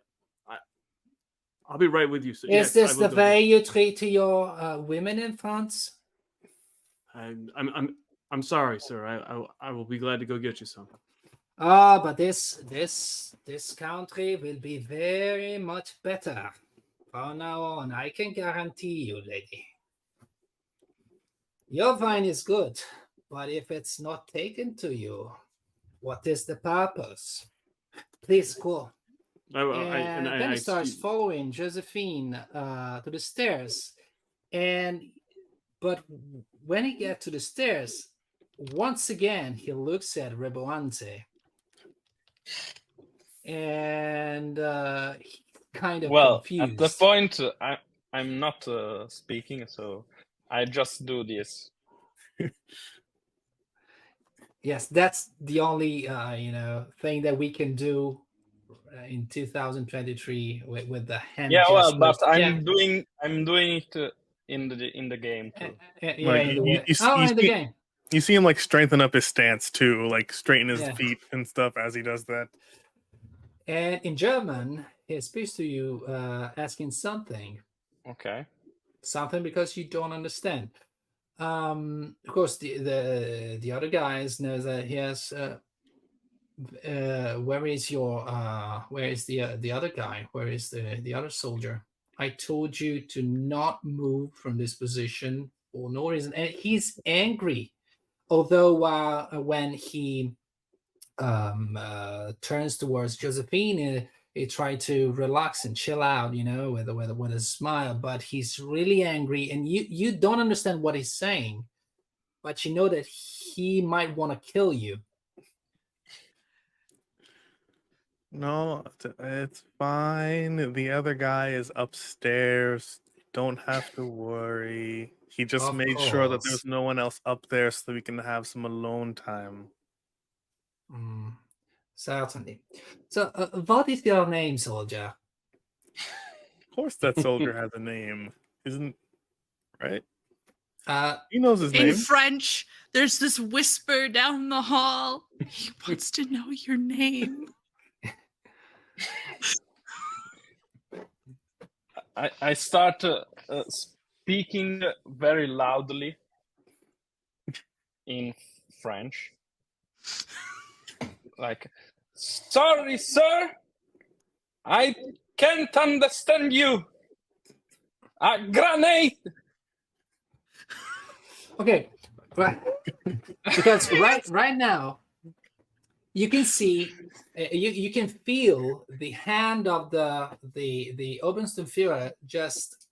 I'll be right with you. So is yes, this the way you treat your uh, women in france I'm, I'm I'm I'm sorry, sir. I, I I will be glad to go get you some. Ah but this this this country will be very much better. From now on i can guarantee you lady. Your wine is good but if it's not taken to you what is the purpose? Please go. I, I, I, and I, then I he starts following josephine uh, to the stairs. And but when he gets to the stairs once again he looks at Rabante and uh he kind of well, confused at the point, I I'm not uh, speaking, so I just do this. yes that's the only uh you know thing that we can do uh, in 2023 with, with the hand Yeah, well, gestures. but I'm doing I'm doing it uh, in the in the game too. uh, yeah, Like, in the you- way- you s- oh, you in the game. You see him like strengthen up his stance too, like straighten his Yeah. feet and stuff as he does that. And in German, he speaks to you uh, asking something, Okay. something because you don't understand. Um, of course, the the the other guys knows that he has. Uh, uh, where is your uh, where is the uh, the other guy? Where is the the other soldier? I told you to not move from this position for no reason, and he's angry. Although uh, when he um, uh, turns towards Josephine, he tried to relax and chill out, you know, with, with with a smile. But he's really angry, and you you don't understand what he's saying, but you know that he might want to kill you. No, it's fine. The other guy is upstairs. Don't have to worry. He just Of made sure that there's no one else up there so that we can have some alone time. Mm, certainly. So, uh, what is your name, soldier? Of course, that soldier has a name, isn't right? Uh, He knows his In name. In French, there's this whisper down the hall. He wants to know your name. I I start uh, uh, speaking very loudly in French. Like, sorry, sir, I can't understand you. A grenade. Okay, right. because right right now, you can see, uh, you you can feel the hand of the the the Obersturmführer just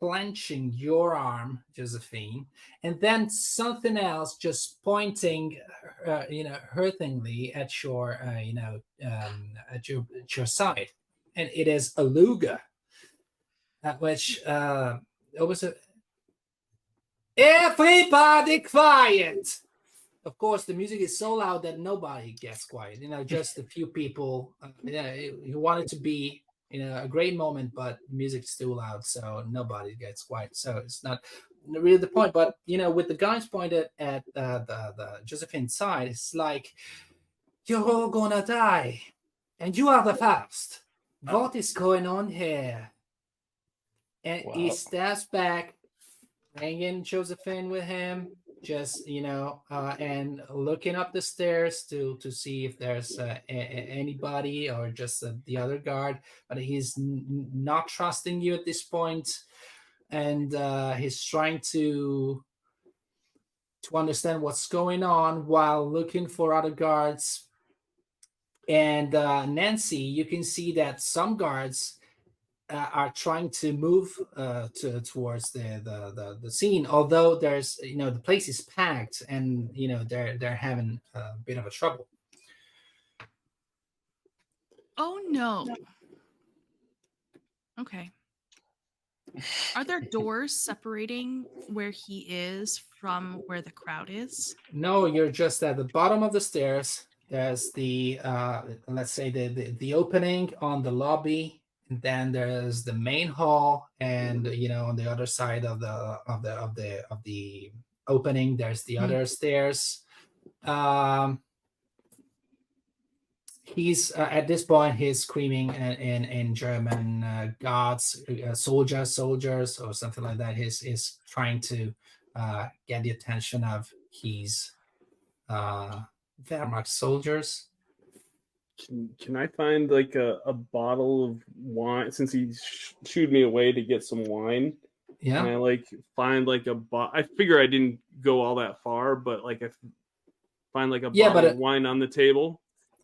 clenching your arm, Josephine, and then something else just pointing, uh, you know, hurtingly at your, uh, you know, um, at your at your side, and it is a Luger, at which uh, Oberst Everybody quiet. Of course, the music is so loud that nobody gets quiet. You know, just a few people. Uh, yeah, you want it to be, you know, a great moment, but music's too loud, so nobody gets quiet. So it's not really the point. But you know, with the guys pointed at uh, the the Josephine side, it's like you're all gonna die, and you are the first. What is going on here? And he steps back, bringing Josephine with him. Just you know uh, and looking up the stairs to to see if there's uh, a- anybody or just uh, the other guard but he's n- not trusting you at this point. And uh, he's trying to to understand what's going on while looking for other guards. And uh, nancy you can see that some guards are trying to move uh, to, towards the, the, the the scene. Although there's you know the place is packed and you know they're they're having a bit of a trouble. Oh no. Okay. Are there doors separating where he is from where the crowd is? No, you're just at the bottom of the stairs. There's the uh, let's say the, the the opening on the lobby, and then there's the main hall, and you know on the other side of the of the of the of the opening, there's the other stairs. Um, he's uh, at this point he's screaming in in, in German, uh, "Gods, uh, soldiers, soldiers," or something like that. He's is trying to uh, get the attention of his uh, Wehrmacht soldiers. Can, can I find like a, a bottle of wine since he sh- shooed me away to get some wine? Yeah. Can I like find like a bot? I figure I didn't go all that far, but like if find like a Yeah, bottle but of wine on the table.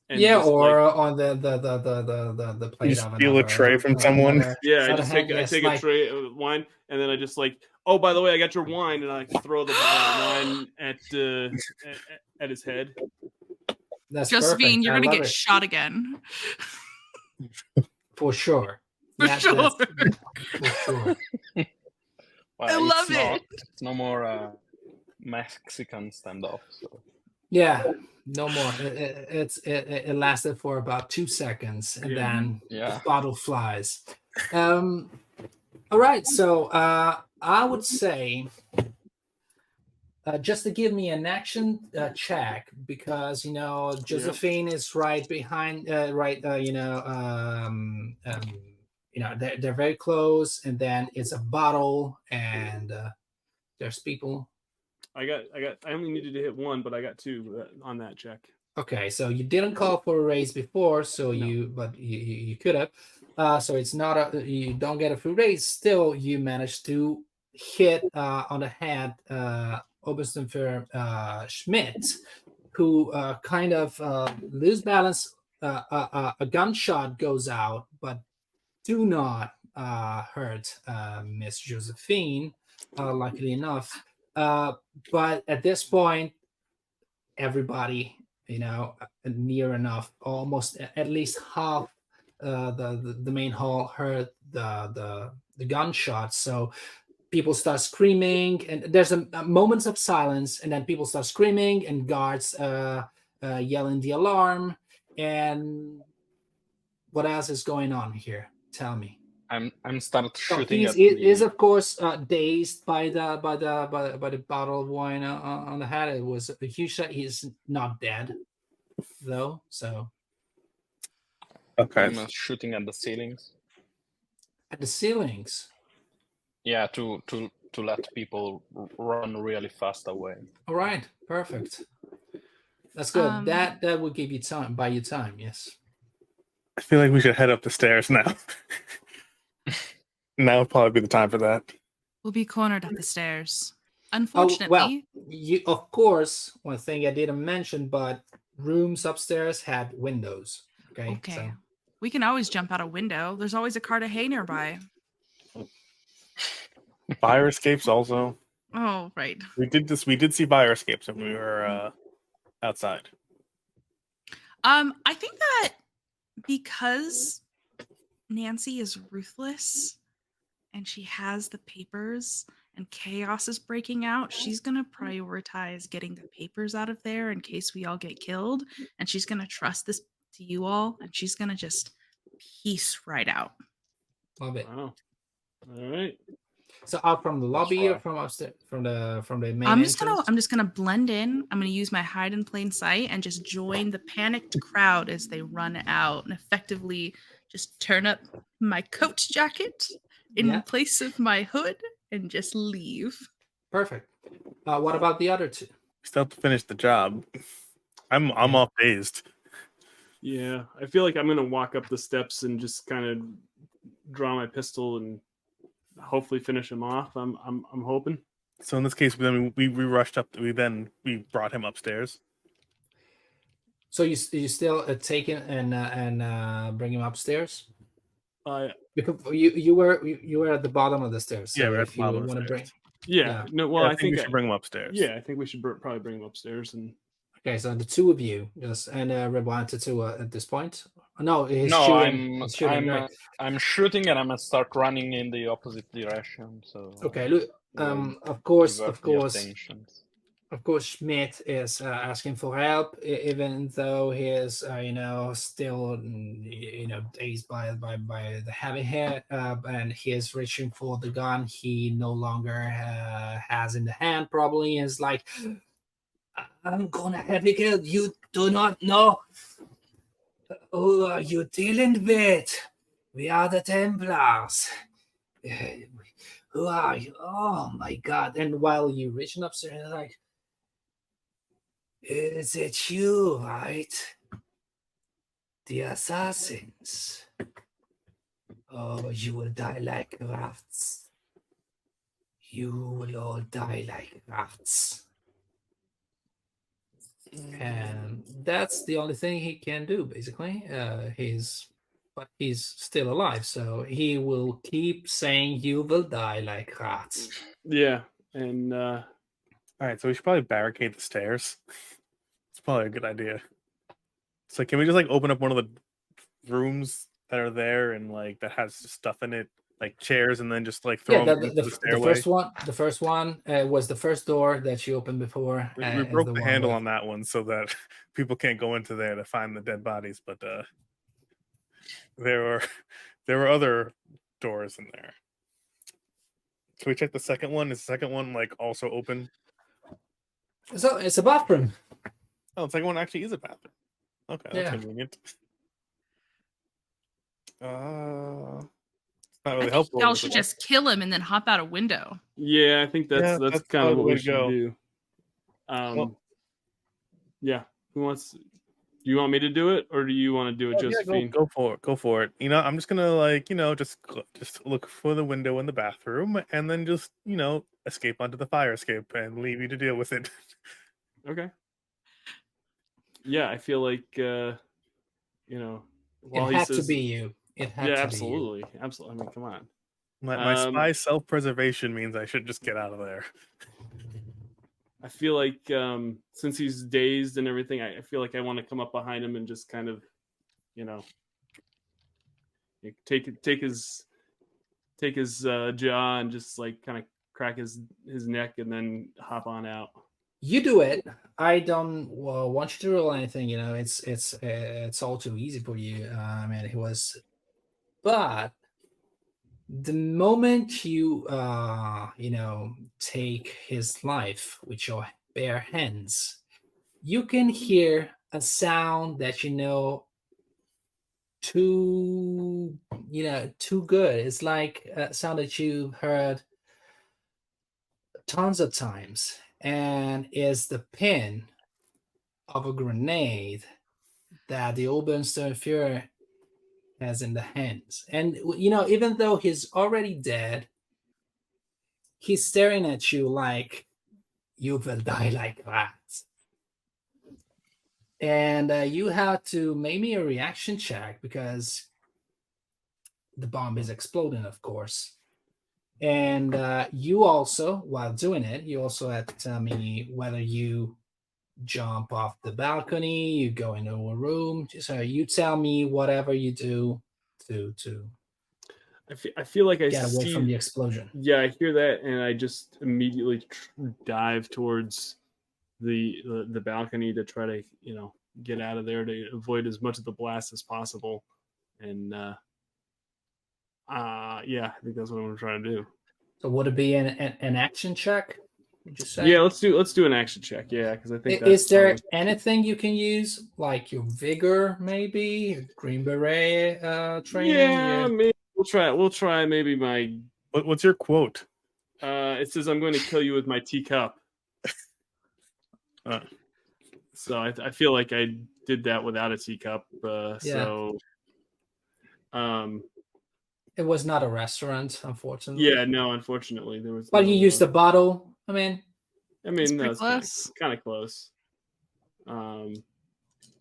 and yeah, just, or like- on the the the the the the, the plate just of steal a tray from someone? another- yeah, I just take I take like- a tray of wine and then I just like, oh, by the way, I got your wine, and I like, throw the bottle of wine at uh, at, at his head. That's Josephine, perfect. you're gonna get it. shot again. for sure. For That- sure. For sure. Well, I it's love not- it. It's no more uh, Mexican standoff. So. Yeah, no more. It, it, it's it, it it lasted for about two seconds, and Yeah. then Yeah. the bottle flies. Um, all right, so uh, I would say uh, just to give me an action uh, check because you know Josephine is right behind, uh, right? Uh, you know, um, um, you know they're they're very close, and then it's a bottle, and uh, there's people I got I got I only needed to hit one, but I got two uh, on that check. Okay, so you didn't call for a raise before, so No. you but you, you, you could have. Uh, so it's not a you don't get a free raise. Still, you managed to hit uh, on the head uh, Oberstenfer uh, Schmidt, who uh, kind of uh, lose balance. Uh, uh, uh, a gunshot goes out, but do not hurt Miss Josephine. Luckily enough, but at this point, everybody you know near enough almost at least half the, the the main hall heard the the the gunshots so people start screaming and there's a, a moments of silence and then people start screaming and guards uh, uh yelling the alarm and what else is going on here tell me I'm I'm start so shooting he's, at he is of course uh, dazed by the by the by, by the bottle of wine uh, on on the head. It was a huge shot. He's not dead though. So Okay. I'm uh, shooting at the ceilings. at the ceilings. Yeah, to to to let people run really fast away. All right, perfect. That's good. Um, that that will give you time. Buy you time. Yes. I feel like we should head up the stairs now. now would probably be the time for that. We'll be cornered at the stairs. unfortunately Oh, Unfortunately, well, you of course one thing I didn't mention, but rooms upstairs had windows. Okay. okay. So We can always jump out a window. There's always a cart of hay nearby. Fire escapes also. Oh, right. We did this. We did see fire escapes when we were uh, outside. Um, I think that because Nancy is ruthless and she has the papers and chaos is breaking out, she's gonna prioritize getting the papers out of there in case we all get killed. And she's gonna trust this to you all and she's gonna just piece right out. love it. Wow. All right. So out from the lobby or from upstairs from the from the main I'm just gonna? I'm just gonna blend in. I'm gonna use my hide in plain sight and just join the panicked crowd as they run out and effectively just turn up my coat jacket in Yeah. place of my hood and just leave. Perfect. Uh, what about the other two? Still have to finish the job. I'm I'm off dazed. Yeah, I feel like I'm gonna walk up the steps and just kind of draw my pistol and hopefully finish him off. I'm I'm I'm hoping. So in this case, then we we rushed up. We then we brought him upstairs. So you you still uh, take him and uh, and uh, bring him upstairs Uh, because you you were you, you were at the bottom of the stairs. Yeah, we're at if the bottom you of the wanna stairs. yeah, Yeah. no. Well, Yeah, I, think, we I- should bring him upstairs. Yeah, I think we should br- probably bring him upstairs and. Okay, so the two of you just and uh, Red One to two uh, at this point. No, he's no, shooting. I'm he's shooting, I'm right. uh, I'm shooting and I'm gonna start running in the opposite direction. So okay, look. Um, of course, of course, of course, Schmidt is uh, asking for help, even though he is, uh, you know, still, mm, you know, dazed by by by the heavy hit, uh, and he is reaching for the gun. He no longer uh, has in the hand. Probably is like, "I- I'm gonna heavy kill. You do not know who are you dealing with. We are the Templars. Who are you? Oh my god. And while you reaching upstairs, you're like, is it you, right? The assassins. Oh, you will die like rats. You will all die like rats. And that's the only thing he can do, basically. Uh, he's but he's still alive, so he will keep saying you will die like rats. Yeah, and uh, All right, so we should probably barricade the stairs. It's probably a good idea. So can we just like open up one of the rooms that are there and like that has stuff in it, like chairs, and then just like throw yeah, them the, the, the, the first one, the first one uh, was the first door that she opened before. we, uh, we is broke the, handle with- on that one so that people can't go into there to find the dead bodies, but uh there were there were other doors in there. Can we check the second one? Is the second one like also open? So it's a bathroom. Oh, the second one actually is a bathroom. Okay, that's Yeah. convenient. Uh, not really I think helpful. y'all should just kill him and then hop out a window. yeah, I think that's Yeah, that's, that's kind of what we should go. do. Um, Well- yeah. Who wants? Do you want me to do it, or do you want to do it, Oh, yeah, go, Josephine? go for it. Go for it. You know, I'm just gonna like, you know, just just look for the window in the bathroom and then just, you know, escape onto the fire escape and leave you to deal with it. Okay. Yeah, I feel like uh, you know. While it he had says, to be you. It had yeah, to absolutely, absolutely. I mean, come on. My, my Um, spy self-preservation means I should just get out of there. I feel like um, since he's dazed and everything, I, I feel like I want to come up behind him and just kind of, you know, like, take take his take his uh, jaw and just like kind of crack his his neck and then hop on out. You. you do it. I don't well, want you to roll anything. You know, it's it's uh, it's all too easy for you. Uh, I mean, he was, but the moment you uh you know take his life with your bare hands, you can hear a sound that you know too you know too good. It's like a sound that you've heard tons of times and is the pin of a grenade that the Oberstern Führer has in the hands. And you know, even though he's already dead, he's staring at you like you will die like that. And uh, you have to make me a reaction check because the bomb is exploding, of course. And uh, you also, while doing it, you also have to tell me whether you jump off the balcony, you go into a room. So you tell me whatever you do to to I feel, I feel like I get away see. from the explosion. Yeah, I hear that, and I just immediately tr- dive towards the, the the balcony to try to you know get out of there to avoid as much of the blast as possible. And uh, uh yeah, I think that's what I'm trying to to do. So would it be an, an, an action check? Would you say? Yeah, let's do let's do an action check. Yeah, because I I- think Is there almost- anything you can use, like your vigor, maybe Green Beret uh, training? Yeah, your- maybe we'll try. We'll try maybe my. What, what's your quote? Uh, it says I'm going to kill you with my teacup. Uh. So I, I feel like I did that without a teacup. Uh, Yeah. So, um, It was not a restaurant, unfortunately. yeah, no, unfortunately there was. But you no, used uh, the bottle. I mean, I mean, pretty that's kind of, close. kind of close. Um,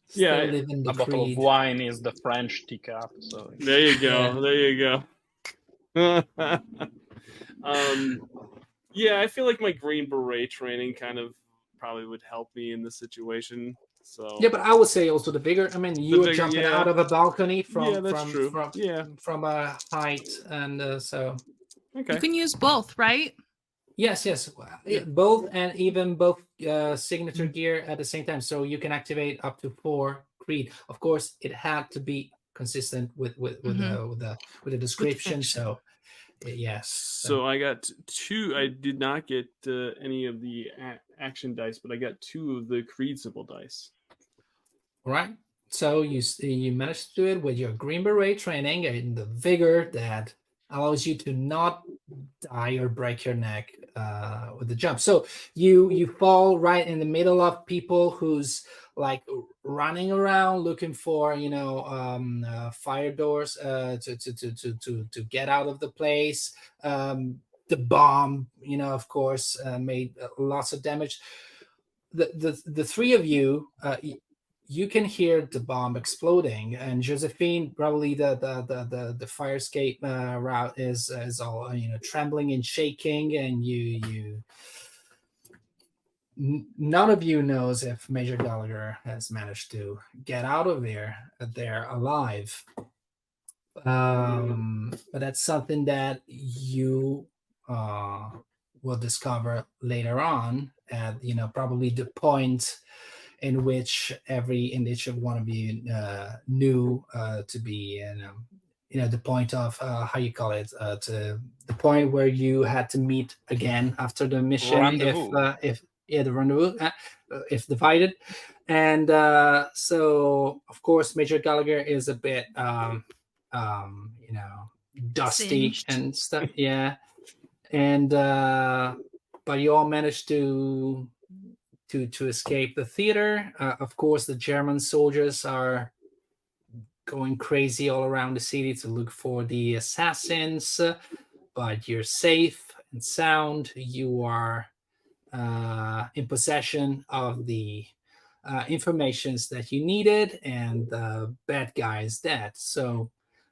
still Yeah, I- living the A bottle of wine is the French teacup. So there you go. Yeah. There you go. um, yeah, I feel like my Green Beret training kind of probably would help me in this situation. So Yeah, but I would say also the bigger. I mean, you were jumping yeah. out of a balcony from yeah, that's from, true. from yeah, from a height, and uh, so okay. You can use both, right? Yes, yes, Yeah. yeah, both and even both uh, signature gear at the same time. So you can activate up to four creed. Of course, it had to be consistent with with with, Mhm. the, with the with the description. So yes. So I got two. I did not get uh, any of the a- action dice, but I got two of the Creed symbol dice. right? So you s- you managed to do it with your Green Beret training and the vigor that allows you to not die or break your neck uh, with the jump. So you you fall right in the middle of people who's like running around looking for you know um, uh, fire doors uh, to, to, to to to to get out of the place. Um, the bomb, you know, of course, uh, made uh, lots of damage. The the the three of you, uh, you can hear the bomb exploding, and Josephine, probably the the the the, the fire escape uh, route is is all uh, you know trembling and shaking, and you you. None of you knows if Major Gallagher has managed to get out of there there alive. Um, but that's something that you uh, will discover later on at you know probably the point in which every in each of one of you uh, knew uh, to be and um, you know the point of uh, how you call it uh, to the point where you had to meet again after the mission Rendezvous. if uh, if yeah the rendezvous uh, uh, if divided and uh, so of course major gallagher is a bit um, um, you know dusty Singed. and stuff yeah and uh but you all managed to to to escape the theater. Uh, of course the german soldiers are going crazy all around the city to look for the assassins but you're safe and sound. You are uh, in possession of the uh, informations that you needed and the bad guy is dead. So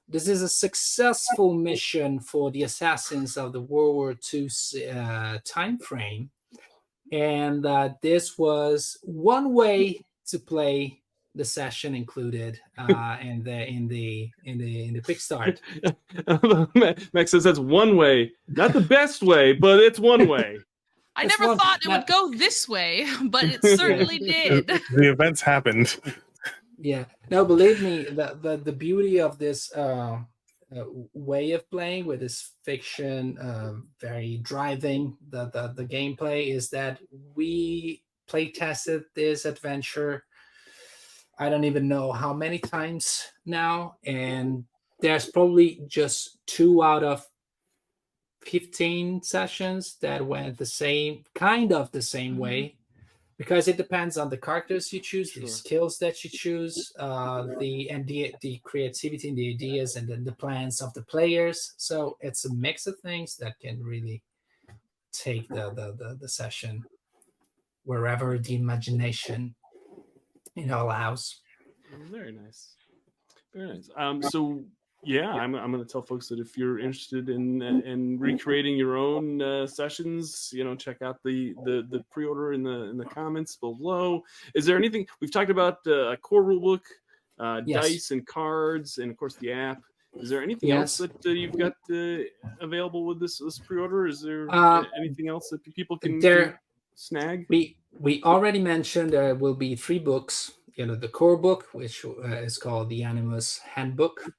this is a successful mission for the assassins of the World War II uh, time frame, and uh, this was one way to play the session included uh, in the in the in the in the quick start. Max says that's one way, not the best way, but it's one way. I It's never one- thought it not- would go this way, but it certainly did. the events happened. Yeah, no, believe me, the the, the beauty of this uh, uh, way of playing with this fiction, uh, very driving the, the the gameplay is that we play tested this adventure. I don't even know how many times now, and there's probably just two out of 15 sessions that went the same kind of the same way because it depends on the characters you choose Sure. the skills that you choose uh the and the, the creativity and the ideas and then the plans of the players so it's a mix of things that can really take the the, the, the session wherever the imagination you know allows Very nice. Very nice. Um, so yeah, I'm, I'm going to tell folks that if you're interested in in recreating your own uh, sessions, you know, check out the the the pre-order in the in the comments below. Is there anything we've talked about uh, a core rulebook, uh, Yes. dice and cards, and of course the app? Is there anything Yes. else that uh, you've got uh, available with this this pre-order? Is there Uh, anything else that people can, there snag? we we already mentioned there will be three books you know the core book which uh, is called the animus handbook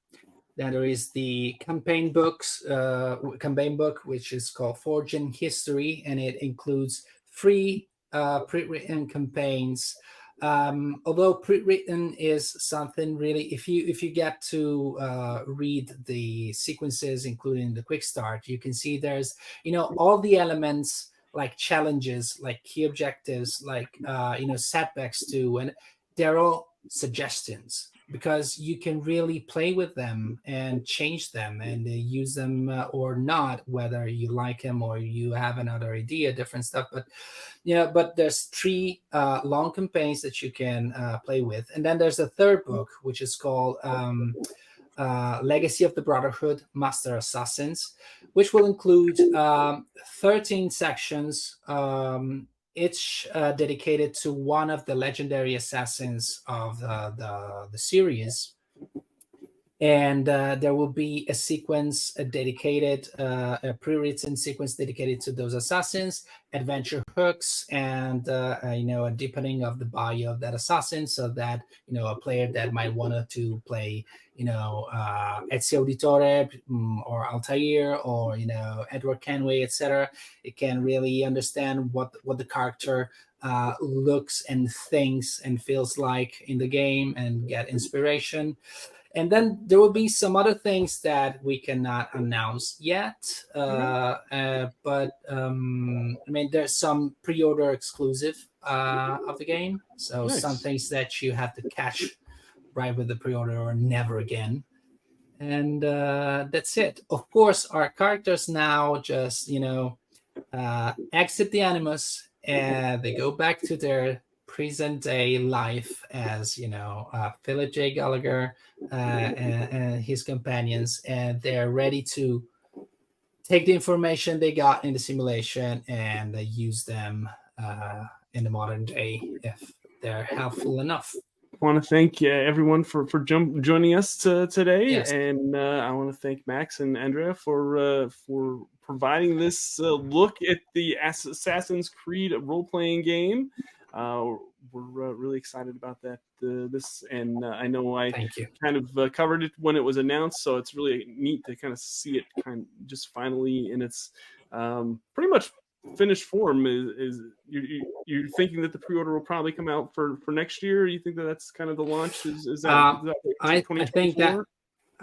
then there is the campaign books uh, campaign book which is called forging history and it includes three uh, pre-written campaigns. Um, although pre-written is something really if you if you get to uh, read the sequences including the quick start you can see there's you know all the elements like challenges, like key objectives, like uh, you know setbacks too, and they're all suggestions because you can really play with them and change them and use them uh, or not whether you like them or you have another idea different stuff. But yeah but there's three uh, long campaigns that you can uh, play with. And then there's a third book which is called um, uh, legacy of the brotherhood master assassins which will include um, 13 sections um, each uh, dedicated to one of the legendary assassins of the, the, the series. And uh, there will be a sequence a dedicated, uh, a pre-written sequence dedicated to those assassins, adventure hooks, and uh, you know a deepening of the bio of that assassin, so that you know a player that might want to play, you know, uh, Ezio Auditore um, or Altair or you know Edward Kenway, etc. It can really understand what what the character uh, looks and thinks and feels like in the game and get inspiration and then there will be some other things that we cannot announce yet uh, uh, but um, i mean there's some pre-order exclusive uh, of the game. So Nice. some things that you have to catch right with the pre-order or never again. And uh, that's it. Of course our characters now just you know uh, exit the animus and they go back to their present day life as you know uh, Philip J. Gallagher uh, and, and his companions, and they're ready to take the information they got in the simulation and use them uh, in the modern day if they're helpful enough. I want to thank uh, everyone for for jump, joining us to, today, Yes. and uh, I want to thank Max and Andrea for uh, for providing this uh, look at the Assassin's Creed role playing game. Uh, we're uh, really excited about that. Uh, this, and uh, I know I kind of uh, covered it when it was announced, so it's really neat to kind of see it kind of just finally in its um, pretty much finished form. Is, is you, you, you're thinking that the pre-order will probably come out for for next year? You think that that's kind of the launch? Is, is that, Uh, is that I- I think that- 2024?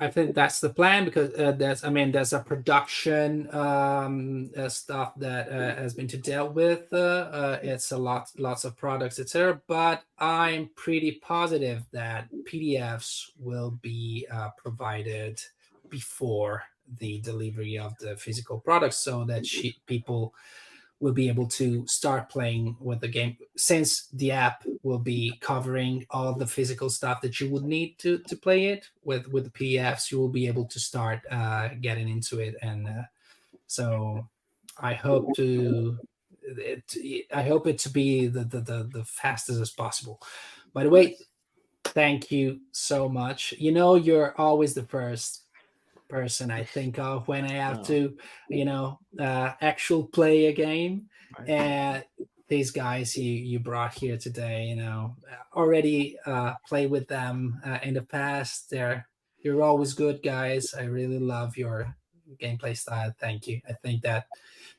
I think that's the plan because uh, there's, I mean, there's a production um, uh, stuff that uh, has been to dealt with. Uh, uh, it's a lot, lots of products, etc. But I'm pretty positive that PDFs will be uh, provided before the delivery of the physical products, so that she, people will be able to start playing with the game since the app will be covering all the physical stuff that you would need to to play it with with the pdfs you will be able to start uh getting into it. And uh, so i hope to it i hope it to be the the, the the fastest as possible. By the way thank you so much. You know you're always the first person i think of when i have Oh. to you know uh actual play a game. Right. and these guys you you brought here today you know already uh play with them uh, in the past. They're you're always good guys. I really love your gameplay style. Thank you. I think that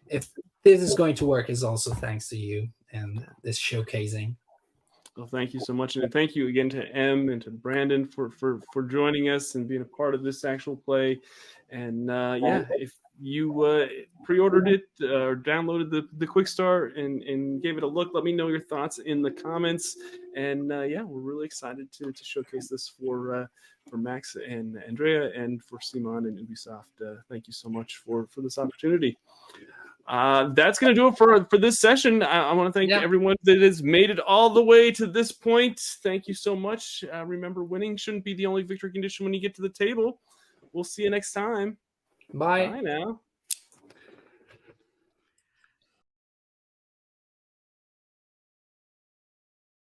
if this is going to work is also thanks to you and this showcasing Well, thank you so much, and thank you again to M and to Brandon for for for joining us and being a part of this actual play. And uh, yeah, if you uh, pre-ordered it uh, or downloaded the the quick start and and gave it a look, let me know your thoughts in the comments. And uh, yeah, we're really excited to to showcase this for uh, for Max and Andrea and for CMON and Ubisoft. Uh, thank you so much for for this opportunity. Uh, that's going to do it for for this session. I, I want to thank Yeah. everyone that has made it all the way to this point. Thank you so much. Uh, remember, winning shouldn't be the only victory condition when you get to the table. We'll see you next time. bye Bye now.